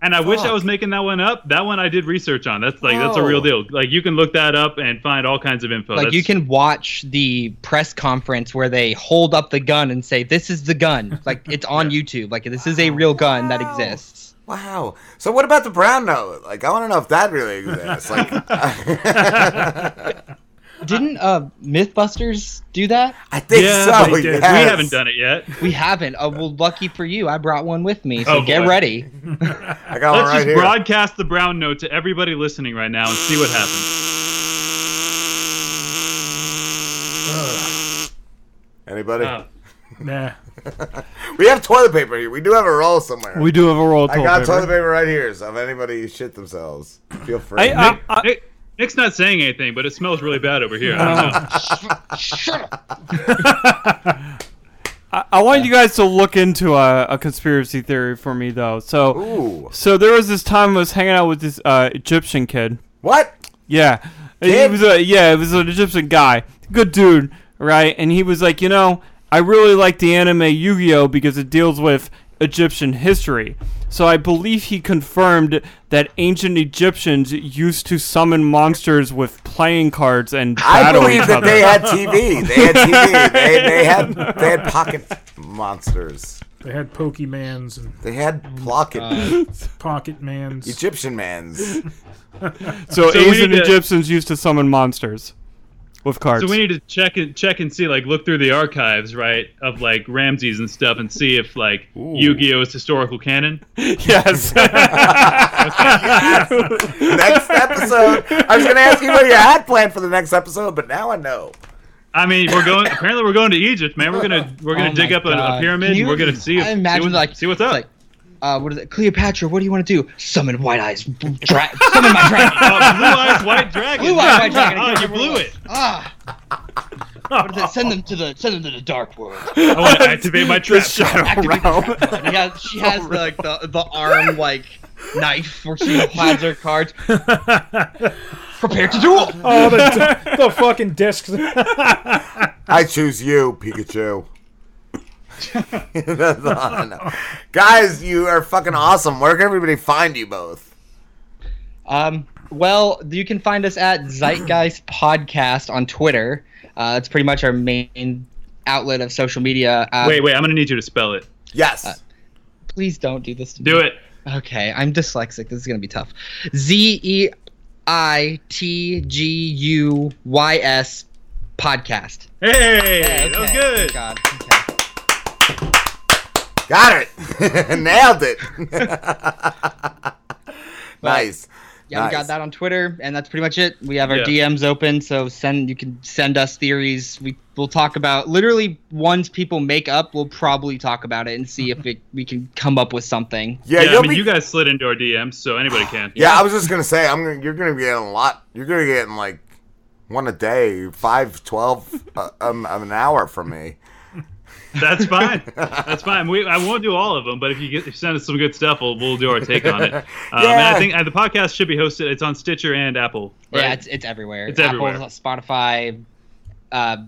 And I wish I was making that one up. That one I did research on. That's like that's a real Oh. deal. Like you can look that up and find all kinds of info. like That's- you can watch the press conference where they hold up the gun and say, "This is the gun." Like it's on YouTube. Like this is a real gun that exists. Wow. So what about the brown note? Like, I want to know if that really exists. Like, Didn't uh MythBusters do that? I think Yeah, so. they did. We haven't done it yet. We haven't. Uh, well, lucky for you, I brought one with me. So Oh, get boy. ready. I got Let's one right just here. broadcast the brown note to everybody listening right now and see what happens. Anybody? Uh, Nah. we have toilet paper here. We do have a roll somewhere. We do have a roll of I got paper. toilet paper right here. So if anybody shit themselves, feel free. Hey, uh, Nic, Nic- Nic's not saying anything, but it smells really bad over here. I don't know. I, I want you guys to look into a, a conspiracy theory for me though. So, Ooh. so there was this time I was hanging out with this uh, Egyptian kid. What? Yeah, Kid? he was a yeah, it was an Egyptian guy, good dude, right? And he was like, you know, I really like the anime Yu-Gi-Oh because it deals with Egyptian history. So I believe he confirmed that ancient Egyptians used to summon monsters with playing cards and I believe each that other. they had TV. They had TV. they, they had they had pocket monsters. They had Pokemans and They had pocket uh, Pocket Mans. Egyptian mans. so, So we ancient Egyptians used to summon monsters with cards. So we need to check and check and see, like, look through the archives, right, of like Ramses and stuff, and see if like Yu-Gi-Oh is historical canon. yes. next episode. I was gonna ask you what you had planned for the next episode, but now I know. I mean, we're going. apparently, we're going to Egypt, man. We're gonna we're gonna Oh dig up a, a pyramid. You- and we're gonna see. If, I imagine see, what- like see what's up. Like, uh, what is it? Cleopatra, what do you want to do? Summon White Eyes, dra- summon my dragon. Oh, blue eyes white dragon. Blue eyes white dragon. Oh, you blew it. Ah. What is it? Send them to the send them to the dark world. I want to activate my trap. Activate the trap. And has, she has the, like the the arm like knife where she hides her cards. Prepare to duel. Oh, the, the fucking discs. I choose you, Pikachu. That's all Guys, you are fucking awesome. Where can everybody find you both? Um, well, you can find us at ZEIT Guys Podcast on Twitter. Uh, it's pretty much our main outlet of social media. Uh, Wait, wait. I'm gonna need you to spell it. Yes. Please don't do this to Do me. it. Okay, I'm dyslexic. This is gonna be tough. Z E I T G U Y S podcast. Hey, Yeah, that was okay. good. God. Got it. Nailed it. nice. Yeah, we got that on Twitter, and that's pretty much it. We have our Yeah. DMs open, so send you can send us theories. We we'll talk about literally ones people make up. We'll probably talk about it and see if it, we can come up with something. Yeah, Yeah, I mean, be. you guys slid into our DMs, so anybody can. yeah, I was just gonna say, I'm gonna. You're gonna be getting a lot. You're gonna be getting like one a day, five, twelve, uh, um, an hour from me. That's fine. That's fine. We, I won't do all of them, but if you get if you send us some good stuff, we'll, we'll do our take on it. Um, And Yeah. I think uh, the podcast should be hosted. It's on Stitcher and Apple. Right? Yeah, it's it's everywhere. It's Apple, everywhere. Spotify, uh,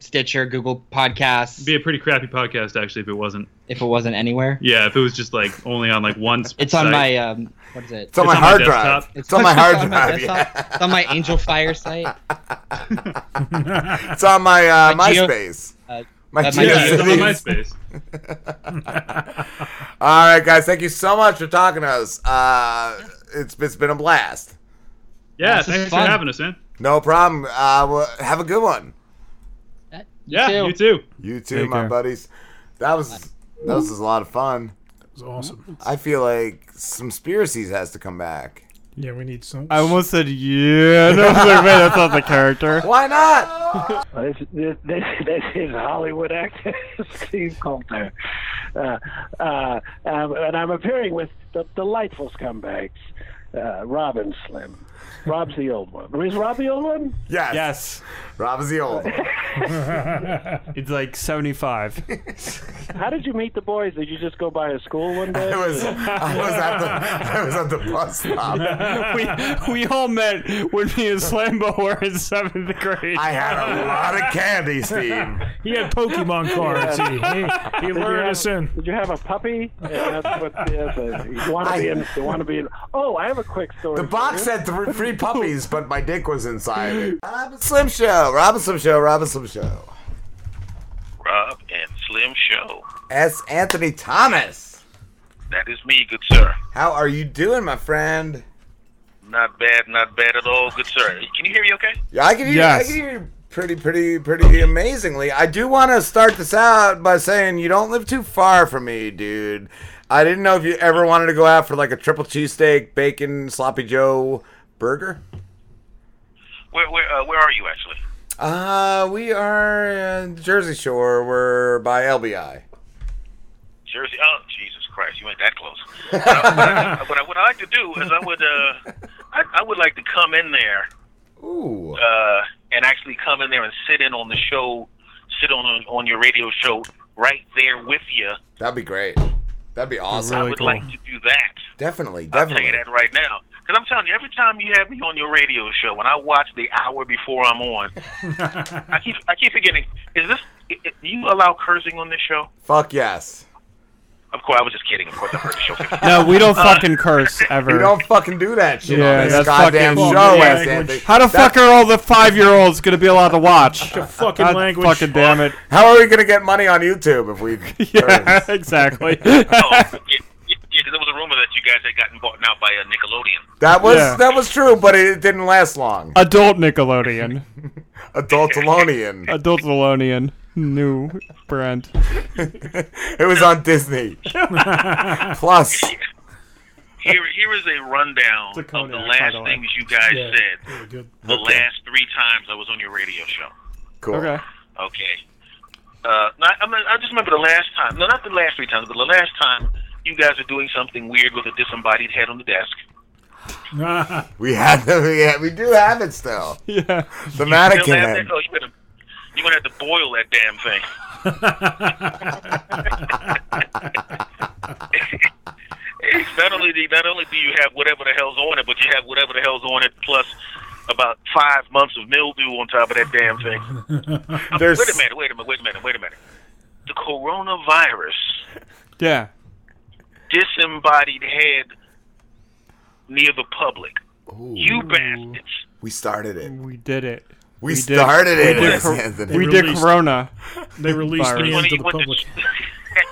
Stitcher, Google Podcasts. It'd be a pretty crappy podcast actually if it wasn't. If it wasn't anywhere, Yeah, if it was just like only on like one. s- it's on site. my um, what is it? It's on my hard drive. desktop. It's on my hard on drive. desktop. Yeah. It's on my Angel Fire site. It's on my uh, My Geo- MySpace. Uh, My Yeah, it's GeoCities. All right, guys. Thank you so much for talking to us. Uh, it's it's been a blast. Yeah, This thanks for having us, man. No problem. Uh, well, have a good one. Yeah, too. you too. You too, Take my care. buddies. That was that was a lot of fun. It was awesome. I feel like some conspiracies has to come back. Yeah, we need some. I almost said yeah. No, I was like, man, that's not the character. Why not? This, this, this, this is Hollywood actor Steve Coulter. Uh, uh, um, and I'm appearing with the delightful scumbags, uh, Rob and Slim. Rob's the old one. Is Rob the old one? Yes. Yes. Rob is the old one. It's like 75. How did you meet the boys? Did you just go by a school one day? I was, I was at the, I was at the bus stop. we, we all met when me and Slambo were in seventh grade. I had a lot of candy, Steve. He had Pokemon cards. He, he, he Did you lured us in. Did you have a puppy? Yeah, that's what, yes, uh, you want to be in. You want to be in. Oh, I have a quick story. The box you. had three, three puppies, but my dick was inside it. Rob and Slim Show, Rob and Slim Show, Rob and Slim Show. Rob and Slim Show. S. Anthony Thomas. That is me, good sir. How are you doing, my friend? Not bad, not bad at all, good sir. Can you hear me okay? Yeah, I can hear. I can hear you pretty, pretty, pretty amazingly. I do want to start this out by saying you don't live too far from me, dude. I didn't know if you ever wanted to go out for like a triple cheesesteak, bacon, sloppy Joe burger. Where where uh, where are you actually? Uh, we are in Jersey Shore. We're by LBI. Jersey. Oh, Jesus Christ, you ain't that close. Uh, what, I, what, I, what I like to do is I would uh I, I would like to come in there. Ooh. Uh, and actually come in there and sit in on the show, sit on on your radio show right there with you. That'd be great. That'd be awesome. I would like to do that. Definitely, definitely. I'll tell definitely. you that right now. Because I'm telling you, every time you have me on your radio show, when I watch the hour before I'm on, I keep I keep forgetting. Is this? i- i- Do you allow cursing on this show? Fuck yes. Of course, I was just kidding. Of course, I've heard the show. 50 No, we don't Uh, fucking curse ever. We don't fucking do that shit Yeah, on this that's goddamn fucking show, yeah. S. Anthony. How the That's- fuck are all the five year olds gonna be allowed to watch? fucking God language. Fucking damn it. How are we gonna get money on YouTube if we? Yeah, exactly. oh, yeah, yeah, yeah, 'cause there was a rumor that you guys had gotten bought out by a Nickelodeon. That was Yeah. that was true, but it didn't last long. Adult Nickelodeon. Adultalonian. Adultalonian. New brand. it was on Disney. Plus, Here, here is a rundown of the last the things you guys Yeah, said very the Okay. last three times I was on your radio show. cool. Okay. Okay. Uh, not, I, mean, I just remember the last time. No, not the last three times, but the last time you guys are doing something weird with a disembodied head on the desk. We had the, we, had, we do have it still. Yeah. The You still mannequin have head. that? Oh, you better, you gonna have to boil that damn thing. Not only do, not only do you have whatever the hell's on it, but you have whatever the hell's on it plus about five months of mildew on top of that damn thing. Uh, There's- Wait a minute, wait a minute, wait a minute, wait a minute. The coronavirus Yeah. disembodied head near the public. You bastards. We started it. We did it. We did- started it, We did, cor- Anthony. we They did released- Corona. They released Virus. me Which one, of into you the went public. to,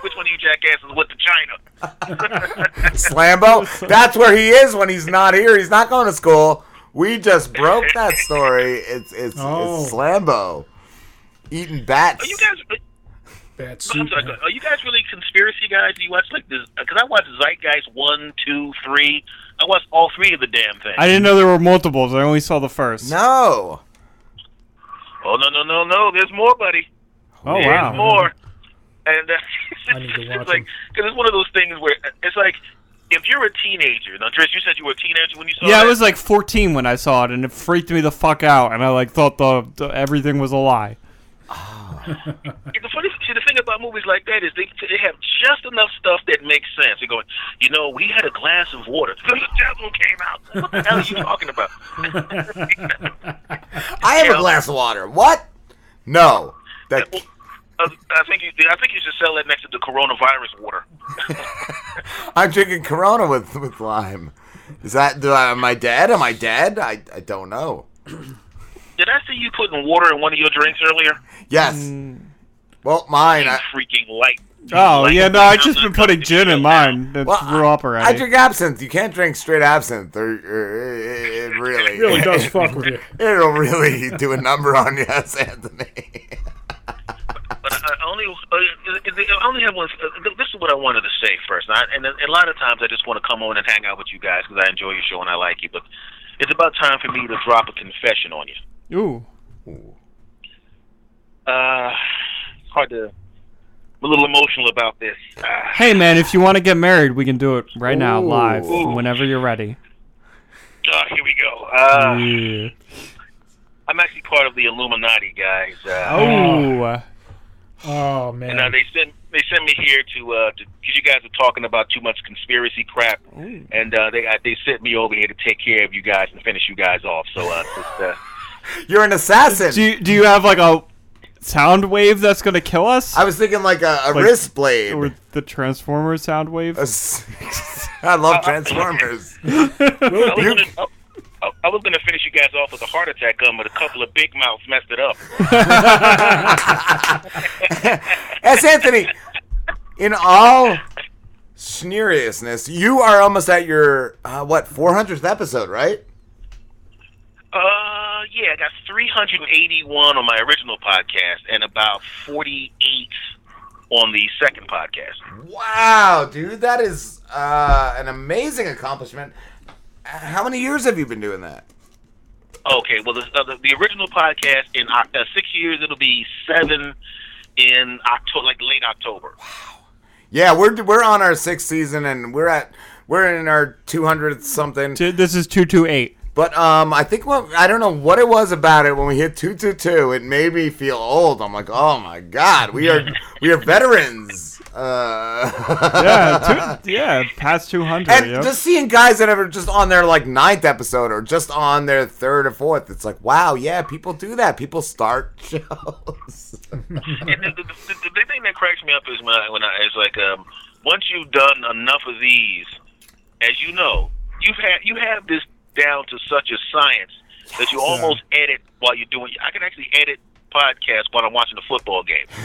which one of you jackasses went to China? Slambo. That's where he is when he's not here. He's not going to school. We just broke that story. It's it's, Oh. it's Slambo eating bats. Are you guys? Bad I'm soup. sorry, are you guys really conspiracy guys? Do you watch like this? Because I watched Zeitgeist one, two, three. I watched all three of the damn things. I didn't know there were multiples. I only saw the first. No. Oh no no no no! There's more, buddy. Oh There's wow. more. And uh, I need to it's like because it's one of those things where it's like if you're a teenager. Now, Trish, you said you were a teenager when you saw it. Yeah, I was like 14 when I saw it, and it freaked me the fuck out, and I like thought the, the everything was a lie. the funny see the thing about movies like that is they they have just enough stuff that makes sense. They're going, you know, we had a glass of water. Then the devil came out. What the hell are you talking about? I have a glass of water. What? No. That Uh, I think you, I think you should sell that next to the coronavirus water. I'm drinking Corona with with lime. Is that? Do I, am I dead? Am I dead? I I don't know. Did I see you putting water in one of your drinks earlier? Yes. Well, mine. I, freaking light. Oh light- yeah, no, I've just been putting gin in mine. That Well, threw up already. I drink absinthe. You can't drink straight absinthe. Or, or it, it really, It really does fuck with you. It'll really do a number on you, yes, Anthony. But uh, only uh, I only have one. Uh, this is what I wanted to say first, and, I, and a lot of times I just want to come on and hang out with you guys because I enjoy your show and I like you. But it's about time for me to drop a confession on you. Ooh. Uh, hard to. I'm a little emotional about this. Uh, Hey man, if you want to get married, we can do it right now, Ooh. live, Ooh. whenever you're ready. uh, here we go. Uh, Yeah. I'm actually part of the Illuminati, guys. Uh, Oh. Oh man. And uh, they sent they sent me here to uh because you guys are talking about too much conspiracy crap, and uh, they uh, they sent me over here to take care of you guys and finish you guys off. So uh, just, uh You're an assassin. Do you, do you have like a sound wave that's gonna kill us? I was thinking like a, a Like- wrist blade. Or the Transformers sound wave? I love Transformers. I was, gonna, I, I was gonna finish you guys off with a heart attack gun, but a couple of big mouths messed it up. S. Anthony, in all seriousness, you are almost at your uh, what 400th episode, right? Uh, yeah, I got 381 on my original podcast and about 48 on the second podcast. Wow, dude, that is uh, an amazing accomplishment. How many years have you been doing that? Okay, well, the, uh, the, the original podcast in uh, six years, it'll be seven in October, like late October. Wow. Yeah, we're we're on our sixth season, and we're at we're in our 200th something. This is two two eight. But um, I think what I don't know what it was about it when we hit two two two. It made me feel old. I'm like, oh my god, we are we are veterans. Uh, yeah, two, yeah, past two hundred. And Yep. just seeing guys that are just on their like ninth episode or just on their third or fourth, it's like, wow, yeah, people do that. People start shows. and the, the, the, the thing that cracks me up is my when I is like um once you've done enough of these, as you know, you've had you have this down to such a science that you almost edit while you're doing. I can actually edit podcasts while I'm watching a football game.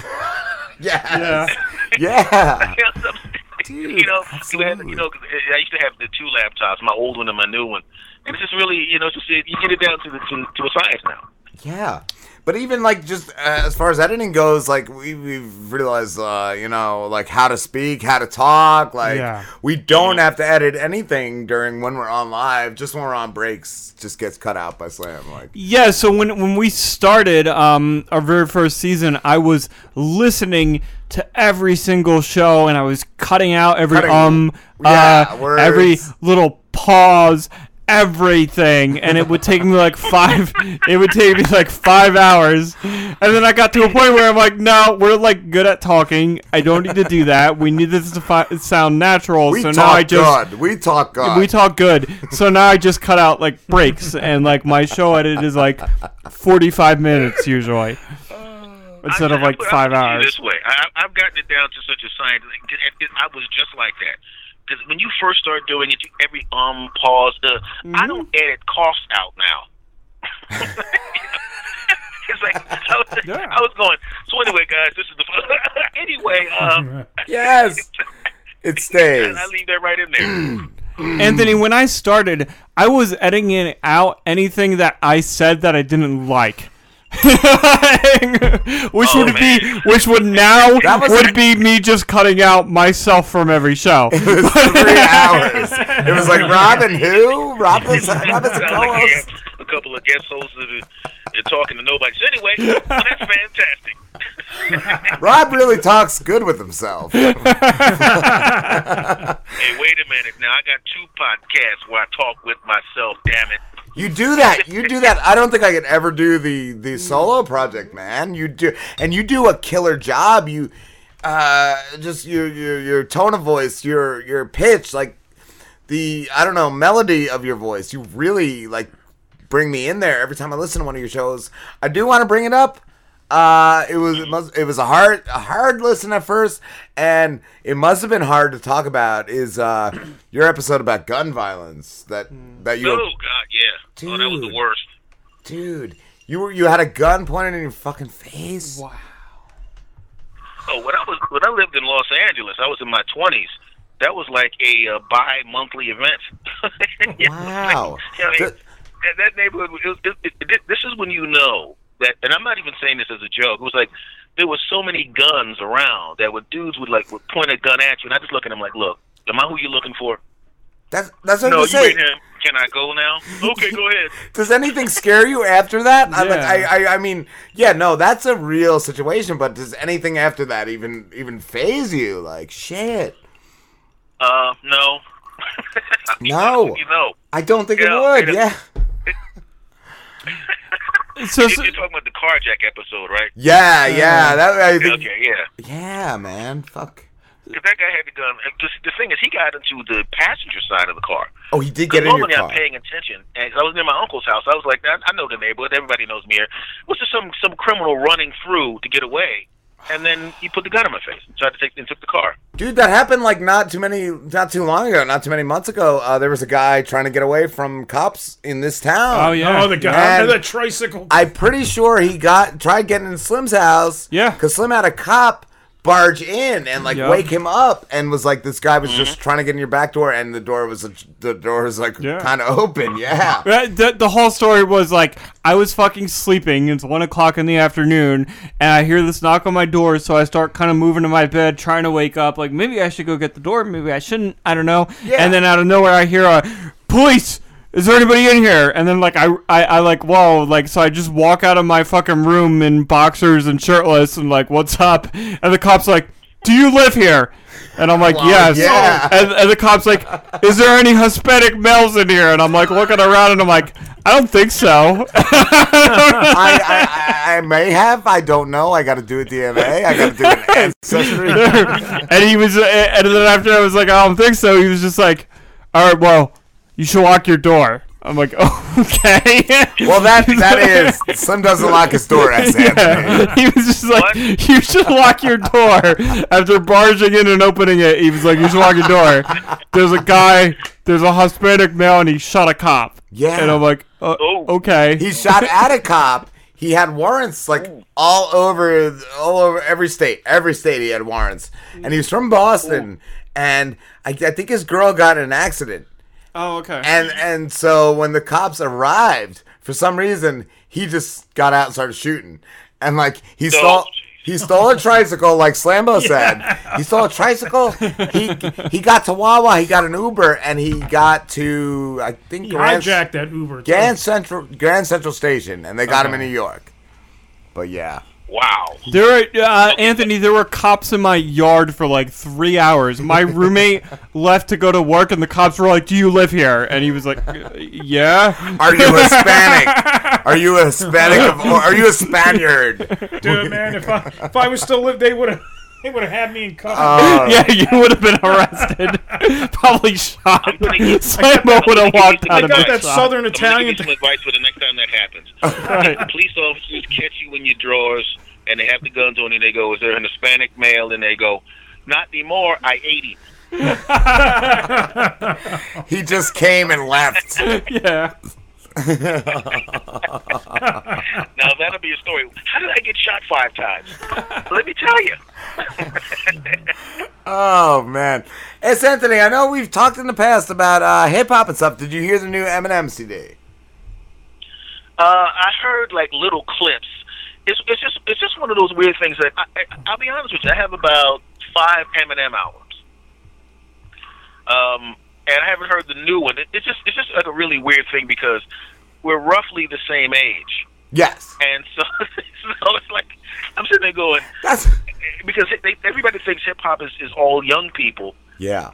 Yes. Yeah. you know, 'cause I, had- you know, 'cause I used to have the two laptops, my old one and my new one, and it's just really, you know, it's just you get it down to the, to, to a science now. Yeah. But even like just uh, as far as editing goes, like we we've realized, uh, you know, like how to speak, how to talk. Like Yeah. we don't have to edit anything during when we're on live. Just when we're on breaks, just gets cut out by Slam. Like Yeah, so when when we started um, our very first season, I was listening to every single show, and I was cutting out every Cutting- um, yeah, uh, every little pause, everything, and it would take me like five. it would take me like five hours, and then I got to a point where I'm like, no, we're like good at talking. I don't need to do that. We need this to fi- sound natural. we so talk now I just good. We talk good. we talk good. So now I just cut out like breaks, and like my show edit is like 45 minutes usually, oh. instead of like But five I'll hours. This way, I, I've gotten it down to such a science. It, it, I was just like that. Because when you first start doing it, every um pause. Uh, I don't edit coughs out now. it's like I was, I was going. So anyway, guys, this is the anyway. Um, yes, it stays. and I leave that right in there. Anthony, when I started, I was editing out anything that I said that I didn't like. which Oh, would be which would now That was would be me just cutting out myself from every show. It was three hours. It was like Robin who? Robin's Robin's a co-host. you have a couple of guest hosts that are, are talking to nobody. So anyway, that's fantastic. Rob really talks good with himself. Hey, wait a minute. Now I got two podcasts where I talk with myself. Damn it. You do that. You do that. I don't think I could ever do the the solo project, man. You do, and you do a killer job. You, uh, just your your your tone of voice, your your pitch, like the I don't know melody of your voice. You really like bring me in there every time I listen to one of your shows. I do want to bring it up. Uh, it was it, must, it was a hard a hard listen at first, and it must have been hard to talk about. Is uh your episode about gun violence that that you Oh God, yeah. Oh, that was the Dude. worst. Dude, you were you had a gun pointed in your fucking face. Wow. Oh, when I was when I lived in Los Angeles, I was in my twenties. That was like a uh, bi-monthly event. You know, Wow. That, that neighborhood. It, it, it, it, this is when you know that, and I'm not even saying this as a joke. It was like there were so many guns around that would dudes would like would point a gun at you, and I just look at him like, look, am I who you're looking for? That's that's what no, I'm you saying. ain't him. Can I go now? Okay, go ahead. Does anything scare you after that? I, like, Yeah. I, I, I mean, yeah, no, that's a real situation. But does anything after that even even faze you? Like shit. Uh, no. No, You know. I don't think Yeah, it would. it- Yeah, So, you, you're talking about the carjack episode, right? yeah, yeah. That I think. Okay, yeah. Yeah, man. Fuck. Because that guy had the gun. and The thing is, he got into the passenger side of the car. Oh, he did 'Cause get in your car. I'm paying attention, and I was near my uncle's house. I was like, I, I know the neighborhood. Everybody knows me here. Was there some some criminal running through to get away? And then he put the gun in my face and tried to take and took the car. Dude, that happened like not too many, not too long ago, not too many months ago. Uh, there was a guy trying to get away from cops in this town. Oh, yeah. Oh, the guy And on the tricycle. I'm pretty sure he got tried getting in Slim's house. Yeah, because Slim had a cop barge in and like Yep. wake him up, and was like, this guy was just mm-hmm. trying to get in your back door, and the door was the door was like kind of open. Yeah. Right, The, the whole story was like I was fucking sleeping. It's one o'clock in the afternoon, and I hear this knock on my door. So I start kind of moving to my bed, trying to wake up. Like maybe I should go get the door. Maybe I shouldn't. I don't know. Yeah. And then out of nowhere, I hear a police. Is there anybody in here? And then like I, I I like whoa like so I just walk out of my fucking room in boxers and shirtless and like what's up? And the cops like, do you live here? And I'm like, Wow, yes. yeah. And, and the cop's like, is there any Hispanic males in here? And I'm like looking around and I'm like, I don't think so. I, I, I, may have. I don't know. I got to do a DNA. I got to do an ancestry. and he was, and then after I was like, I don't think so. He was just like, all right, well, you should lock your door. I'm like, oh, okay. Well, that that is Slim doesn't lock his door. As Yeah. He was just like, you should lock your door. After barging in and opening it, he was like, you should lock your door. There's a guy, there's a Hispanic male, and he shot a cop. Yeah. And I'm like, uh, okay. He shot at a cop. He had warrants like all over, all over every state. Every state he had warrants, and he was from Boston. And I, I think his girl got in an accident. Oh, okay. And and so when the cops arrived, for some reason he just got out and started shooting, and like he stole. He stole a tricycle, like Slambo said. He stole a tricycle. He he got to Wawa. He got an Uber, and he got to I think He Grand, hijacked that Uber. too. Grand Central Grand Central Station, and they got him in New York. But yeah, Wow. There were uh, Anthony. There were cops in my yard for like three hours. My roommate left to go to work, and the cops were like, "Do you live here?" And he was like, "Uh, "Yeah." Are you Hispanic? Are you a Hispanic? Of, or are you a Spaniard? Dude, man, if I if I was still live, they would have they would have had me in cuffs. Uh, yeah, you would have been arrested, probably shot. Slambo would have walked out I of got it. that shot. Southern I'm gonna Italian. give you some advice for the next time that happens. Right. If the police officers catch you in your drawers and they have the guns on you, they go, "Is there an Hispanic male?" And they go, "Not anymore. I ate him." He just came and left. yeah. Now that'll be a story. How did I get shot five times? Let me tell you. Oh man, it's Anthony. I know we've talked in the past about uh, hip hop and stuff. Did you hear the new Eminem CD? Uh, I heard like little clips. It's, it's just it's just one of those weird things that I, I, I'll be honest with you. I have about five Eminem albums, um, and I haven't heard the new one. It, it's just it's just like a really weird thing because we're roughly the same age, Yes. and so so it's like I'm sitting there going That's because they, everybody thinks hip hop is, is all young people, yeah.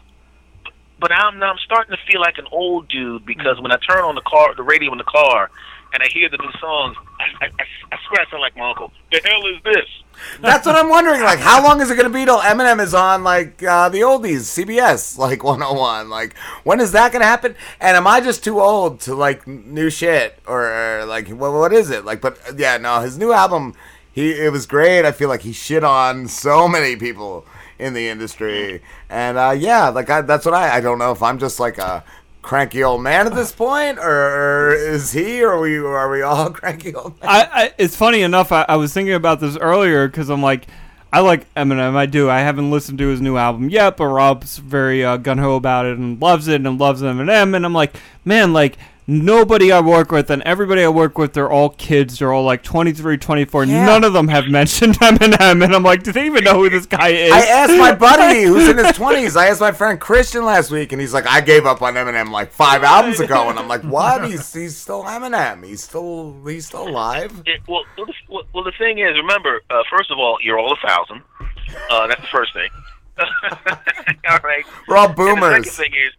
but I'm I'm starting to feel like an old dude because when I turn on the car, the radio in the car, and I hear the new songs, I, I, I, swear I sound like my uncle. The hell is this? That's what I'm wondering. Like, how long is it going to be till Eminem is on like uh, the oldies, CBS, like 101? Like, when is that going to happen? And am I just too old to like new shit, or, or like what, what is it? Like, but yeah, no, his new album, he it was great. I feel like he shit on so many people in the industry, and uh, yeah, like I, that's what I I don't know if I'm just like a cranky old man at this point, or, is he, or are we are we all cranky old? Men? I, I it's funny enough. I, I was thinking about this earlier because I'm like, I like Eminem. I do. I haven't listened to his new album yet, but Rob's very uh, gun ho about it and loves it and loves Eminem. And I'm like, man, like nobody I work with and everybody I work with, they're all kids. They're all like 23, 24. Yeah. None of them have mentioned Eminem, and I'm like, do they even know who this guy is? I asked my buddy who's in his twenties. I asked my friend Christian last week, and he's like, "I gave up on Eminem like five albums ago." And I'm like, "What? He's he's still Eminem. He's still he's still alive." It, well, well, the- well, well, the thing is, remember, uh, first of all, you're all a thousand. Uh, that's the first thing. all right. We're all And the second thing is,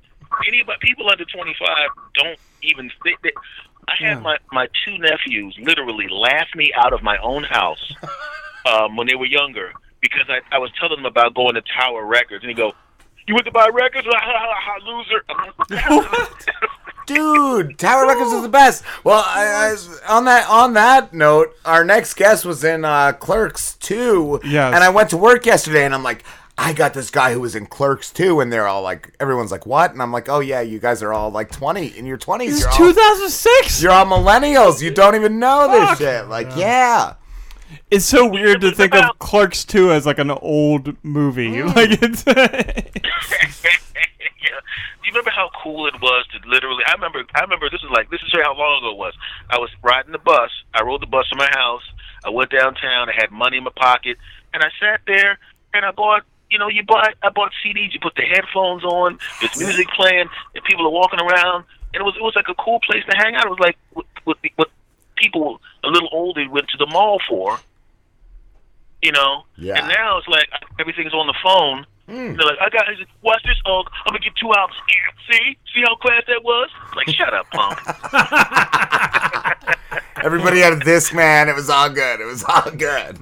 anybody, people under 25 don't even think that. I had my, my two nephews literally laugh me out of my own house um, when they were younger because I, I was telling them about going to Tower Records, and he go, "You went to buy records, loser." I'm like, Dude, Tower Records is the best. Well, I, I, on that on that note, our next guest was in uh, Clerks two. Yes. And I went to work yesterday, and I'm like, I got this guy who was in Clerks two, and they're all like, everyone's like, what? And I'm like, oh yeah, you guys are all like 20 in your 20s. This is You're all- 2006. You're all millennials. You don't even know Fuck. this shit. Like, yeah. It's so weird to think of Clerks 2 as like an old movie. Mm. Like it's yeah. Do you remember how cool it was to literally? I remember. I remember. This is like. This is how long ago it was. I was riding the bus. I rode the bus to my house. I went downtown. I had money in my pocket, and I sat there and I bought. You know, you buy. I bought CDs. You put the headphones on. There's music playing, and people are walking around. And it was. It was like a cool place to hang out. It was like what, what, what people a little older went to the mall for. You know. Yeah. And now it's like everything's on the phone. They're like, I got. He's like, Watch this, Hulk. I'm gonna get two albums. See, see how class that was? Like, shut up, punk. Everybody had a disc, man. It was all good. It was all good.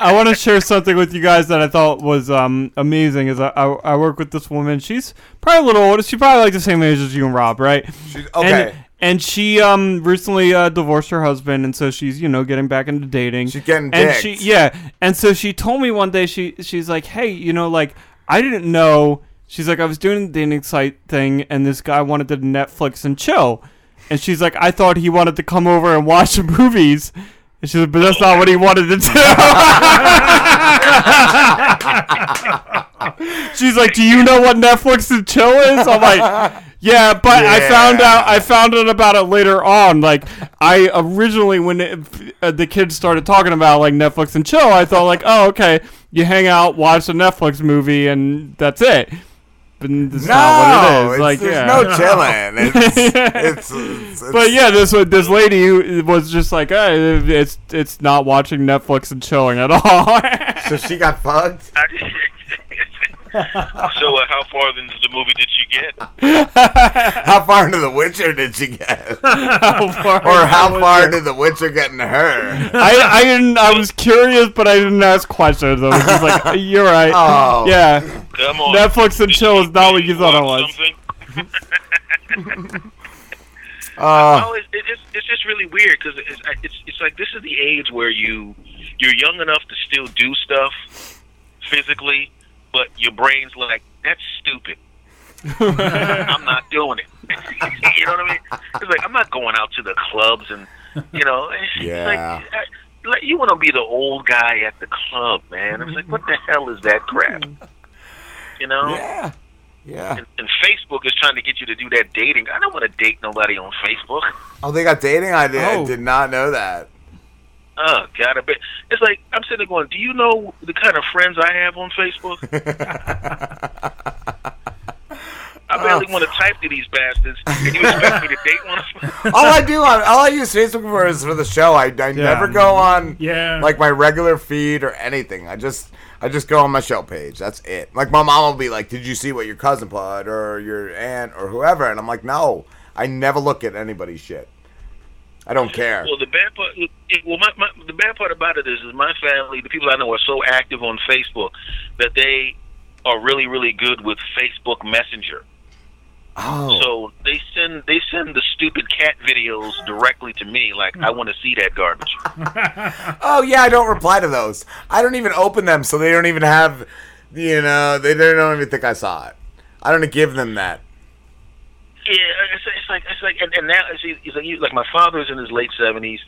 I want to share something with you guys that I thought was um, amazing. Is I, I, I work with this woman. She's probably a little older. She's probably like the same age as you and Rob, right? okay. And, and she um recently uh, divorced her husband, and so she's you know getting back into dating. She's getting and dicked. she yeah, and so she told me one day she she's like, hey, you know, like I didn't know. She's like, I was doing the dating site thing, and this guy wanted to Netflix and chill, and she's like, I thought he wanted to come over and watch movies. And she's like, but that's not what he wanted to do. She's like, "Do you know what Netflix and chill is?" I'm like, "Yeah, but I found out I found out about it later on. Like, I originally when it, uh, the kids started talking about like Netflix and chill, I thought like, "Oh, okay, you hang out, watch a Netflix movie, and that's it." But that's not what it No, it's- like, there's yeah. no chilling. It's- it's- it's- but yeah, this this lady who was just like, hey, it's it's not watching Netflix and chilling at all. so she got fucked. so, uh, how far into the movie did you get? how far into The Witcher did she get? How far or how far Witcher? did The Witcher get into her? I, I didn't. I was curious, but I didn't ask questions. I was just like, "You're right. Oh. Yeah, Come on. Netflix and chill is not what you thought it was." Uh, oh, it, it, it's it's just really weird because it's, it's it's like this is the age where you you're young enough to still do stuff physically, but your brain's like that's stupid. I'm not doing it. you know what I mean? It's like I'm not going out to the clubs and you know. It's Yeah. Like, I- like you want to be the old guy at the club, man. It's like what the hell is that crap? You know? Yeah. Yeah. And, and Facebook is trying to get you to do that dating. I don't want to date nobody on Facebook. Oh, they got dating? I did, I Oh. did not know that. Uh, oh God, I bet it's like I'm sitting there going, "Do you know the kind of friends I have on Facebook?" I barely oh. want to type to these bastards, and you expect me to date one of them? all I do on all I use Facebook for is for the show. I, I never go on Yeah. like my regular feed or anything. I just I just go on my show page. That's it. Like my mom will be like, "Did you see what your cousin put or your aunt or whoever?" And I'm like, "No, I never look at anybody's shit. I don't care." Well, the bad part, well, my, my, the bad part about it is, is my family, the people I know, are so active on Facebook that they are really, really good with Facebook Messenger. Oh. So they send they send the stupid cat videos directly to me. Like I want to see that garbage. oh yeah, I don't reply to those. I don't even open them, so they don't even have, you know, they, they don't even think I saw it. I don't give them that. Yeah, it's, it's like it's like, and, and now it's, it's like, you, like my father's in his late seventies,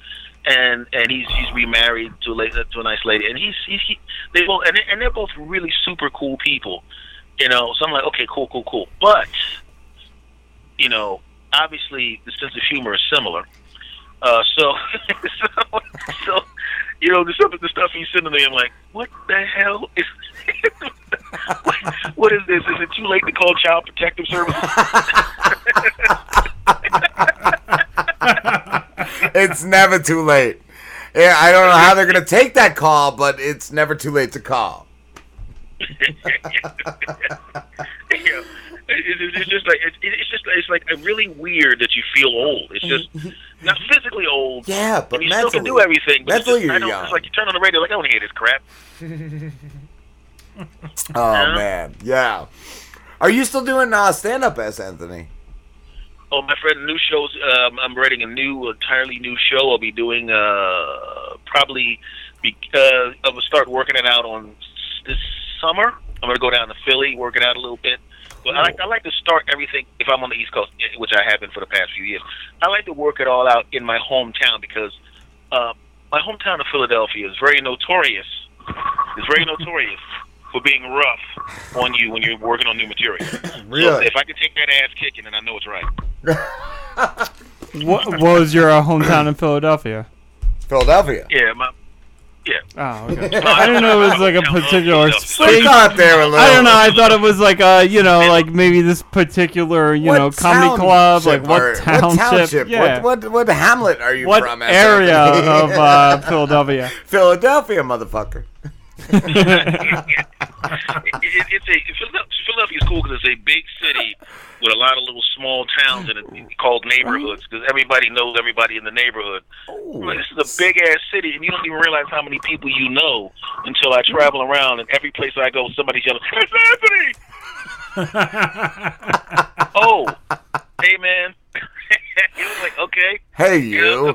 and and he's he's remarried to a late, to a nice lady, and he's he's he, they both and, they- and they're both really super cool people, you know. So I'm like, okay, cool, cool, cool, but you know, obviously the sense of humor is similar. Uh, so, so, so, you know, the stuff, the stuff he's sending me, I'm like, what the hell is? what, is this? Is it too late to call Child Protective Services? it's never too late. Yeah, I don't know how they're gonna take that call, but it's never too late to call. you it, it, it's just like it, it's just it's like really weird that you feel old. It's just not physically old. Yeah, but you still can do everything. But mentally just, you're don't, young. It's like you turn on the radio, like I don't hear this crap. Oh man, yeah. Are you still doing uh, stand up, S. Anthony? Oh, my friend, new shows. Um, I'm writing a new, entirely new show. I'll be doing uh, probably. Uh, I will start working it out on s- this summer. I'm gonna go down to Philly, work it out a little bit. But I like I like to start everything if I'm on the East Coast, eh, which I have been for the past few years. I like to work it all out in my hometown because uh, my hometown of Philadelphia is very notorious. It's very notorious for being rough on you when you're working on new material. So Really? if I could take that ass kicking, then I know it's right. What, what was your uh, hometown in Philadelphia? Philadelphia. Yeah, my yeah. Oh, okay. I didn't know it was like a particular Slow state. thought there a I don't know. I thought it was like a, you know, like maybe this particular, you What know, comedy club, like what township? What township? Yeah. What, what what hamlet are you What from? S. area of uh, Philadelphia? Philadelphia, motherfucker. It, it, it's a Philadelphia is cool because it's a big city with a lot of little small towns it called neighborhoods because everybody knows everybody in the neighborhood. Like, this is a big ass city, and you don't even realize how many people you know until I travel around, and every place I go, somebody's yelling, "It's Anthony!" oh, hey man. he was like, okay. Hey, you.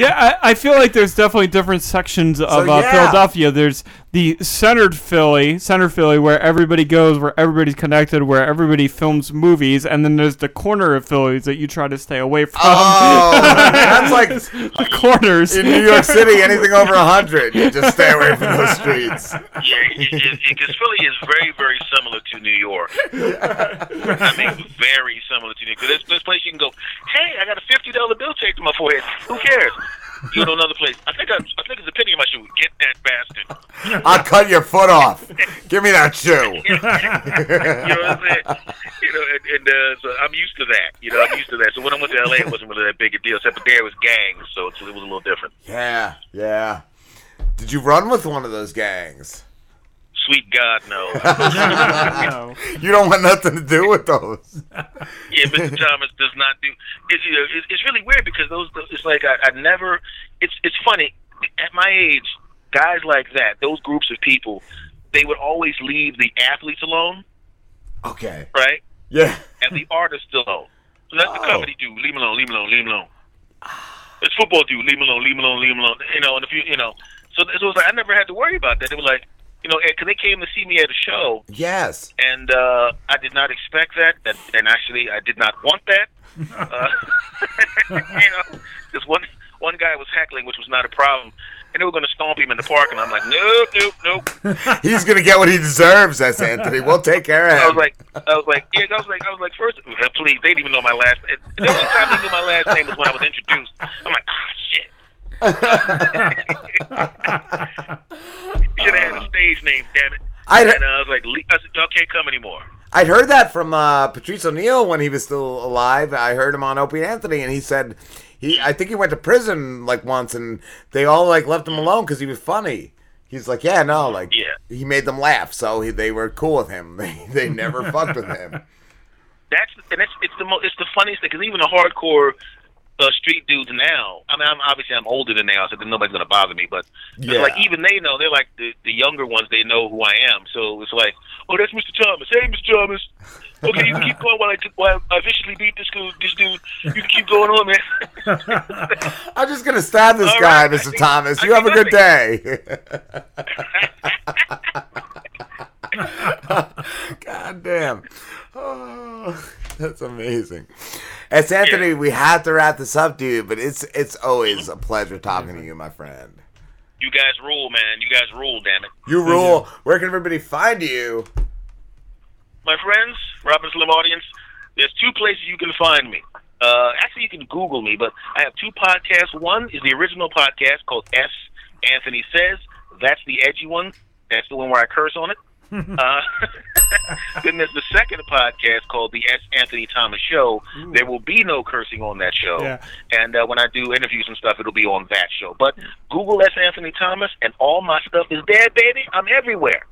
Yeah, I, I feel like there's definitely different sections of So, uh, yeah. Philadelphia. There's the centered Philly, center Philly, where everybody goes, where everybody's connected, where everybody films movies, and then there's the corner of Philly that you try to stay away from. Oh, that's like the corners in New York City. Anything over hundred, you just stay away from those streets. Yeah, because Philly is very, very similar to New York. I mean, very similar to New York. 'Cause There's this place you can go, hey, I got a fifty dollar bill taped to my forehead. Who cares? Go to another place. I think I, I think it's a penny in my shoe. Get that bastard. I'll cut your foot off. Give me that shoe. you know what I'm saying? You know, and, and uh, so I'm used to that. You know, I'm used to that. So when I went to LA, it wasn't really that big a deal. Except for there was gangs, so it was a little different. Yeah, yeah. Did you run with one of those gangs? Sweet God, no. You don't want nothing to do with those. Yeah, Mr. Thomas does not do. It's you know, it's, it's really weird because those. It's like I, I never. It's it's funny. At my age, guys like that, those groups of people, they would always leave the athletes alone, Okay. right? Yeah. And the artists alone. So that's the Oh. comedy dude. Leave him alone. Leave him alone. Leave him alone. It's football dude. Leave him alone. Leave him alone. Leave him alone. You know, and if you, you know, so, so it was like I never had to worry about that. They were like, you know, because they came to see me at a show, Yes. and uh, I did not expect that. That, and actually, I did not want that. Uh, you know, because one one guy was heckling, which was not a problem, and they were going to stomp him in the park, and I'm like, nope, nope, nope. He's gonna get what he deserves, That's Anthony. We'll take care of him. I was like, I was like, yeah, I was like, I was like, first, please, they didn't even know my last. Name. The only time they knew my last name was when I was introduced. I'm like, ah, shit. You should have had a stage name, damn it. I'd- and uh, I was like, "Le- I said, y'all can't come anymore. I'd heard that from uh, Patrice O'Neal when he was still alive. I heard him on Opie Anthony, and he said he. I think he went to prison like once, and they all like left him alone because he was funny. He's like, yeah, no, like Yeah. he made them laugh, so he, they were cool with him. They they never fucked with him. That's and it's it's the mo- it's the funniest thing because even the hardcore uh, street dudes now. I mean, I'm obviously I'm older than they are, so then nobody's gonna bother me. But Yeah. like even they know they're like the the younger ones. They know who I am. So it's like, oh, that's Mr. Thomas. Hey, Mr. Thomas. Okay, you can keep going while I while I viciously beat this dude. This dude, you can keep going on, man. I'm just gonna stab this All guy, right, Mr. think- Thomas. I You have a good day. God damn. Oh, that's amazing. It's Anthony. We have to wrap this up, dude. But it's it's always a pleasure talking to you, my friend. You guys rule, man. You guys rule, damn it. You rule. Where can everybody find you? My friends, Rob and Slim audience, there's two places you can find me. Uh, actually, you can Google me, but I have two podcasts. One is the original podcast called S. Anthony Says. That's the edgy one. That's the one where I curse on it. Uh, then there's the second podcast called the S. Anthony Thomas Show. There will be no cursing on that show. Yeah. And uh, when I do interviews and stuff, it'll be on that show. But Google S. Anthony Thomas, and all my stuff is there, baby. I'm everywhere.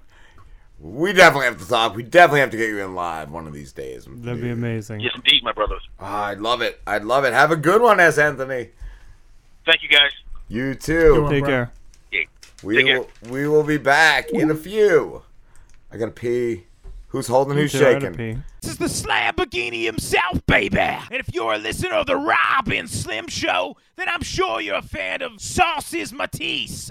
We definitely have to talk. We definitely have to get you in live one of these days. That'd be amazing. Yes, indeed, my brothers. Ah, I'd love it. I'd love it. Have a good one, S. Anthony. Thank you, guys. You too. Take care. We Take care. will, we will be back in a few. I gotta pee. Who's holding? Who's Me too, I gotta shaking? pee. This is the Lamborghini himself, baby. And if you're a listener of the Rob and Slim Show, then I'm sure you're a fan of Sauces Matisse.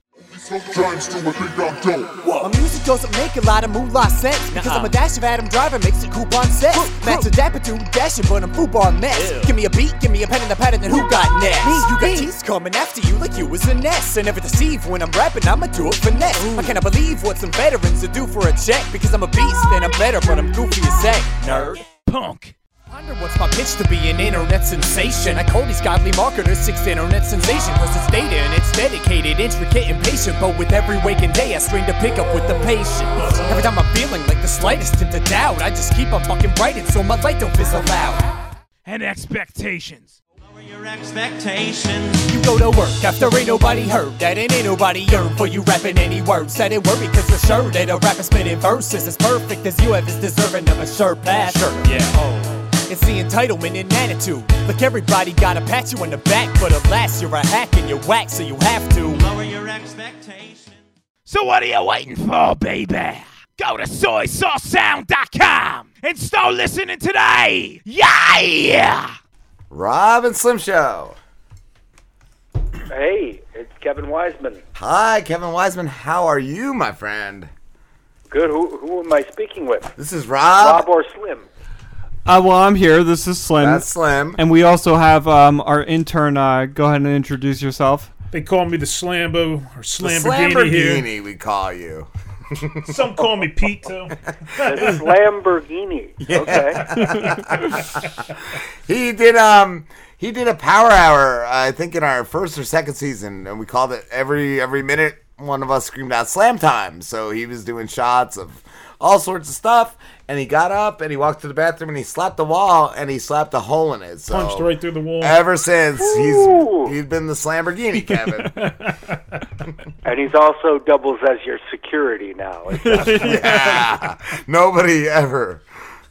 Sometimes do I think I'm dope. My music doesn't make a lot of moolah sense because I'm a dash of Adam Driver, makes it coupon sense. Max a dapper to dashing, but I'm football mess. Give me a beat, give me a pen and a pad, and then who got next? Me, you got teeth coming after you like you was a nest. I never deceive when I'm rapping, I'ma do it finesse. I cannot believe what some veterans would do for a check because I'm a beast and I'm better, but I'm goofy as heck, nerd. Punk. Wonder what's my pitch to be an internet sensation? I call these godly marketers six internet sensation Cause it's data and it's dedicated, intricate and patient But with every waking day I strain to pick up with the patience Every time I'm feeling like the slightest hint of doubt I just keep on fucking writing so my light don't fizzle out And expectations. Lower your expectations. You go to work after ain't nobody heard that, and ain't nobody yearn for you rapping any words. That ain't worry, cause you're sure that a rapper spitting verses as perfect as you have is deserving of a sure pass. Sure, yeah, oh. It's the entitlement and attitude. Like everybody gotta pat you on the back, but alas, you're a hack and you're whack, so you have to lower your expectations. So what are you waiting for, baby? Go to soysaucesound.com and start listening today. Yeah! Rob and Slim Show. Hey, it's Kevin Weisman. Hi, Kevin Weisman. How are you, my friend? Good. Who, who am I speaking with? This is Rob. Rob or Slim? Uh, well, I'm here. This is Slim. That's Slim. And we also have um, our intern. Uh, go ahead and introduce yourself. They call me the Slambo or The Slamborghini here. Lamborghini, we call you. Some call me Pete too. This is Lamborghini. Okay. he did um he did a power hour I think in our first or second season and we called it every every minute one of us screamed out slam time so he was doing shots of all sorts of stuff and he got up and he walked to the bathroom and he slapped the wall and he slapped a hole in it so Punched right through the wall. ever since he's he's been the Lamborghini Kevin and he's also doubles as your security now. yeah nobody ever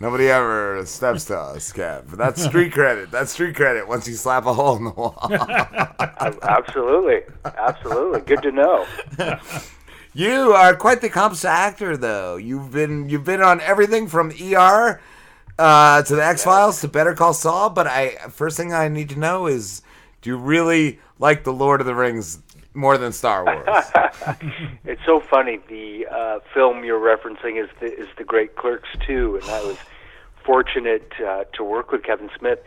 Nobody ever steps to us, Kev. That's street credit. That's street credit once you slap a hole in the wall. Absolutely. Absolutely. Good to know. You are quite the accomplished actor, though. You've been you've been on everything from ER uh, to the X Files to Better Call Saul. But I first thing I need to know is, do you really like the Lord of the Rings more than Star Wars? it's so funny. The uh, film you're referencing is the, is the Great Clerks 2, and I was fortunate uh, to work with Kevin Smith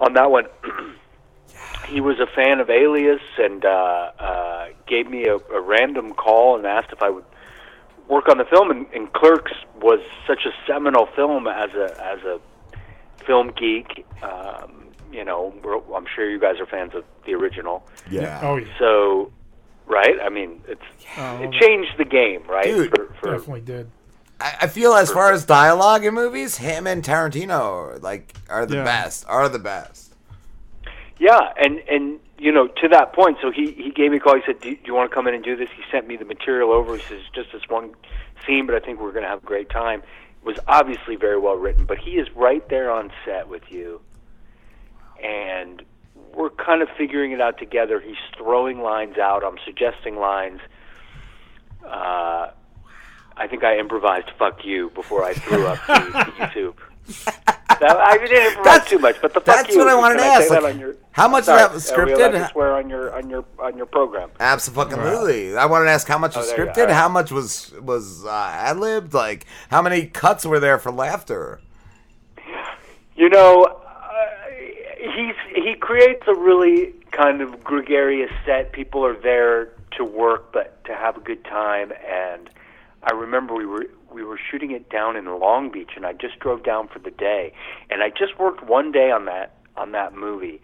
on that one. he was a fan of Alias and uh, uh, gave me a, a random call and asked if I would work on the film. And, and Clerks was such a seminal film as a as a film geek. Um, you know, we're, I'm sure you guys are fans of the original. Yeah. Oh, yeah. So, right? I mean, it's Oh, it changed the game, right? Dude. for, for, Definitely did. I, I feel as far as dialogue in movies, him and Tarantino are, like are the Yeah. best. Are the best. Yeah, and and you know to that point, so he he gave me a call. He said, "Do, do you want to come in and do this?" He sent me the material over. He says, "Just this one scene, but I think we're going to have a great time." It was obviously very well written, but he is right there on set with you, and we're kind of figuring it out together. He's throwing lines out. I'm suggesting lines. Uh, I think I improvised "fuck you" before I threw up the, the YouTube. That, I didn't improvise too much, but the fuck that's you. what I wanted to say ask, that like, on your, how much of that was Are we allowed scripted? to swear on your on your on your program? Absolutely. I wanted to ask how much Oh, was there you go. scripted, All right. how much was was uh, ad libbed, like how many cuts were there for laughter? You know, uh, he's he creates a really kind of gregarious set. People are there to work, but to have a good time. And I remember we were we were shooting it down in Long Beach, and I just drove down for the day, and I just worked one day on that on that movie.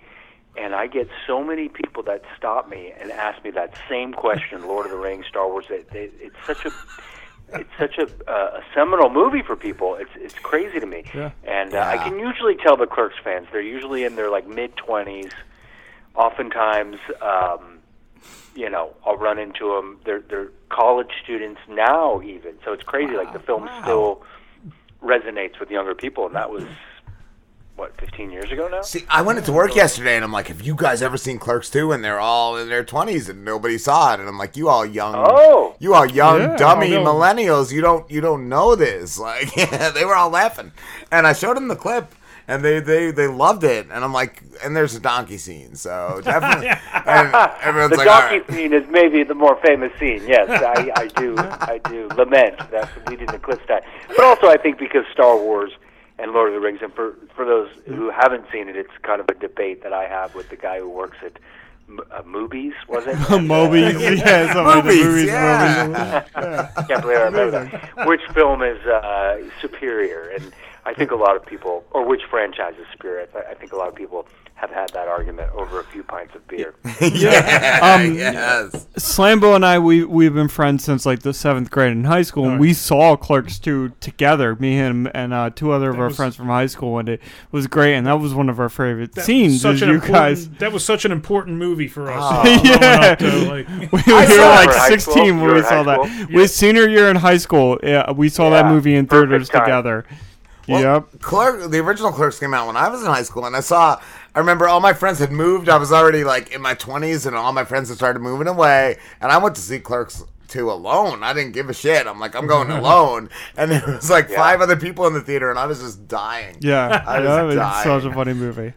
And I get so many people that stop me and ask me that same question, Lord of the Rings, Star Wars. It, it, it's such a it's such a, uh, a seminal movie for people. It's it's crazy to me. Yeah. And uh, I can usually tell the Clerks fans. They're usually in their like mid twenties. Oftentimes, um, you know, I'll run into them. They're they're college students now, even. So it's crazy. like the film still resonates with younger people, and that was what 15 years ago now. See, I went into work yesterday and I'm like, have you guys ever seen Clerks 2? And they're all in their 20s and nobody saw it. And I'm like, you all young, Oh. you all young, Yeah. dummy millennials, you don't you don't know this. Like, yeah, they were all laughing. And I showed them the clip and they, they, they loved it. And I'm like, and there's a donkey scene. So definitely. and everyone's the like, donkey right. scene is maybe the more famous scene. Yes, I, I do. I do lament that we didn't eclipse that. But also, I think because Star Wars and Lord of the Rings, and for for those who haven't seen it, it's kind of a debate that I have with the guy who works at M- uh, Movies. Was it Movies, yeah, something like the Movies, movies, yeah. movies. Can't believe I remember that. Which film is uh, superior? And I think a lot of people, or which franchise is superior? I, I think a lot of people have had that argument over a few pints of beer. Um, Slambo and I, we we've been friends since like the seventh grade in high school, and we saw Clerks two together, me him and uh, two other of That our was- friends from high school, and it was great. And that was one of our favorite That scenes. such an you guys, That was such an important movie for us. Oh. yeah, up, though, like- we, we were like sixteen when we saw that. With senior year in high school, yeah, we saw that movie in perfect theaters time. together. Well, yep. Clerk, the original Clerks came out when I was in high school, and I saw. I remember all my friends had moved. I was already like in my twenties, and all my friends had started moving away. And I went to see Clerks two alone. I didn't give a shit. I'm like, I'm going alone. And there was like five other people in the theater, and I was just dying. Yeah, I yeah, was it's such a funny movie.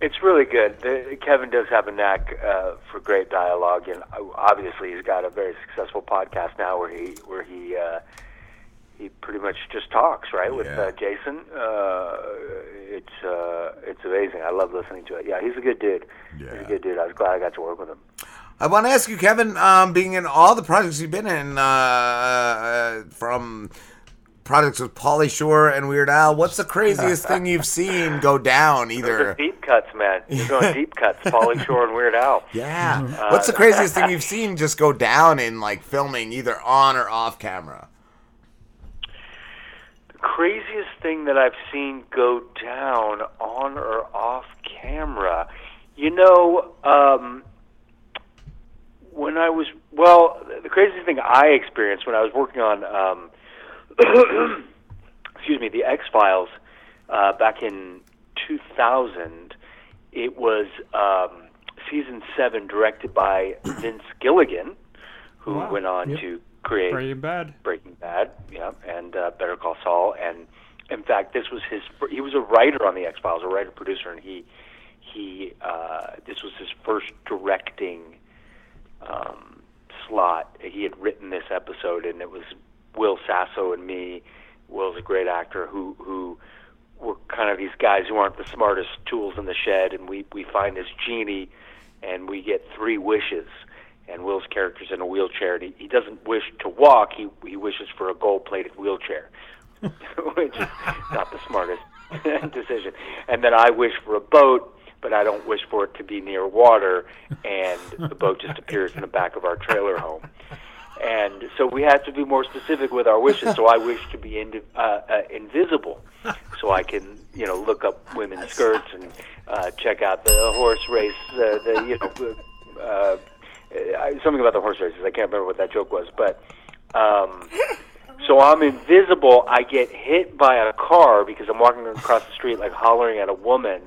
It's really good. The, Kevin does have a knack uh, for great dialogue, and uh, obviously he's got a very successful podcast now where he where he uh, he pretty much just talks right with uh, Jason. Uh, it's uh, it's amazing. I love listening to it. Yeah, he's a good dude. He's a good dude. I was glad I got to work with him. I want to ask you, Kevin, um, being in all the projects you've been in, uh, uh, from projects with Pauly Shore and Weird Al, what's the craziest thing you've seen go down? Either deep cuts, man. You're going deep cuts. Pauly Shore and Weird Al. Yeah. Uh, What's the craziest thing you've seen just go down in like filming, either on or off camera? Craziest thing that I've seen go down on or off camera. You know, um, when I was well, the craziest thing I experienced when I was working on, um, excuse me, the X Files uh, back in 2000. It was um, season seven, directed by Vince Gilligan, who Wow. went on Yep. to create Breaking Bad. Breaking Bad, yeah, and uh, Better Call Saul. And in fact, this was his. He was a writer on the X Files, a writer producer, and he he uh, this was his first directing um, slot. He had written this episode, and it was Will Sasso and me. Will's a great actor who who were kind of these guys who aren't the smartest tools in the shed, and we we find this genie, and we get three wishes. And Will's character's in a wheelchair, and he, he doesn't wish to walk. He he wishes for a gold-plated wheelchair, which is not the smartest decision. And then I wish for a boat, but I don't wish for it to be near water, and the boat just appears in the back of our trailer home. And so we have to be more specific with our wishes. So I wish to be indi- uh, uh, invisible, so I can, you know, look up women's skirts and uh, check out the horse race. Uh, the you know, uh, uh, something about the horse races. I can't remember what that joke was, but um, so I'm invisible. I get hit by a car because I'm walking across the street like hollering at a woman.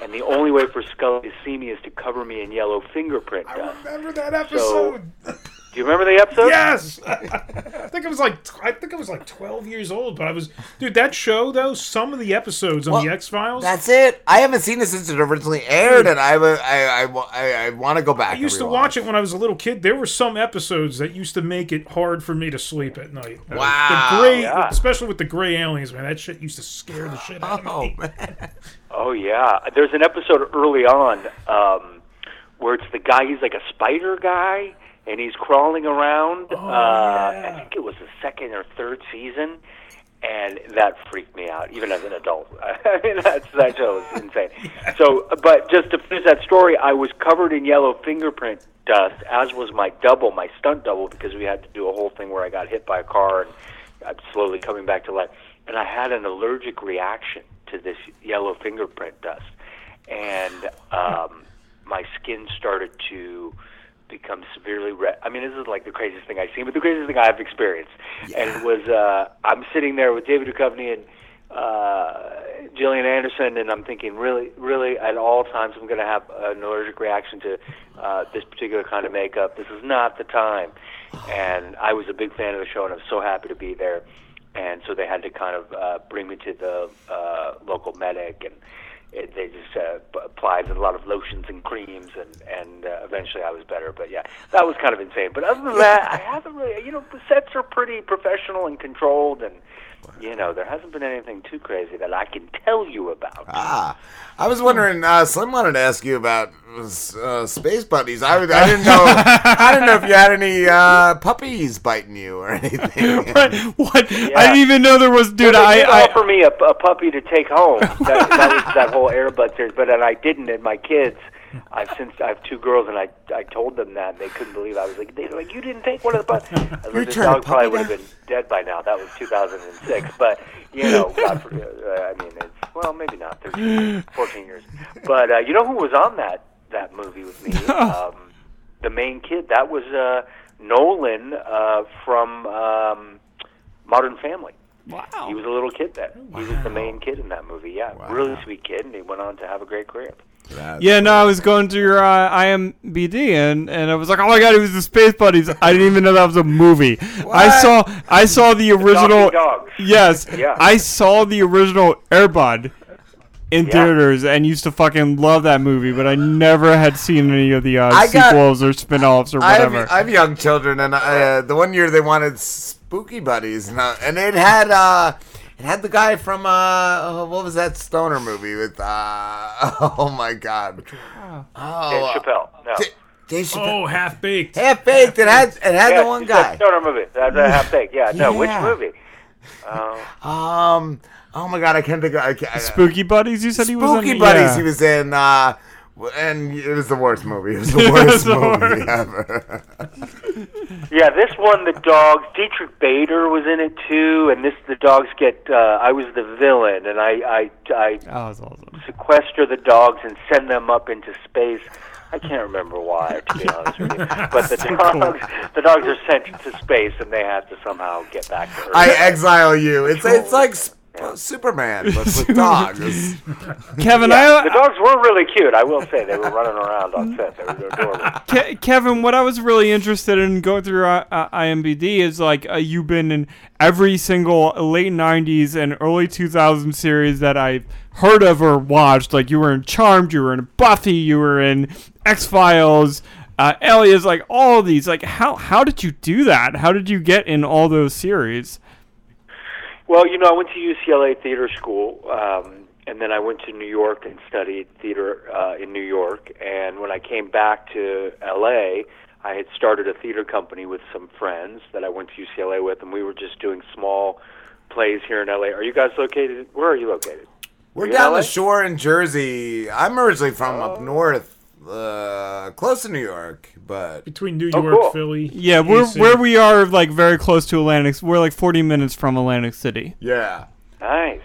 And the only way for Scully to see me is to cover me in yellow fingerprint dust. I remember that So, Do you remember the episode? Yes. I think it was like I think I was like 12 years old, but I was dude. That show though, some of the episodes on Well, the X Files. That's it. I haven't seen it since it originally aired, and I wa- I I, wa- I, I want to go back. I used to watch it when I was a little kid. There were some episodes that used to make it hard for me to sleep at night. Uh, Wow. the gray, Yeah. especially with the gray aliens, man. That shit used to scare the shit out of Oh, me. Oh yeah, there's an episode early on um, where it's the guy. He's like a spider guy, and he's crawling around. uh, I think it was the second or third season, and that freaked me out, even as an adult. I mean, that's, that show is insane. So, but just to finish that story, I was covered in yellow fingerprint dust, as was my double, my stunt double, because we had to do a whole thing where I got hit by a car and I'm slowly coming back to life. And I had an allergic reaction to this yellow fingerprint dust, and um, my skin started to become severely red. I mean, this is like the craziest thing I've seen, but the craziest thing I've experienced. And it was uh, I'm sitting there with David Duchovny and uh, Gillian Anderson, and I'm thinking, really, really, at all times, I'm going to have an allergic reaction to uh, this particular kind of makeup. This is not the time. And I was a big fan of the show, and I was so happy to be there. And so they had to kind of uh, bring me to the uh, local medic, and it, they just uh, applied a lot of lotions and creams, and and uh, eventually I was better. But yeah, that was kind of insane. But other than that, I haven't really. You know, the sets are pretty professional and controlled, and you know, there hasn't been anything too crazy that I can tell you about. Ah, I was wondering. Uh, Slim wanted to ask you about uh, space buddies. I, I didn't know. I didn't know if you had any uh, puppies biting you or anything. what? I didn't even know there was, dude. Well, they did I, I offer me a, a puppy to take home. That, that was that whole Air Bud series, but then I didn't. And my kids, I've since I have two girls, and I I told them that and they couldn't believe. I was like, they were like, you didn't take one of the puppies. Was like, this dog probably would have been dead by now. That was 2006, but you know, God for, uh, I mean, it's well, maybe not 13, 14 years. But uh, you know who was on that that movie with me? Um, the main kid. That was uh, Nolan uh, from um, Modern Family. Wow. He was a little kid then. Wow. He was the main kid in that movie. Yeah, really sweet kid, and he went on to have a great career. Yeah, no, I was going through your uh, IMBD and, and I was like, oh my god, it was the Space Buddies. I didn't even know that was a movie. I saw I saw the original. Dogs. Yes, Yeah. I saw the original Air Bud in Yeah. theaters and used to fucking love that movie, but I never had seen any of the uh, I got- sequels or spin-offs or I have, whatever. I have young children, and uh, the one year they wanted Spooky Buddies, and, uh, and it had uh, it had the guy from uh, oh, what was that stoner movie with uh, oh my god, oh, Dave uh, Chappelle. No. D- Dave Chappelle. Oh, half baked. Half baked. It had it had yeah, the one guy. Stoner movie. That's a half baked. Yeah. No. Which movie? Uh, Um. Oh my god, I can't think. Of, I can't, Spooky Buddies, you said he was in? Spooky Buddies. Yeah. He was in. Uh, w- and it was the worst movie. It was the It was worst the movie worst. ever. yeah. This one, the dogs. Diedrich Bader was in it too, and this the dogs get. Uh, I was the villain, and I I I That was awesome. sequester the dogs and send them up into space. I can't remember why, to be honest with you. But the So dogs, the dogs are sent to space, and they have to somehow get back to Earth. I exile you. It's it's like Sp- Superman, but with dogs. Kevin, Yeah, I the dogs were really cute. I will say they were running around on set. They were adorable. Ke- Kevin, what I was really interested in going through uh, uh, IMBD is like uh, you've been in every single late '90s and early 2000s series that I've heard of or watched. Like you were in Charmed, you were in Buffy, you were in X Files, uh, Alias, like all of these. Like how how did you do that? How did you get in all those series? Well, you know, I went to UCLA Theater School, um, and then I went to New York and studied theater uh, in New York. And when I came back to LA, I had started a theater company with some friends that I went to UCLA with, and we were just doing small plays here in LA. Are you guys located? Where are you located? We're you down the shore in Jersey. I'm originally from up north, uh, close to New York, but between New Oh, York, cool. Philly. Yeah, we're DC. where we are like very close to Atlantic. We're like 40 minutes from Atlantic City. Yeah. Nice.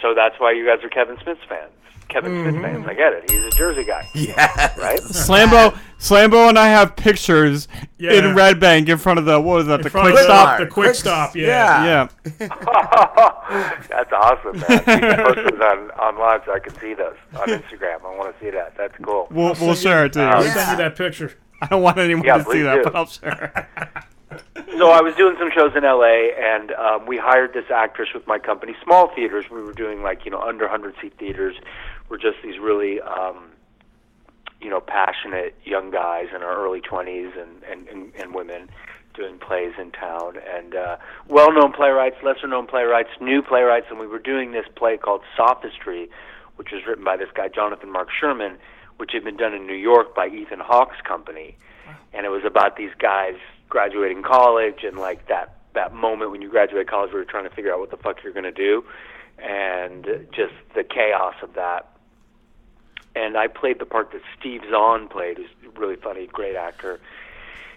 So that's why you guys are Kevin Smith's fans. Kevin Smith fans. I get it. He's a Jersey guy. Yeah. Right? Slambo, Slambo, and I have pictures Yeah. in Red Bank in front of the what was that? In the quick of the- stop. the quick stop, yeah. yeah. That's awesome, man. You can post those on online so I can see those on Instagram. I want to see that. That's cool. We'll we'll share it too. I'll send you that picture. I don't want anyone Yeah, to see that, do. but I'm sure. so I was doing some shows in LA, and um, we hired this actress with my company. Small theaters. We were doing like you know under 100 seat theaters. We're just these really um, you know passionate young guys in our early 20s and and, and, and women doing plays in town. And uh, well-known playwrights, lesser-known playwrights, new playwrights, and we were doing this play called Sophistry, which was written by this guy Jonathan Mark Sherman, which had been done in New York by Ethan Hawke's company, and it was about these guys graduating college and like that that moment when you graduate college where you're trying to figure out what the fuck you're going to do, and just the chaos of that. And I played the part that Steve Zahn played, who's a really funny, great actor.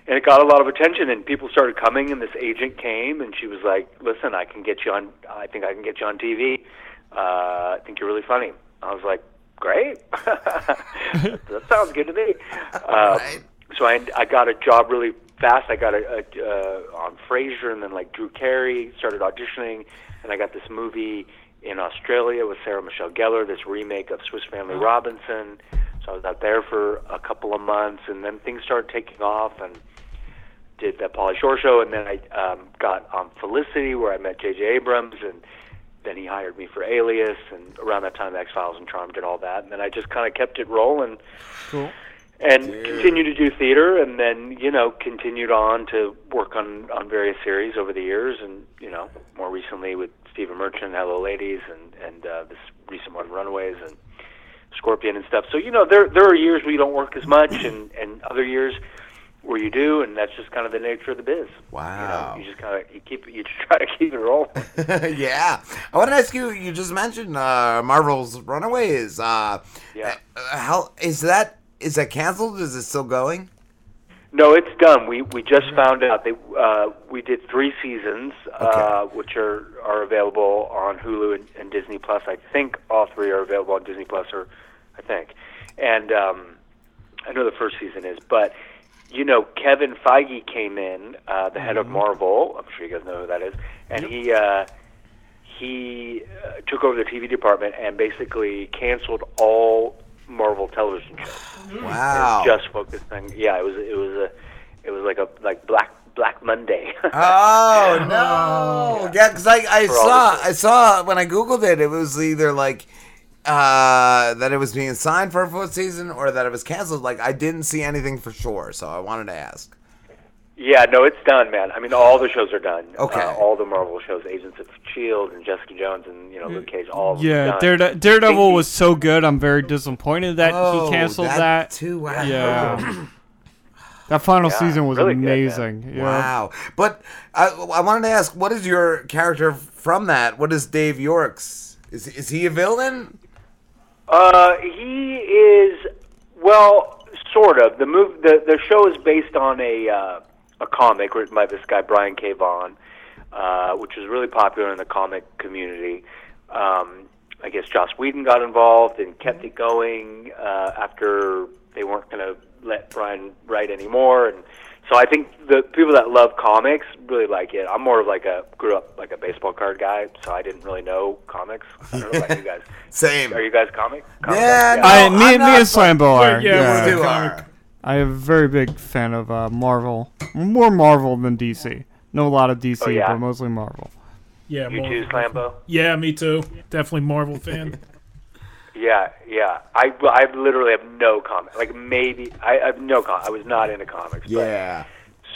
And it got a lot of attention and people started coming and this agent came and she was like listen i can get you on i think i can get you on tv uh i think you're really funny. I was like great. That sounds good to me. Um, so i i got a job really fast. I got a, a uh on frasier and then like drew carey started auditioning and i got this movie in australia with sarah michelle gellar this remake of swiss family robinson so i was out there for a couple of months and then things started taking off and did that Pauly Shore show, and then I um, got on Felicity, where I met J.J. Abrams, and then he hired me for Alias, and around that time, X Files and Charmed and all that, and then I just kind of kept it rolling Cool. and continued to do theater, and then you know continued on to work on on various series over the years, and you know more recently with Stephen Merchant, Hello Ladies, and and uh, this recent one, Runaways, and Scorpion and stuff. So you know there there are years where you don't work as much, and and other years where you do, and that's just kind of the nature of the biz. Wow. You, know, you just kind of you keep you just try to keep it rolling. yeah. I want to ask you. You just mentioned uh, Marvel's Runaways. Uh, Yeah. uh, how is that? Is that canceled? Is it still going? No, it's done. We we just found out they uh, we did three seasons, uh, which are are available on Hulu and, and Disney Plus. I think all three are available on Disney Plus, or I think, and um, I know the first season is, but you know, Kevin Feige came in, uh, the head of Marvel. I'm sure you guys know who that is, and he uh, he uh, took over the TV department and basically canceled all Marvel television shows. Wow. And just focusing. Yeah, it was it was a it was like a like Black Black Monday. Oh no! Yeah, because I, I For saw I saw when I googled it, it was either like uh, that it was being signed for a fourth season or that it was canceled. Like I didn't see anything for sure, so I wanted to ask. Yeah, no, it's done, man. I mean, all the shows are done. Okay. Uh, all the Marvel shows, Agents of Shield and Jessica Jones and you know Luke Cage, all of them Yeah, done. Darede- Daredevil was so good. I'm very disappointed that Oh, he canceled that that. too, wow. Yeah. that final Yeah, season was really good, amazing. yeah. Wow! But I, I wanted to ask, what is your character from that? What is Dave York's? Is is he a villain? Uh, he is well, sort of. The move, the the show is based on a uh, a comic written by this guy Brian K. Vaughan, uh, which was really popular in the comic community. Um, I guess Joss Whedon got involved and kept it going uh, after they weren't going to let Brian write anymore, and so I think the people that love comics really like it. I'm more of like a grew up like a baseball card guy, so I didn't really know comics. I don't know about you guys. Same. Are you guys comic? comic Yeah, I, no, me, I'm me not- and Slambo are. Yeah, Yeah, we're the comic. I am a very big fan of uh, Marvel. More Marvel than DC. Know a lot of DC, Oh, yeah? but mostly Marvel. Yeah, You Marvel. too, Slambo? Yeah, me too. Definitely Marvel fan. Yeah, yeah. I, I literally have no comment. Like maybe I, I have no comment. I was not into comics. But, Yeah.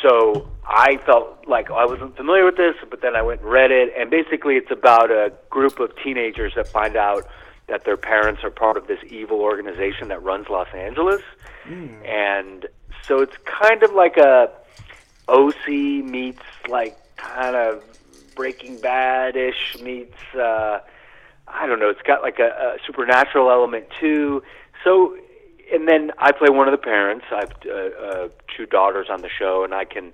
so I felt like I wasn't familiar with this, but then I went and read it, and basically it's about a group of teenagers that find out that their parents are part of this evil organization that runs Los Angeles, and so it's kind of like a OC meets like kind of Breaking Bad ish meets. Uh, I don't know. It's got like a, a supernatural element too. So, and then I play one of the parents. I have uh, uh, two daughters on the show, and I can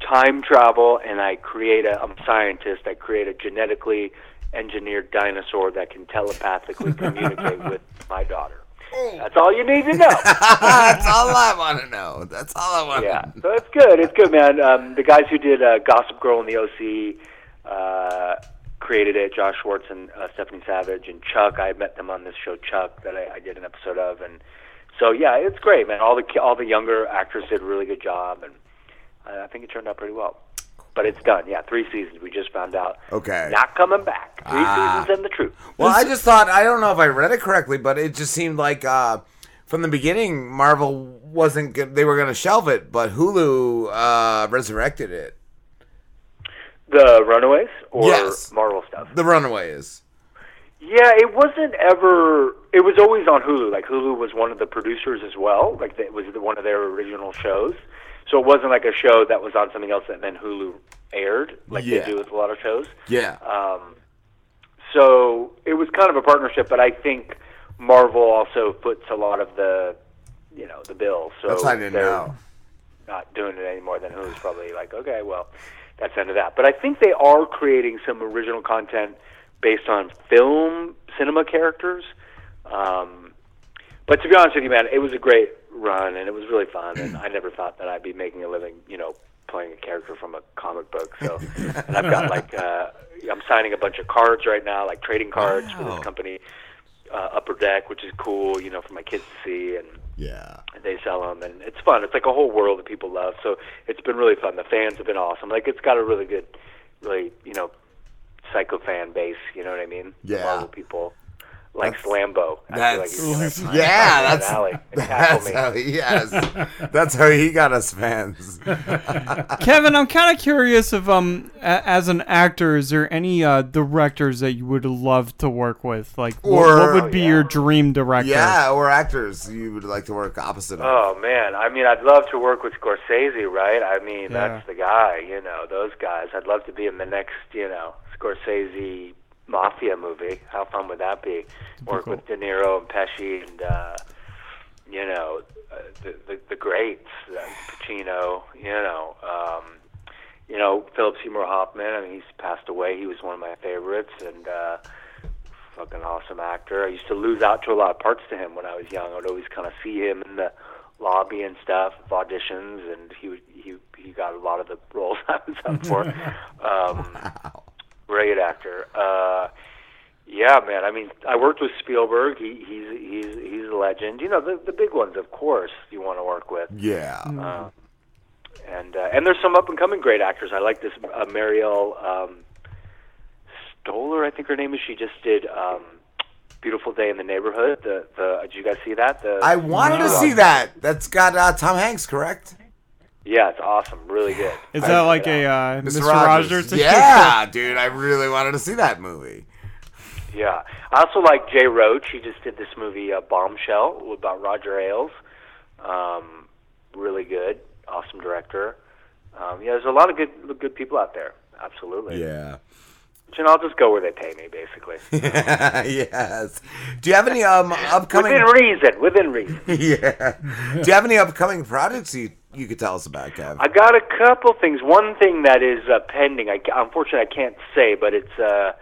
time travel, and I create a. I'm a scientist. I create a genetically engineered dinosaur that can telepathically communicate with my daughter. That's all you need to know. That's all I want to know. That's all I want. Yeah, so it's good. It's good, man. Um, the guys who did uh, Gossip Girl and the OC uh, created it. Josh Schwartz and uh, Stephanie Savage and Chuck. I met them on this show, Chuck, that I, I did an episode of, and so yeah, it's great, man. All the ki- all the younger actors did a really good job, and I I think it turned out pretty well. But it's done. Yeah, three seasons. We just found out. Okay. Not coming back. Three Ah. seasons and the truth. Well, I just thought I don't know if I read it correctly, but it just seemed like uh, from the beginning Marvel wasn't good. They were going to shelve it, but Hulu uh, resurrected it. The Runaways or Yes. Marvel stuff. The Runaways. Yeah, it wasn't ever. It was always on Hulu. Like Hulu was one of the producers as well. Like it was one of their original shows. So it wasn't like a show that was on something else that then Hulu aired, like Yeah. they do with a lot of shows. Yeah. Um, so it was kind of a partnership, but I think Marvel also puts a lot of the, you know, the bill. So That's didn't they're know. Not doing it anymore. Then Hulu's probably like, okay, well, that's the end of that. But I think they are creating some original content based on film cinema characters. Um, but to be honest with you, man, it was a great run and it was really fun. And I never thought that I'd be making a living, you know, playing a character from a comic book. So, and I've got like, uh, I'm signing a bunch of cards right now, like trading cards for this company, uh, Upper Deck, which is cool, you know, for my kids to see. And yeah, they sell them, and it's fun. It's like a whole world that people love. So it's been really fun. The fans have been awesome. Like it's got a really good, really, you know, psycho fan base. You know what I mean? Yeah. Marvel people like Slambo. I feel like That's he's gonna find yeah. That's alley that's how he yes. That's how he got us fans. Kevin, I'm kind of curious if um a- as an actor, is there any uh directors that you would love to work with? Like, Or- what would be your dream director? Yeah, or actors you would like to work opposite of. Oh man, I mean, I'd love to work with Scorsese, right? I mean, Yeah. that's the guy. You know, those guys. I'd love to be in the next, you know, Scorsese mafia movie. How fun would that be? Work with De Niro and Pesci and uh, you know uh, the, the the greats, uh, Pacino. You know, um, you know Philip Seymour Hoffman. I mean, he's passed away. He was one of my favorites and. uh fucking awesome actor. I used to lose out to a lot of parts to him when I was young. I would always kind of see him in the lobby and stuff, auditions, and he he he got a lot of the roles I was up for. um, Great actor. Uh, yeah, man. I mean, I worked with Spielberg. He, he's he's he's a legend. You know, the the big ones, of course, you want to work with. Yeah. Uh, and uh, and there's some up and coming great actors. I like this uh, Marielle um, Stoller, I think her name is. She just did um, Beautiful Day in the Neighborhood. The the did you guys see that? The I wanted to see that. That's got uh, Tom Hanks, correct? Yeah, it's awesome. Really good. Is that like a uh, Mr. Mr. Rogers? Rogers. situation? Yeah, dude, I really wanted to see that movie. Yeah. I also like Jay Roach. He just did this movie uh, Bombshell about Roger Ailes. Um, really good. Awesome director. Um, yeah, there's a lot of good good people out there. Absolutely. Yeah. And I'll just go where they pay me, basically. yes. Do you have any um upcoming? Within reason. Within reason. yeah. Do you have any upcoming projects you you could tell us about, Kev? I got a couple things. One thing that is uh, pending. I, unfortunately, I can't say, but it's uh,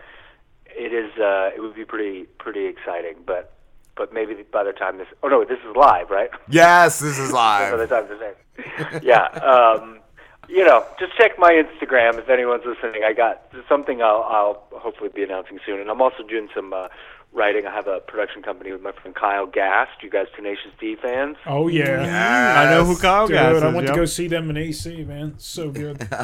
it is uh, it would be pretty pretty exciting. But but maybe by the time this oh no, this is live, right? Yes, this is live. by the time this yeah. Um, you know, just check my Instagram if anyone's listening. I got something I'll, I'll hopefully be announcing soon, and I'm also doing some uh, writing. I have a production company with my friend Kyle Gass. You guys, Tenacious D fans? Oh yeah, I know who Kyle Dude, Gass I is, went yep. to go see them in AC, man. So good.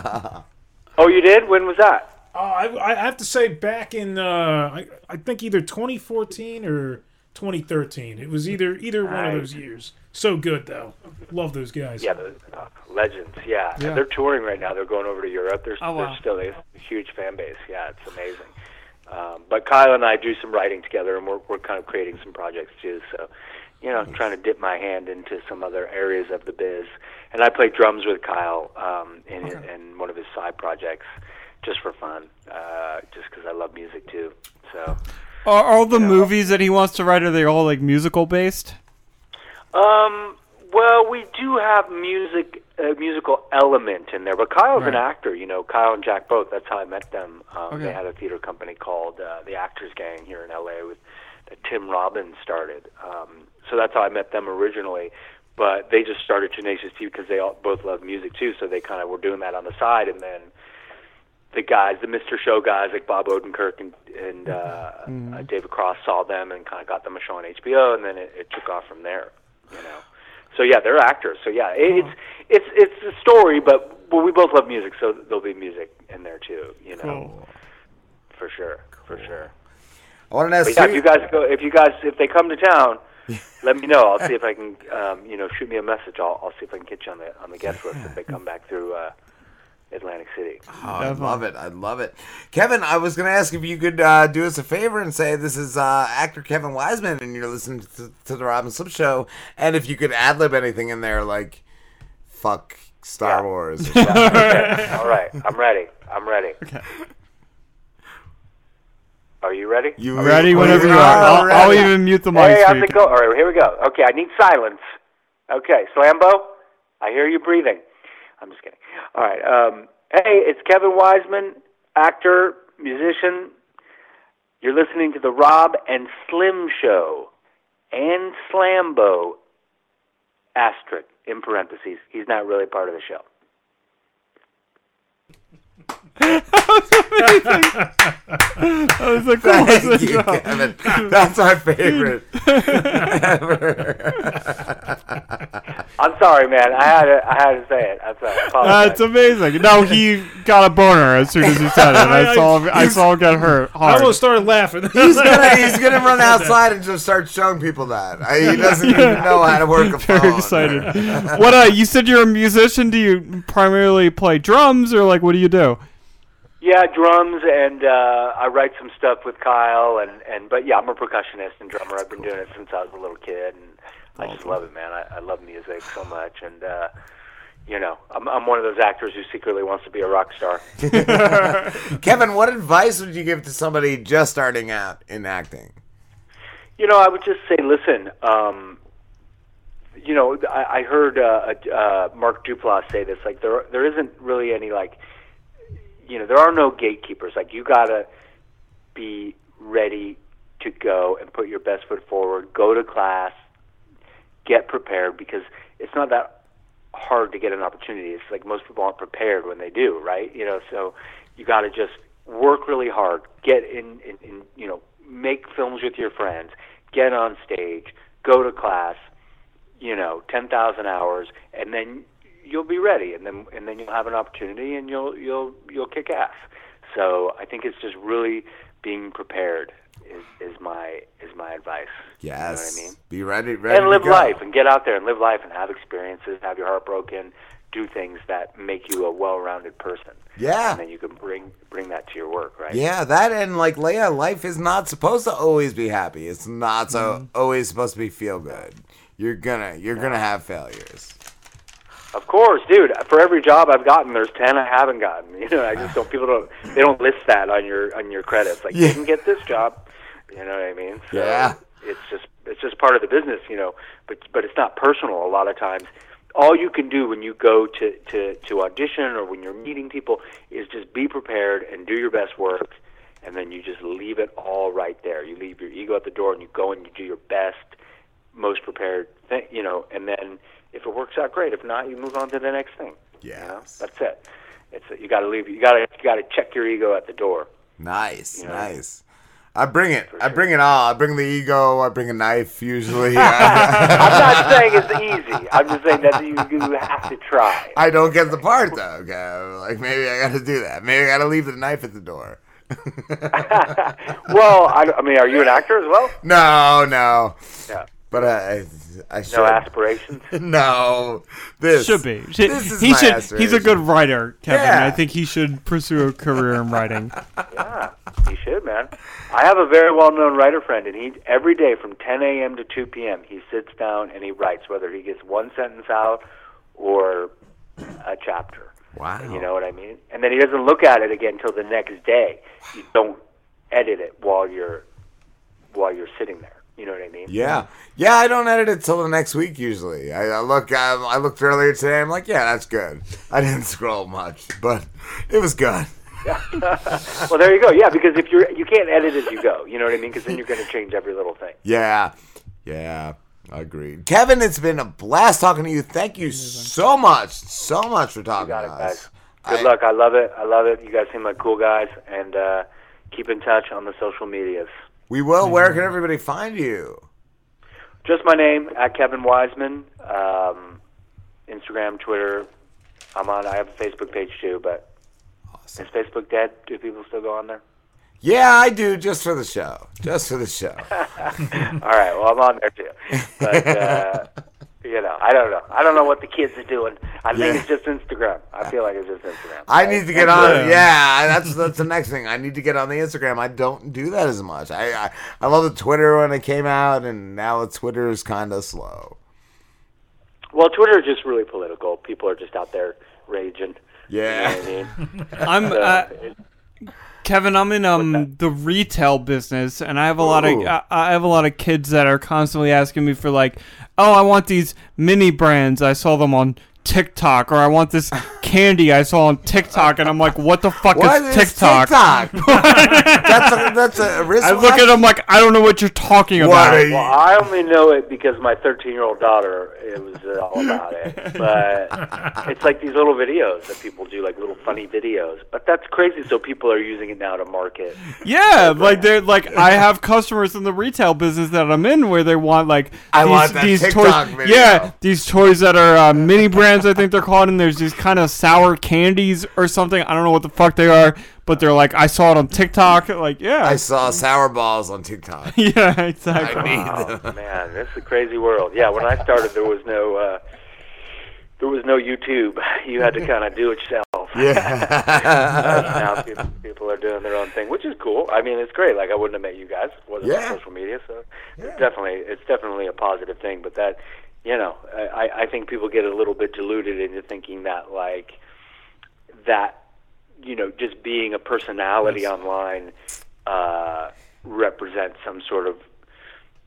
Oh, you did? When was that? Uh, I, I have to say, back in uh, I, I think either 2014 or 2013. It was either either one of those years. So good though. Love those guys. Yeah, the uh, legends. Yeah. Yeah. they're touring right now. They're going over to Europe. They're, Oh, wow. they're still a huge fan base. Yeah, it's amazing. Um, but Kyle and I do some writing together, and we're we're kind of creating some projects too. So, you know, trying to dip my hand into some other areas of the biz. And I play drums with Kyle um, in in one of his side projects, just for fun, uh, just because I love music too. So. Are all the movies that he wants to write are they all like musical based? Um. Well, we do have music, a musical element in there, but Kyle's an actor. You know, Kyle and Jack both. That's how I met them. Um, Okay. They had a theater company called uh, the Actors Gang here in LA with that Tim Robbins started. Um, so that's how I met them originally. But they just started Tenacious D because they all, both love music too. So they kind of were doing that on the side, and then the guys, the Mr. Show guys like Bob Odenkirk and, and uh, Mm-hmm. uh, David Cross saw them and kind of got them a show on HBO, and then it, it took off from there. You know, so yeah, they're actors. So yeah, it, it's it's it's a story, but well, we both love music, so there'll be music in there too. You know, for sure, for sure. I want to ask But yeah, if you- you guys go, if you guys, if they come to town, let me know. I'll see if I can, um, you know, shoot me a message. I'll, I'll see if I can get you on the on the guest list if they come back through uh, Atlantic City. Oh, I love it. I love it. Kevin, I was going to ask if you could uh, do us a favor and say this is uh, actor Kevin Weisman and you're listening to, to the Rob and Slim Show. And if you could ad lib anything in there like fuck Star Wars. Or Yeah, something. okay. All right, I'm ready. I'm ready. Okay. Are you ready? You are Ready whenever you are. I'll, I'll even mute the mic. Hey, so how's you go? All right, here we go. Okay, I need silence. Okay, Slambo, I hear you breathing. I'm just kidding. All right. Um, hey, it's Kevin Weisman, actor, musician. You're listening to the Rob and Slim Show, and Slambo, asterisk in parentheses. He's not really part of the show. That was the Thank you, show. Kevin. That's my favorite. I'm sorry, man. I had to, I had to say it. I'm sorry. I apologize. That's amazing. No, he got a boner as soon as he said it. I saw him, I saw him get hurt I almost started laughing. He's gonna he's gonna run outside and just start showing people that I, he doesn't even know how to work a phone. Very excited. what? Uh, you said you're a musician. Do you primarily play drums, or like what do you do? Yeah, drums, and uh, I write some stuff with Kyle, and and but yeah, I'm a percussionist and drummer. I've been doing it since I was a little kid, and I just love it, man. I, I love music so much, and uh, you know, I'm I'm one of those actors who secretly wants to be a rock star. Kevin, what advice would you give to somebody just starting out in acting? You know, I would just say, listen. Um, you know, I, I heard uh, uh, Mark Duplass say this. Like, there there isn't really any like, you know, there are no gatekeepers. Like, you gotta be ready to go and put your best foot forward. Go to class, get prepared because it's not that hard to get an opportunity. It's like most people aren't prepared when they do, right? You know, so you got to just work really hard, get in, in, in, you know, make films with your friends, get on stage, go to class, you know, ten thousand hours, and then you'll be ready, and then and then you'll have an opportunity, and you'll you'll you'll kick ass. So I think it's just really being prepared is, is my is my advice. Yes. You know what I mean? Be ready, ready and to live life and get out there and live life and have experiences, have your heart broken, do things that make you a well-rounded person. Yeah. And then you can bring bring that to your work, right? Yeah, that and like Leia, life is not supposed to always be happy. It's not so Mm-hmm. always supposed to be feel good. You're gonna you're gonna have failures. Of course, dude. For every job I've gotten, there's ten I haven't gotten. You know, I just don't. People don't. They don't list that on your on your credits. Like, Yeah. didn't get this job. You know what I mean? So Yeah. It's just it's just part of the business, you know. But but it's not personal. A lot of times, all you can do when you go to to to audition or when you're meeting people is just be prepared and do your best work, and then you just leave it all right there. You leave your ego at the door and you go and you do your best, most prepared thing, you know. And then if it works out, great. If not, you move on to the next thing. Yeah, you know? that's it. It's you got to leave. You got to you got to check your ego at the door. Nice, You know? nice. I bring it. I bring it all. I bring the ego. I bring a knife usually. I'm not saying it's easy. I'm just saying that you, you have to try. I don't get the part though. Okay, like maybe I got to do that. Maybe I got to leave the knife at the door. Well, I, I mean, are you an actor as well? No, no. Yeah. But I, I should. No aspirations. no. This should be. Should- This is he my should. He's a good writer, Kevin. Yeah. I think he should pursue a career in writing. Yeah, he should, man. I have a very well-known writer friend, and he every day from 10 a.m. to 2 p.m. he sits down and he writes, whether he gets one sentence out or a chapter. Wow. You know what I mean? And then he doesn't look at it again until the next day. You don't edit it while you're while you're sitting there. You know what I mean? Yeah, yeah. I don't edit it till the next week usually. I, I look. I, I looked earlier today. I'm like, yeah, that's good. I didn't scroll much, but it was good. well, there you go. Yeah, because if you're you can't edit as you go. You know what I mean? Because then you're going to change every little thing. Yeah, yeah. I agreed. Kevin, it's been a blast talking to you. Thank you so much, so much for talking to us. Good luck. I love it. I love it. You guys seem like cool guys, and uh, keep in touch on the social medias. We will. Where can everybody find you? Just my name at Kevin Weisman. Um, Instagram, Twitter. I'm on. I have a Facebook page too, but is Facebook dead? Do people still go on there? Yeah, I do just for the show. Just for the show. All right. Well, I'm on there too. But uh, you know, I don't know. I don't know what the kids are doing. I think Yeah. it's just Instagram. I feel like it's just Instagram. I need to get on. Yeah, that's that's the next thing. I need to get on the Instagram. I don't do that as much. I I, I love the Twitter when it came out, and now the Twitter is kind of slow. Well, Twitter is just really political. People are just out there raging. Yeah. You know what I mean? I'm So, uh, it- Kevin. I'm in um the retail business, and I have a lot of I, I have a lot of kids that are constantly asking me for like, oh, I want these mini brands. I saw them on TikTok, or I want this candy I saw on TikTok, and I'm like, what the fuck What is is TikTok? TikTok? that's a, that's a I wristwatch. look at them like I don't know what you're talking about. well, I only know it because my 13 year old daughter it was uh, all about it. But it's like these little videos that people do, like little funny videos. But that's crazy. So people are using it now to market. Yeah, like they're like I have customers in the retail business that I'm in where they want like I these, want that these TikTok toys. video. Yeah, these toys that are uh, mini brands I think they're called, and there's these kind of sour candies or something. I don't know what the fuck they are, but they're like I saw it on TikTok. Like yeah, I saw sour balls on TikTok. yeah, exactly. I need them. man, this is a crazy world. Yeah, when I started, there was no. Uh, there was no YouTube. You had to kind of do it yourself. Yeah. now people, people are doing their own thing, which is cool. I mean, it's great. Like I wouldn't have met you guys it wasn't Yeah. on social media, so it's definitely it's definitely a positive thing. But that, you know, I, I think people get a little bit deluded into thinking that like that, you know, just being a personality online uh, represents some sort of,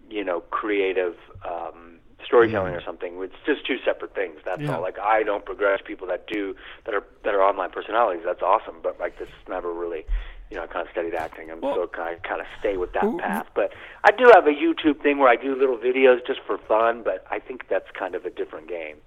you know, creative. Um, storytelling or something it's just two separate things that's Yeah. all like i don't begrudge people that do that are that are online personalities that's awesome but like this never really you know i kind of studied acting and so i kind of stay with that path but i do have a youtube thing where i do little videos just for fun but i think that's kind of a different game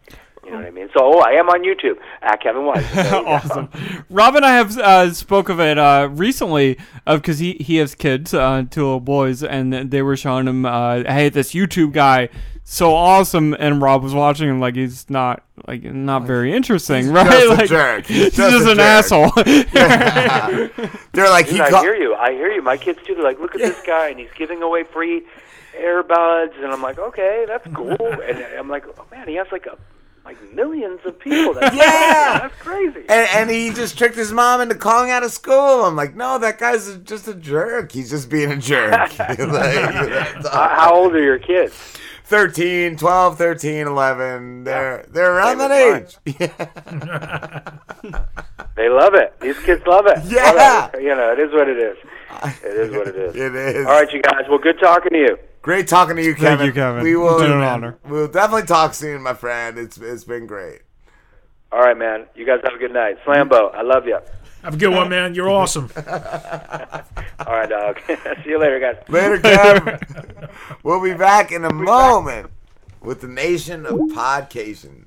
you know what i mean so oh i am on youtube at kevin Weiss. There you go. awesome. Rob and I have uh, spoke of it uh, recently of because he, he has kids, uh, two little boys, and they were showing him, uh, hey, this YouTube guy, so awesome, and Rob was watching him like he's not like not very interesting, He's right? just a like jerk. He's, He's just, just a an jerk. asshole. They're like Dude, he I call- hear you. I hear you. My kids too. They're like, look at this guy, and he's giving away free earbuds, and I'm like, okay, that's cool. And I'm like, oh man, he has like a like millions of people. That's Yeah. that's crazy. And, and he just tricked his mom into calling out of school. I'm like, no, that guy's just a jerk. He's just being a jerk. Like, How how old are your kids? 13, 12, 13, 11. They're they're around Same that as age. They love it. These kids love it. Yeah. Love it. You know, it is what it is. It is what it is. It is. All right, you guys. Well, good talking to you. Great talking to you, Thank Kevin. you, Kevin. We will. It's been an honor. We'll definitely talk soon, my friend. It's it's been great. All right, man. You guys have a good night. Slambo, I love you. Have a good one, man. You're awesome. All right, dog. See you later, guys. Later, Kevin. we'll be back in a moment with the nation of podcations.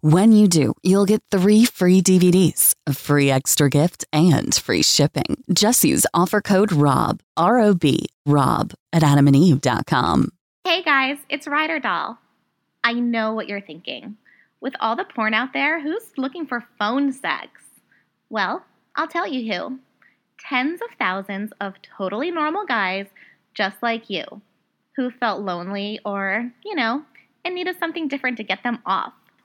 When you do, you'll get three free DVDs, a free extra gift, and free shipping. Just use offer code ROB, R O B, ROB at adamandeve.com. Hey guys, it's Ryder Doll. I know what you're thinking. With all the porn out there, who's looking for phone sex? Well, I'll tell you who. Tens of thousands of totally normal guys just like you who felt lonely or, you know, and needed something different to get them off.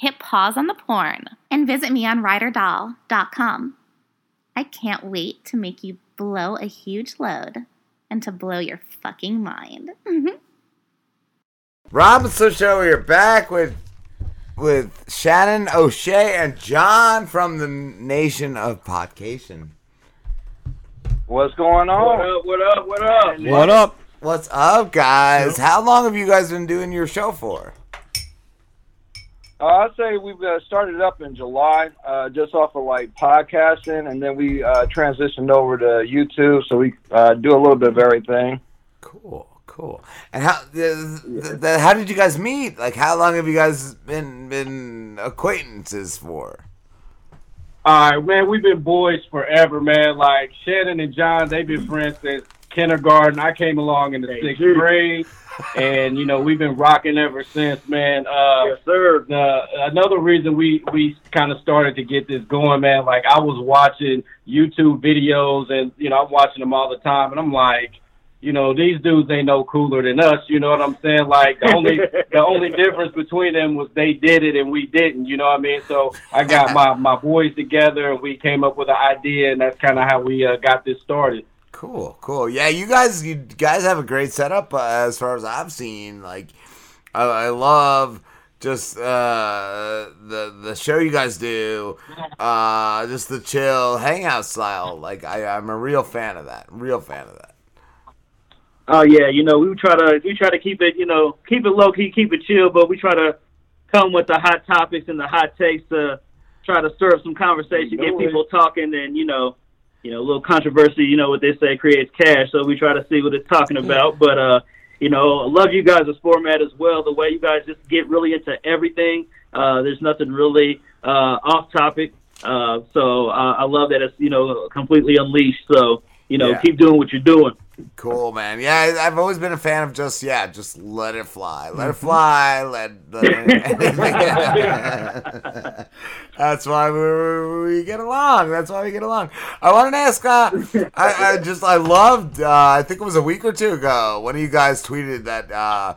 Hit pause on the porn and visit me on ryderdoll.com. I can't wait to make you blow a huge load and to blow your fucking mind. Mm-hmm. Rob and Slim Show, we're back with with Shannon O'Shea and John from the nation of Podcation. What's going on? What up? What up? What up? What up? What's up, guys? How long have you guys been doing your show for? Uh, I'd say we've uh, started up in July, uh, just off of like podcasting, and then we uh, transitioned over to YouTube, so we uh, do a little bit of everything. Cool, cool. And how the, the, the, how did you guys meet? Like, how long have you guys been been acquaintances for? All right, man. We've been boys forever, man. Like Shannon and John, they've been friends since kindergarten. I came along in the sixth grade, and you know we've been rocking ever since, man. Uh, yes, sir. The, another reason we we kind of started to get this going, man. Like I was watching YouTube videos, and you know I'm watching them all the time, and I'm like. You know these dudes ain't no cooler than us. You know what I'm saying? Like the only the only difference between them was they did it and we didn't. You know what I mean? So I got my my boys together and we came up with an idea, and that's kind of how we uh, got this started. Cool, cool. Yeah, you guys, you guys have a great setup uh, as far as I've seen. Like, I, I love just uh, the the show you guys do, uh, just the chill hangout style. Like, I, I'm a real fan of that. Real fan of that. Oh yeah, you know we try to we try to keep it you know keep it low key, keep it chill, but we try to come with the hot topics and the hot takes to try to stir up some conversation, get people talking, and you know you know, a little controversy, you know, what they say creates cash. So we try to see what it's talking about. But, uh, you know, I love you guys' format as well. The way you guys just get really into everything. Uh, there's nothing really uh, off topic. Uh, so uh, I love that it's, you know, completely unleashed. So, you know, Yeah. keep doing what you're doing. Cool, man. Yeah, I've always been a fan of just yeah, just let it fly, let it fly, let. let it- That's why we, we get along. That's why we get along. I wanted to ask. Uh, I, I just I loved. Uh, I think it was a week or two ago. One of you guys tweeted that uh,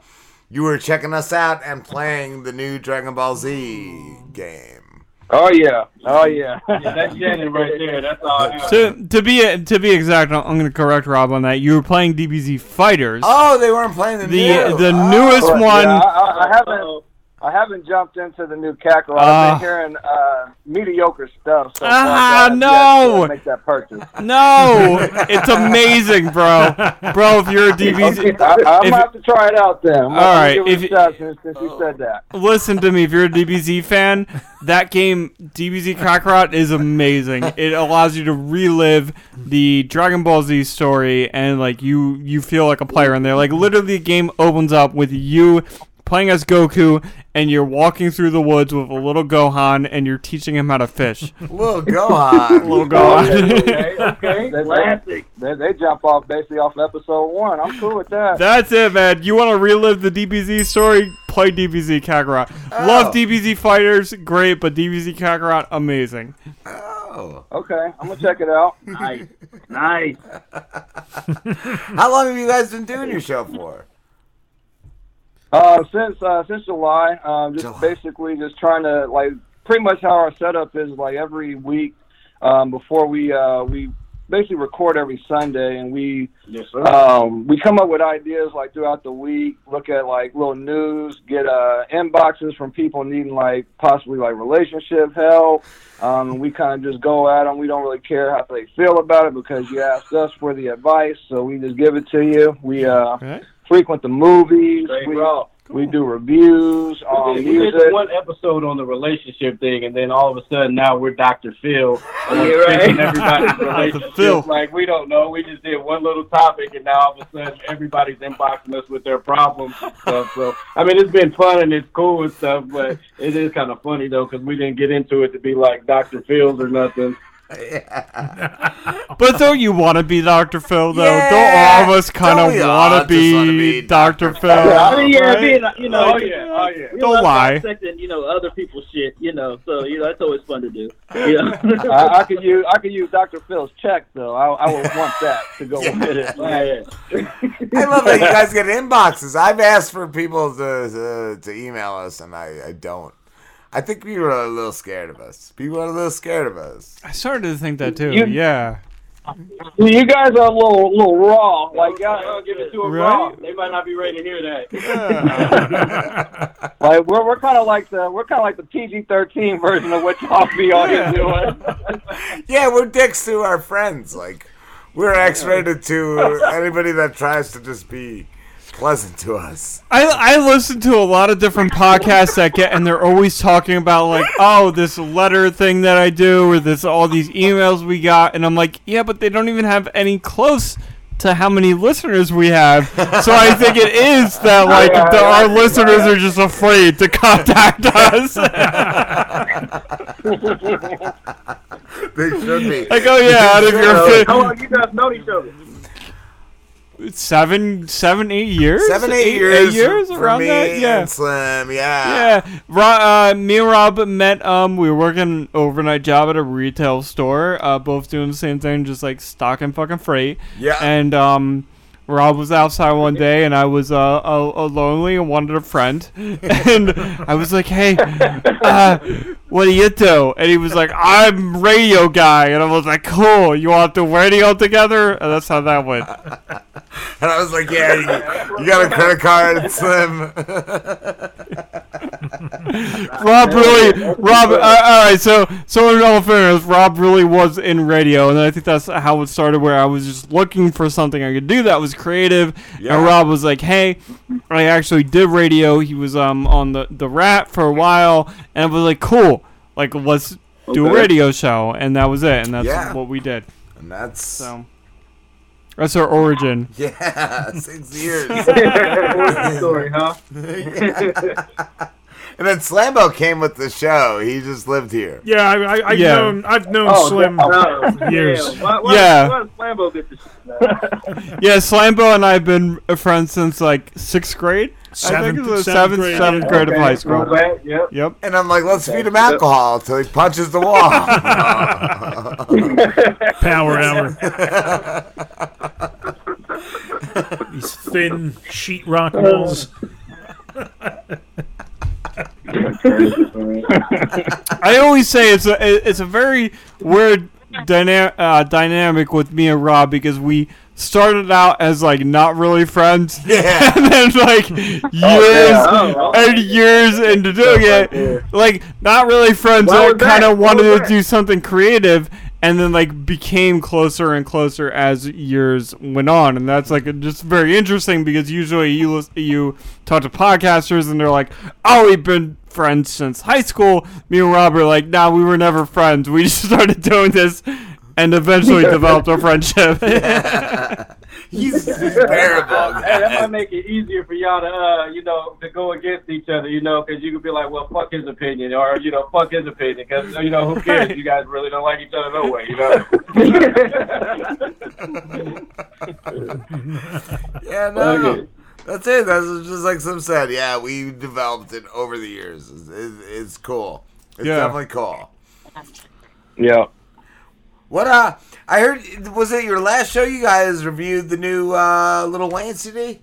you were checking us out and playing the new Dragon Ball Z game. Oh yeah, oh yeah. yeah, that's Shannon right there. That's all. To, to be to be exact, I'm going to correct Rob on that. You were playing DBZ Fighters. Oh, they weren't playing the the new. the Oh. newest But, one. yeah, I, I haven't. I haven't jumped into the new Kakarot. I've Ah. been hearing uh, mediocre stuff. So Ah, far, so yet no. make that purchase. No, it's amazing, bro. Bro, if you're a DBZ, I, I'm if- gonna have to try it out then. I'm All right, it if- since you said that. listen to me. If you're a DBZ fan, that game DBZ Kakarot is amazing. It allows you to relive the Dragon Ball Z story, and like you, you feel like a player in there. Like literally, the game opens up with you playing as Goku, and you're walking through the woods with a little Gohan, and you're teaching him how to fish. Little Gohan. little Gohan. okay, okay. They, Classic. They, they jump off basically off episode one. I'm cool with that. That's it, man. You want to relive the DBZ story? Play DBZ Kakarot. Oh. Love DBZ Fighters, great, but DBZ Kakarot, amazing. Oh. Okay, I'm gonna check it out. Nice, nice. How long have you guys been doing your show for? Uh, since uh, since July, um, just basically just trying to like pretty much how our setup is like every week um, before we uh, we basically record every Sunday and we Yes, sir. um, we come up with ideas like throughout the week, look at like little news, get uh, inboxes from people needing like possibly like relationship help. Um, and we kind of just go at them. We don't really care how they feel about it because you asked us for the advice, so we just give it to you. We uh, frequent the movies. Straight We, raw. we do reviews on we did music. one episode on the relationship thing, and then all of a sudden now we're Dr. Phil. And Yeah, right. everybody's relationship. Phil. Like we don't know. We just did one little topic, and now all of a sudden everybody's inboxing us with their problems and stuff. So I mean, it's been fun and it's cool and stuff, but it is kind of funny though because we didn't get into it to be like Dr. Phil's or nothing. But don't you want to be Dr. Phil though? Yeah. Don't all of us kind of want to be, be Dr. Phil? I mean, yeah, right? being, you know, Oh, yeah. Oh, yeah. we Don't lie. dissecting, you know, other people's shit, you know, so, you know, that's always fun to do. You know? I, I could use I could use Dr. Phil's check though. I, I would want that to go with it. I love that you guys get inboxes. I've asked for people to to, to email us, and I, I don't. I think people are a little scared of us. People are a little scared of us. I started to think that too. You- yeah. You guys are a little little raw. Like, I'll give it to 'em Right? raw. They might not be ready to hear that. Yeah. Like we're we're kind of like the we're kind of like the PG thirteen version of what y'all be on here doing. Yeah, we're dicks to our friends. Like we're X-rated to anybody that tries to just be pleasant to us. I, I listen to a lot of different podcasts that get, and they're always talking about like, oh, this letter thing that I do, or this all these emails we got, and I'm like, yeah, but they don't even have any close to how many listeners we have. So I think it is that oh, like the, our listeners are just afraid to contact us. they should be. Like, oh yeah, out of your fi- How long you guys know each other? Seven, seven, eight years, Seven, eight, eight years, years for around me that, yeah. and Slim, yeah. Yeah, uh, me and Rob met. Um, we were working an overnight job at a retail store. Uh, both doing the same thing, just like stocking fucking freight. Yeah. And um, Rob was outside one day, and I was uh, uh, uh lonely and wanted a friend. And I was like, "Hey, uh, what do you do?" And he was like, "I'm radio guy." And I was like, "Cool. You want to do radio together?" And that's how that went. And I was like, yeah, you, you got a credit card, Slim. Rob really, Rob. Uh, all right, so so in all fairness, Rob really was in radio, and I think that's how it started. Where I was just looking for something I could do that was creative, Yeah. and Rob was like, "Hey, I actually did radio." He was um on the the Rat for a while, and I was like, "Cool, like let's do a radio show," and that was it, and that's Yeah. what we did. And that's So that's our origin. yeah, six years. Story, huh? And then Slambo came with the show. He just lived here. Yeah, I, I, I've Yeah. known I've known Oh, Slim no. for years. Yeah. Why, why, Yeah. Why does Flambo get this? Yeah, Slambo and I have been friends since like sixth grade. I Seventh- think it was seventh seventh, grade, seventh yeah. grade of Okay, high school. go back, Yep. Yep. And I'm like, let's feed him alcohol until he punches the wall. Power hour. These thin sheetrock walls. I always say it's a it's a very weird dyna- uh, dynamic with me and Rob because we started out as like not really friends, Yeah. and then like years Oh, and years into doing it, like not really friends, but kind of wanted to do something creative. And then, like, became closer and closer as years went on, and that's like just very interesting because usually you lis- you talk to podcasters and they're like, "Oh, we've been friends since high school." Me and Rob are like, "Nah, we were never friends. We just started doing this, and eventually developed a friendship." he's, he's bearable. Hey, that might make it easier for y'all to, uh, you know, to go against each other, you know, because you could be like, well, fuck his opinion, or you know, fuck his opinion, because you know, who cares? You guys really don't like each other no way, you know. Yeah, no. Okay. That's it. That's just like some said. Yeah, we developed it over the years. It's, it's, it's cool. It's Yeah. definitely cool. yeah. What uh I heard was it your last show you guys reviewed the new uh Lil Wayne CD?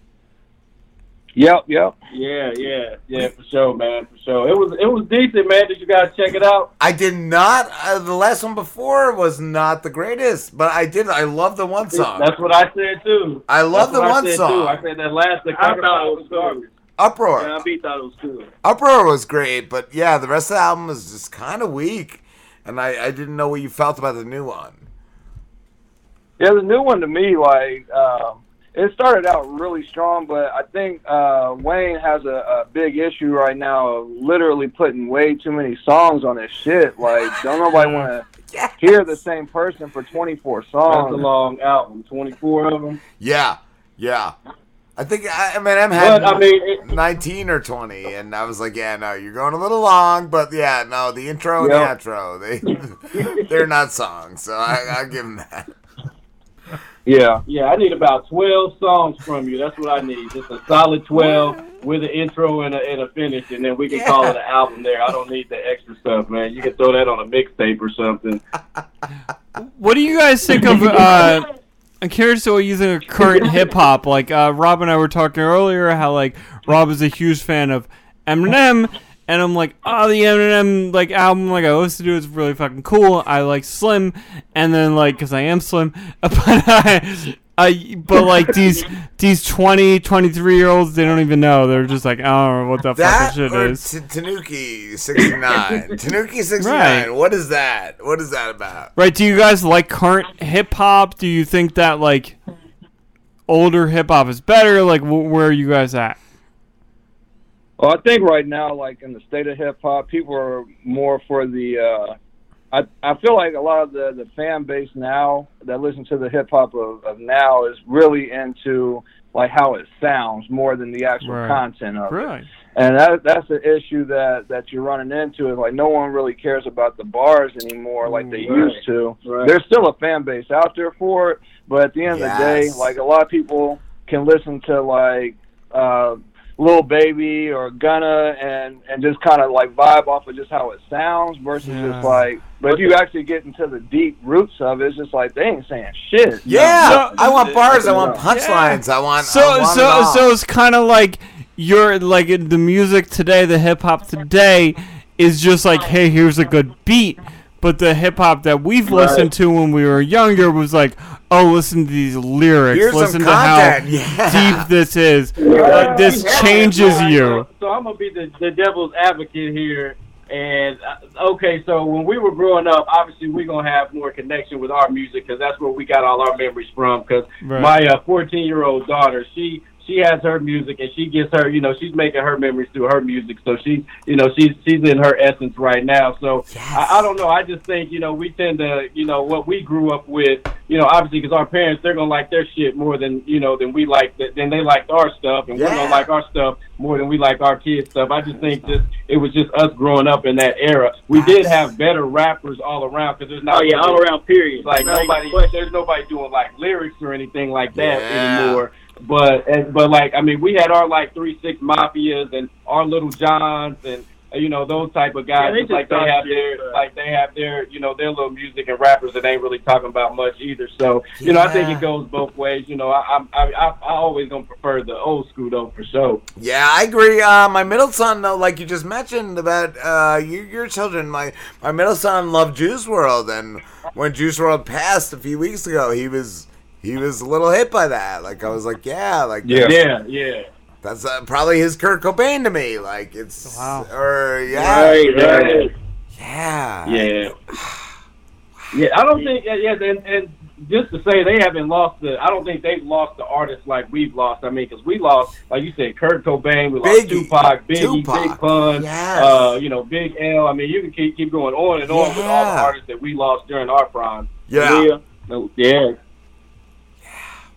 Yep. Yep. yeah, yeah, yeah, for sure, man, for sure. It was, it was decent, man. Did you guys check it out? I did not uh, the last one before was not the greatest, but I did I love the one song. That's what I said too. I love That's the one I said, song. Too. I said that last. The I thought it was garbage. Uproar. Yeah, I beat thought it was cool. Uproar was great, but yeah, the rest of the album was just kind of weak. And I, I didn't know what you felt about the new one. Yeah, the new one to me, like, um, it started out really strong, but I think uh, Wayne has a, a big issue right now of literally putting way too many songs on his shit. Like, don't nobody want to hear the same person for 24 songs. That's songs. a long album. Twenty four of them. Yeah, yeah. I think I, Eminem But, had I mean, it- 19 or 20, and I was like, had But, I mean, it- 19 or 20, and I was like, yeah, no, you're going a little long, but yeah, no, the intro and Yep. the outro, they they're not songs, so I, I'll give them that. Yeah, yeah. I need about twelve songs from you. That's what I need. Just a solid twelve with an intro and a, and a finish, and then we can call it an album. There, I don't need the extra stuff, man. You can throw that on a mixtape or something. What do you guys think of? Uh, I'm curious what you think of current hip hop. Like uh, Rob and I were talking earlier, how like Rob is a huge fan of Eminem, and I'm like, oh, the Eminem like album, like I listened to, it's really fucking cool. I like Slim, and then like, cause I am Slim, but I, I, but like these these 20, 23 year olds, they don't even know. They're just like, I don't know what the That fucking shit is. T- Tekashi 69. Tekashi 69. Right. What is that? What is that about? Right? Do you guys like current hip hop? Do you think that like older hip hop is better? Like, wh- where are you guys at? Well, I think right now, like in the state of hip hop, people are more for the. Uh, I I feel like a lot of the the fan base now that listen to the hip hop of, of now is really into like how it sounds more than the actual Right. content of it. And that that's the issue that that you're running into is like no one really cares about the bars anymore like they Right. used to. Right. There's still a fan base out there for it, but at the end of the day, like a lot of people can listen to like uh Lil Baby or Gunna and and just kind of like vibe off of just how it sounds versus Yeah. just like. But if you actually get into the deep roots of it, it's just like they ain't saying shit. Yeah, I want bars. I want Yeah. punchlines. I want. So I want so all. so it's kind of like you're like the music today, the hip hop today is just like, hey, here's a good beat. But the hip hop that we've Right. listened to when we were younger was like, oh, listen to these lyrics, Here's listen to content, how yeah. deep this is. Uh, this changes you. So I'm gonna be the, the devil's advocate here. And uh, okay, so when we were growing up, obviously we're gonna have more connection with our music because that's where we got all our memories from. Because Right. my uh, 14 year old daughter, she she has her music and she gets her, you know, she's making her memories through her music. So she, you know, she's she's in her essence right now. So I, I don't know. I just think, you know, we tend to, you know, what we grew up with, you know, obviously because our parents they're gonna like their shit more than you know than we like th- than they liked our stuff, and we're Yeah. gonna like our stuff more than we like our kids' stuff. I just think just it was just us growing up in that era. We did have better rappers all around because there's not Oh, yeah, all around, period. Like Not even nobody, there's nobody doing like lyrics or anything like that Yeah. anymore. But and, but like I mean, we had our like three six mafias and our Lil Jons and uh, you know those type of guys. Yeah, they like they have shit, their but- like they have their you know their little music and rappers that ain't really talking about much either. So you know I think it goes both ways. You know I I I, I always gonna prefer the old school though for sure. Yeah, I agree. Uh, my middle son, though, like you just mentioned about uh, you, your children, my my middle son loved Juice WRLD, and when Juice WRLD passed a few weeks ago, he was he was a little hit by that. Like I was like, yeah, like Yeah. Yeah, yeah. That's uh, probably his Kurt Cobain to me. Like it's or yeah, Right, right. yeah, Yeah. Yeah, I don't think. Yeah, yeah, and, and just to say they haven't lost the. I don't think they've lost the artists like we've lost. I mean, because we lost, like you said, Kurt Cobain, we lost Biggie. Tupac, Biggie, Tupac. Big Pun, Yes. uh, you know, Big L. I mean, you can keep keep going on and on with all the artists that we lost during our prime. Yeah. yeah, No, yeah.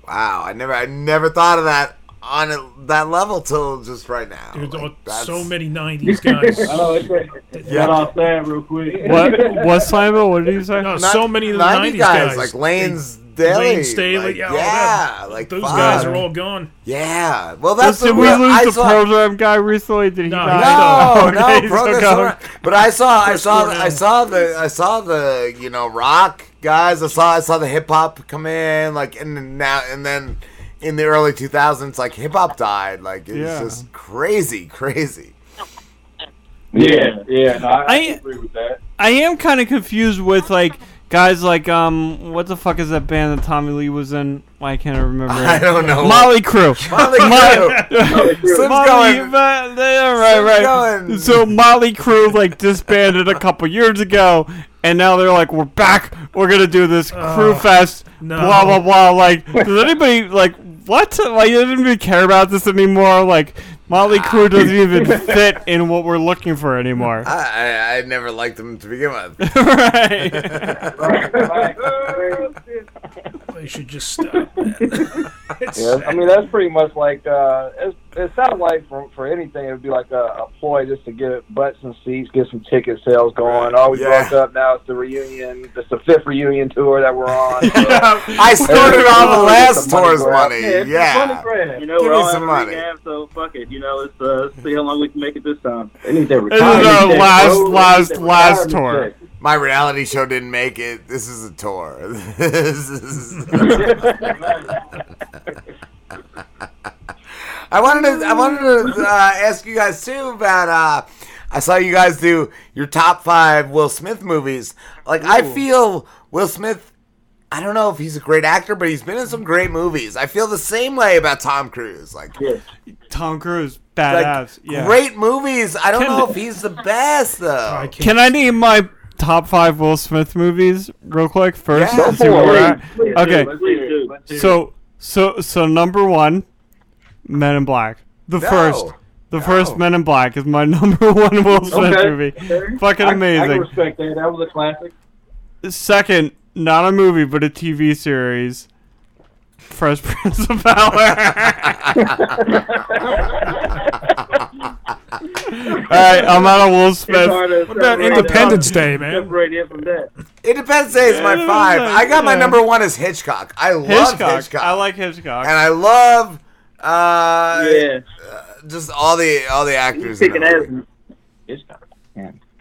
Wow, I never I never thought of that on a, that level till just right now. Dude, Like, oh, that's- so many '90s guys. I know Yeah. got off sad real quick. What what Slambo? What did you say? No, Not- so many of the 90 '90s guys, guys, like Lane's They- Daily, Layne Staley, like, yeah, yeah, like those fuck. guys are all gone. Yeah, well, that's Did we lose I the saw- program guy recently? Did he No, die? No, Okay, no, he's Progress still going. Around. But I saw, I saw, I saw the, I saw the, you know, rock guys. I saw, I saw the hip hop come in, like, and now, and then in the early 2000s, like hip hop died. Like it's Yeah. just crazy, crazy. Yeah, yeah. No, I, I I- agree with that. I am kind of confused with like guys like um what the fuck is that band that Tommy Lee was in? Why can't I remember? I don't know. Molly Crew. Molly Mo- Crew. Slim's Molly, going. Ma- yeah, right, Slim's right. going. So Molly Crew like disbanded a couple years ago, and now they're like, we're back. We're gonna do this crew Oh, fest. no. Blah blah blah. Like, does anybody like what? Like, doesn't anybody care about this anymore? Like, Molly Crew doesn't even fit in what we're looking for anymore. I, I, I never liked them to begin with. right. They should just stop. Yeah, I mean that's pretty much like uh, it, it sounds like for for anything it would be like a, a ploy just to get butts and seats, get some ticket sales going. All we Yeah. broke up. Now it's the reunion. It's the fifth reunion tour that we're on. I started on the last It's a money money. Yeah, it's a Yeah. money. You know, Give we're me all some money. rehab, so fuck it. You know, let's uh, see how long we can make it this time. They need their This is our last, last, last tour. My reality show didn't make it. This is a tour. This is- I wanted to. I wanted to uh, ask you guys too about. Uh, I saw you guys do your top five Will Smith movies. Like I feel Will Smith. I don't know if he's a great actor, but he's been in some great movies. I feel the same way about Tom Cruise. Like Tom Cruise, badass. yeah. great movies. I don't Can- know if he's the best though. Can I name my top five Will Smith movies real quick first? Yeah. and see where we're at? Please Okay. let's hear it, let's hear it. So so so number one, Men in Black. The No. first. The first Men in Black is my number one Will Smith Okay. movie. Okay. Fucking I- I, amazing. respect that. That was a classic. Second, not a movie but a TV series. Fresh Prince of Power. Alright, I'm out of Will Smith. What about Independence Day, man? Separate it from that. Independence Day is my Yeah, five. I got my yeah. number one as Hitchcock. I love Hitchcock. Hitchcock. I like Hitchcock. and I love uh, Yeah. uh, just all the all the actors. in Kicking that ass. movie.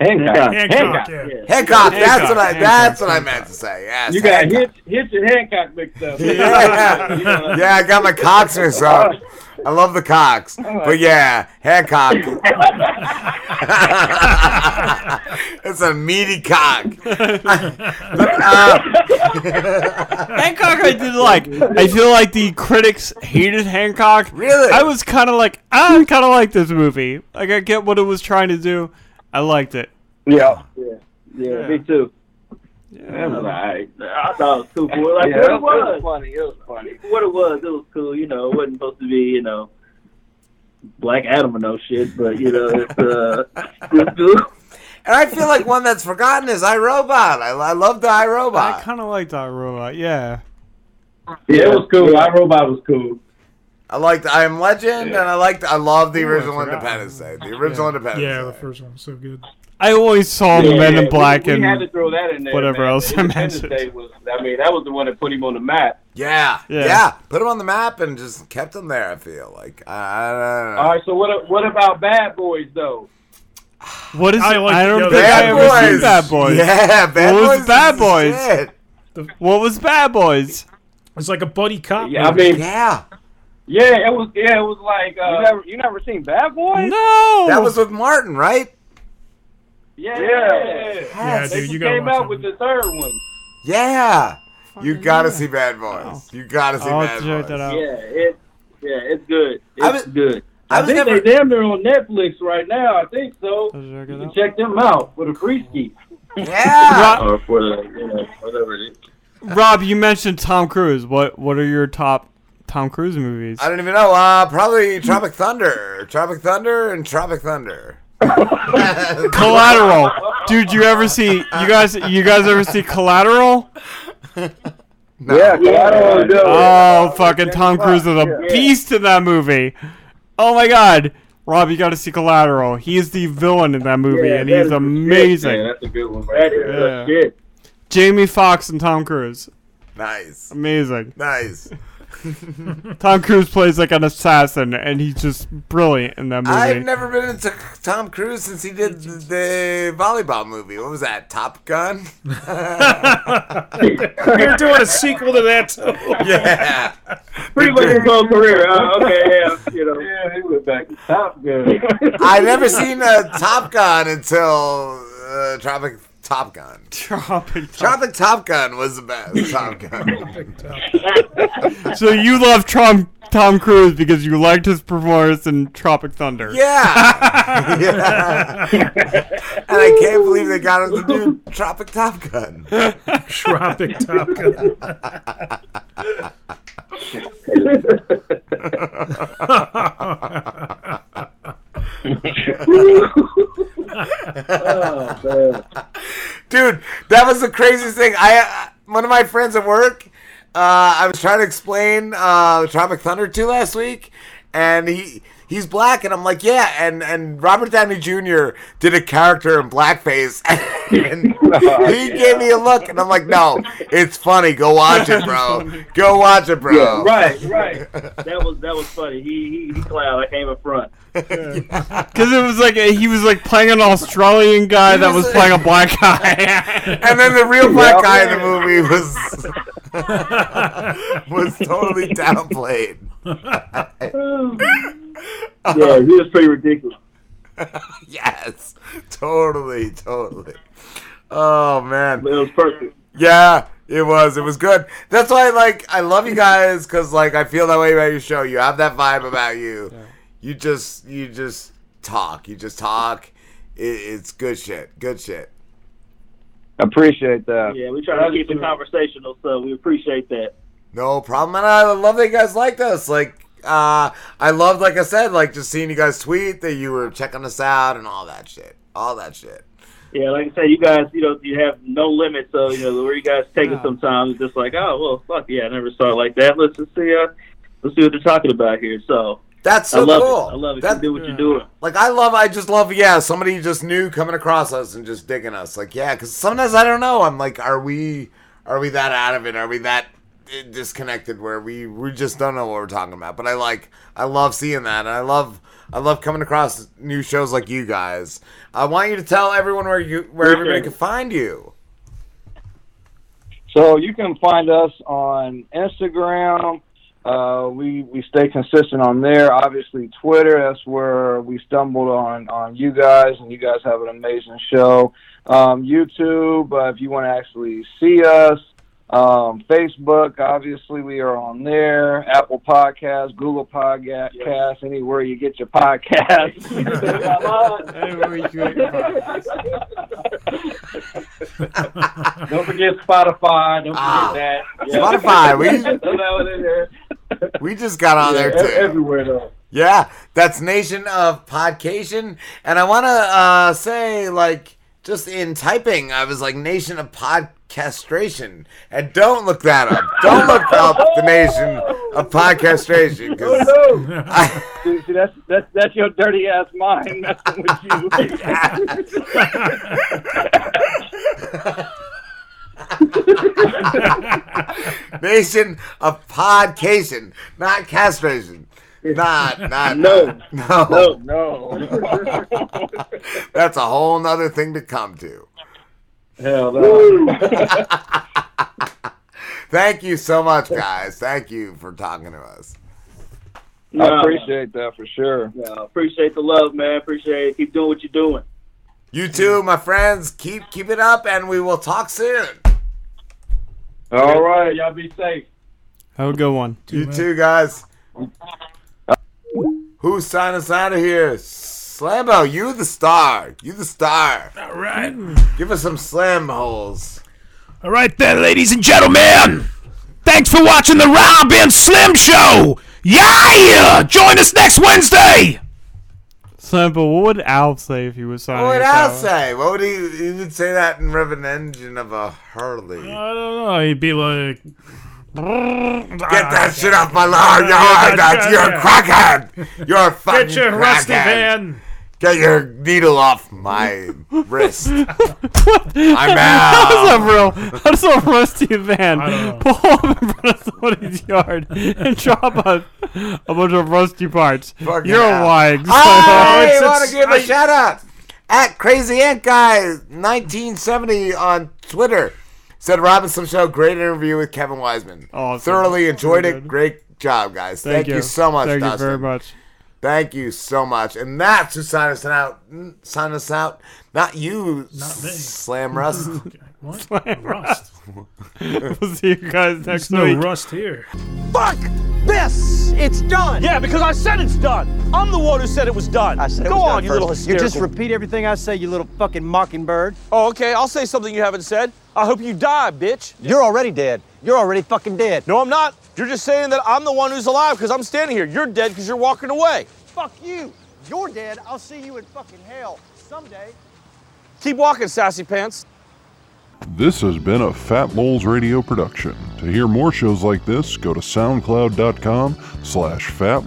Hancock. Hancock, Hancock. yeah. Hancock. That's what I. Hancock, That's what I meant to say. Yes. You got Hitch, Hitch and Hancock mixed up. Yeah. yeah, I got my cocks mixed up. I love the cocks, but yeah, Hancock. it's a meaty cock. Uh, Hancock I did like. I feel like the critics hated Hancock. Really? I was kind of like, "Ah, I kind of like this movie. Like, I get what it was trying to do. I liked it. Yeah. Yeah. Yeah, me too. That was alright. I thought it was cool. For, like, Yeah, what it it was was. funny. It was funny. What it was, it was cool. You know, it wasn't supposed to be, you know, Black Adam or no shit, but, you know, it's, uh, it's cool. and I feel like one that's forgotten is I, Robot. I, I love the I kind of like that robot. Yeah. Yeah, it was cool. Our robot was cool. I liked I Am Legend, and I liked I love the original forgot. Independence Day. The original Independence Yeah, Day. the first one was so good. I always saw the Men in Black we, and had to throw that in there. whatever man. else I mentioned. Was, I mean, that was the one that put him on the map. Yeah, Yeah. yeah, Put him on the map and just kept him there. I feel like I, I don't know. All right, so what? What about Bad Boys though? What is I it? like I don't other- think I Bad ever seen Boys. Bad Boys. Yeah, Bad Boys. what Boys. was Bad Boys? shit. What was Bad Boys? It's like a buddy cop. Yeah, I mean, Yeah, yeah, it was. Yeah, it was like. Uh, You never, you never seen Bad Boys? No. that was with Martin, right? Yeah, Yeah, They dude, you gotta came out with the third one. Yeah. You gotta see Bad Boys. You gotta see I'll Bad Boys. that out. Yeah, it, yeah, it's good. It's I was- good. I I, think never. they damn near on Netflix right now. I think so. You can out. check them out for the free ski. Yeah. Or for the, you know, whatever it is. Rob, you mentioned Tom Cruise. What What are your top Tom Cruise movies? I don't even know. Uh, probably Tropic Thunder, Tropic Thunder, and Tropic Thunder. Collateral, dude. You ever see you guys? You guys ever see Collateral? No. Yeah, Collateral is good. Oh, fucking Tom Cruise is a beast in that movie. Oh my god, Rob, you got to see Collateral. He is the villain in that movie, Yeah, and that he's is the shit, amazing. That's a good one. Right That is there. the. Jamie Foxx and Tom Cruise, Nice, amazing. nice. Tom Cruise plays like an assassin, and he's just brilliant in that movie. I've never been into Tom Cruise since he did the, the volleyball movie. What was that? Top Gun. You're doing a sequel to that too. yeah. Pretty much his whole career. Uh, okay, yeah, you know. Yeah, he went back to Top Gun. I never seen a Top Gun until uh, Tropic Top Gun. Tropic Top. Tropic Top Gun was the best. Top Gun. So you love Tom Tom Cruise because you liked his performance in Tropic Thunder. Yeah. yeah. and I can't believe they got him to do Tropic Top Gun. Tropic Top Gun. Dude, that was the craziest thing. I uh, one of my friends at work, uh, I was trying to explain uh, Tropic Thunder to last week, and he he's black, and I'm like, yeah, and and Robert Downey Jr. did a character in blackface, and he gave me a look, and I'm like, no, it's funny. Go watch it, bro. Go watch it, bro. Yeah, right, right. That was that was funny. He he, he clown. I came up front. Because it was like he was like playing an Australian guy that was playing a black guy. and then the real black guy in the movie was was totally downplayed. yeah, he was pretty ridiculous. yes, totally, totally. Oh man, it was perfect. Yeah, it was. It was good. That's why, like, I love you guys because, like, I feel that way about your show. You have that vibe about you. You just, you just talk. You just talk. It, it's good shit. Good shit. Appreciate that. Yeah, we try to keep it conversational, so we appreciate that. No problem. And I love that you guys liked us. Like, uh, I loved, like I said, like just seeing you guys tweet that you were checking us out and all that shit. All that shit. Yeah, like I said, you guys, you know, you have no limit. So you know where you guys take it sometimes. It's just like, oh well, fuck yeah, I never saw it like that. Let's just see, uh, let's see what they're talking about here. So That's so I love cool. It. I love it. That- you do what you're doing. Like I love, I just love, yeah. Somebody just new coming across us and just digging us. Like yeah, because sometimes I don't know. I'm like, are we, are we that out of it? Are we that disconnected where we we just don't know what we're talking about? But I like, I love seeing that, and I love, I love coming across new shows like you guys. I want you to tell everyone where you, where everybody can find you. So you can find us on Instagram. Uh, we we stay consistent on there. Obviously, Twitter. That's where we stumbled on on you guys, and you guys have an amazing show. Um, YouTube. Uh, if you want to actually see us, um, Facebook. Obviously, we are on there. Apple Podcasts, Google Podcasts, anywhere you get your podcasts. Don't forget Spotify. Don't forget Ah, that. Spotify, we- Throw that one there. We just got on Yeah, there too. Everywhere though. Yeah, that's Nation of Podcation. And I want to uh, say, like, just in typing, I was like, Nation of Podcastration. And don't look that up. Don't look up the Nation of Podcastration. Oh no! see, see, that's that's that's your dirty ass mind messing with you. Nation of Podcation, not castration. Not, not, No. no, no, no. That's a whole nother thing to come to. Hell no. Thank you so much, guys. Thank you for talking to us. I appreciate that for sure. Yeah, appreciate the love, man. Appreciate it. Keep doing what you're doing. You too, my friends. Keep keep it up, and we will talk soon. All right, y'all be safe. Have a good one. You too, guys. Who's signing us out of here? Slambo, you the star. You the star. All right. Hmm. Give us some slam holes. All right, then, ladies and gentlemen. Thanks for watching the Rob and Slim Show. Yeah! Join us next Wednesday. Simple. What would Al say if he was signing? What would Al out? say? What would he? He would say that in Reverend Engine of a Hurley. I don't know. He'd be like, Get that shit off my lawn. That's you're a crackhead. You're a fucking Get your rusty van. Get your needle off my wrist. I'm out. a real? How does a rusty van pull up in front of somebody's yard and drop a, a bunch of rusty parts? Fucking You're hell. lying. I want to give a shout out at Crazy Ant Guy 1970 on Twitter. Said Rob and Slim Show, great interview with Kevin Weisman. Awesome. Thoroughly enjoyed it. good. Great job, guys. Thank Thank, you. you. so much, Thank you very much. Thank you so much. And that's who signed us out. Signed us out. Not you, Not me. Slam Rust. What? Slam Rust. We'll see you guys next There's no week. rust here. Fuck this! It's done! Yeah, because I said it's done. I'm the one who said it was done. I said it Go was on, done you first. little You just repeat everything I say, you little fucking mockingbird. Oh, okay, I'll say something you haven't said. I hope you die, bitch. You're already dead. You're already fucking dead. No, I'm not. You're just saying that I'm the one who's alive because I'm standing here. You're dead because you're walking away. Fuck you. You're dead. I'll see you in fucking hell someday. Keep walking, sassy pants. This has been a Fat Lowell's Radio production. To hear more shows like this, go to soundcloud.com slash Fat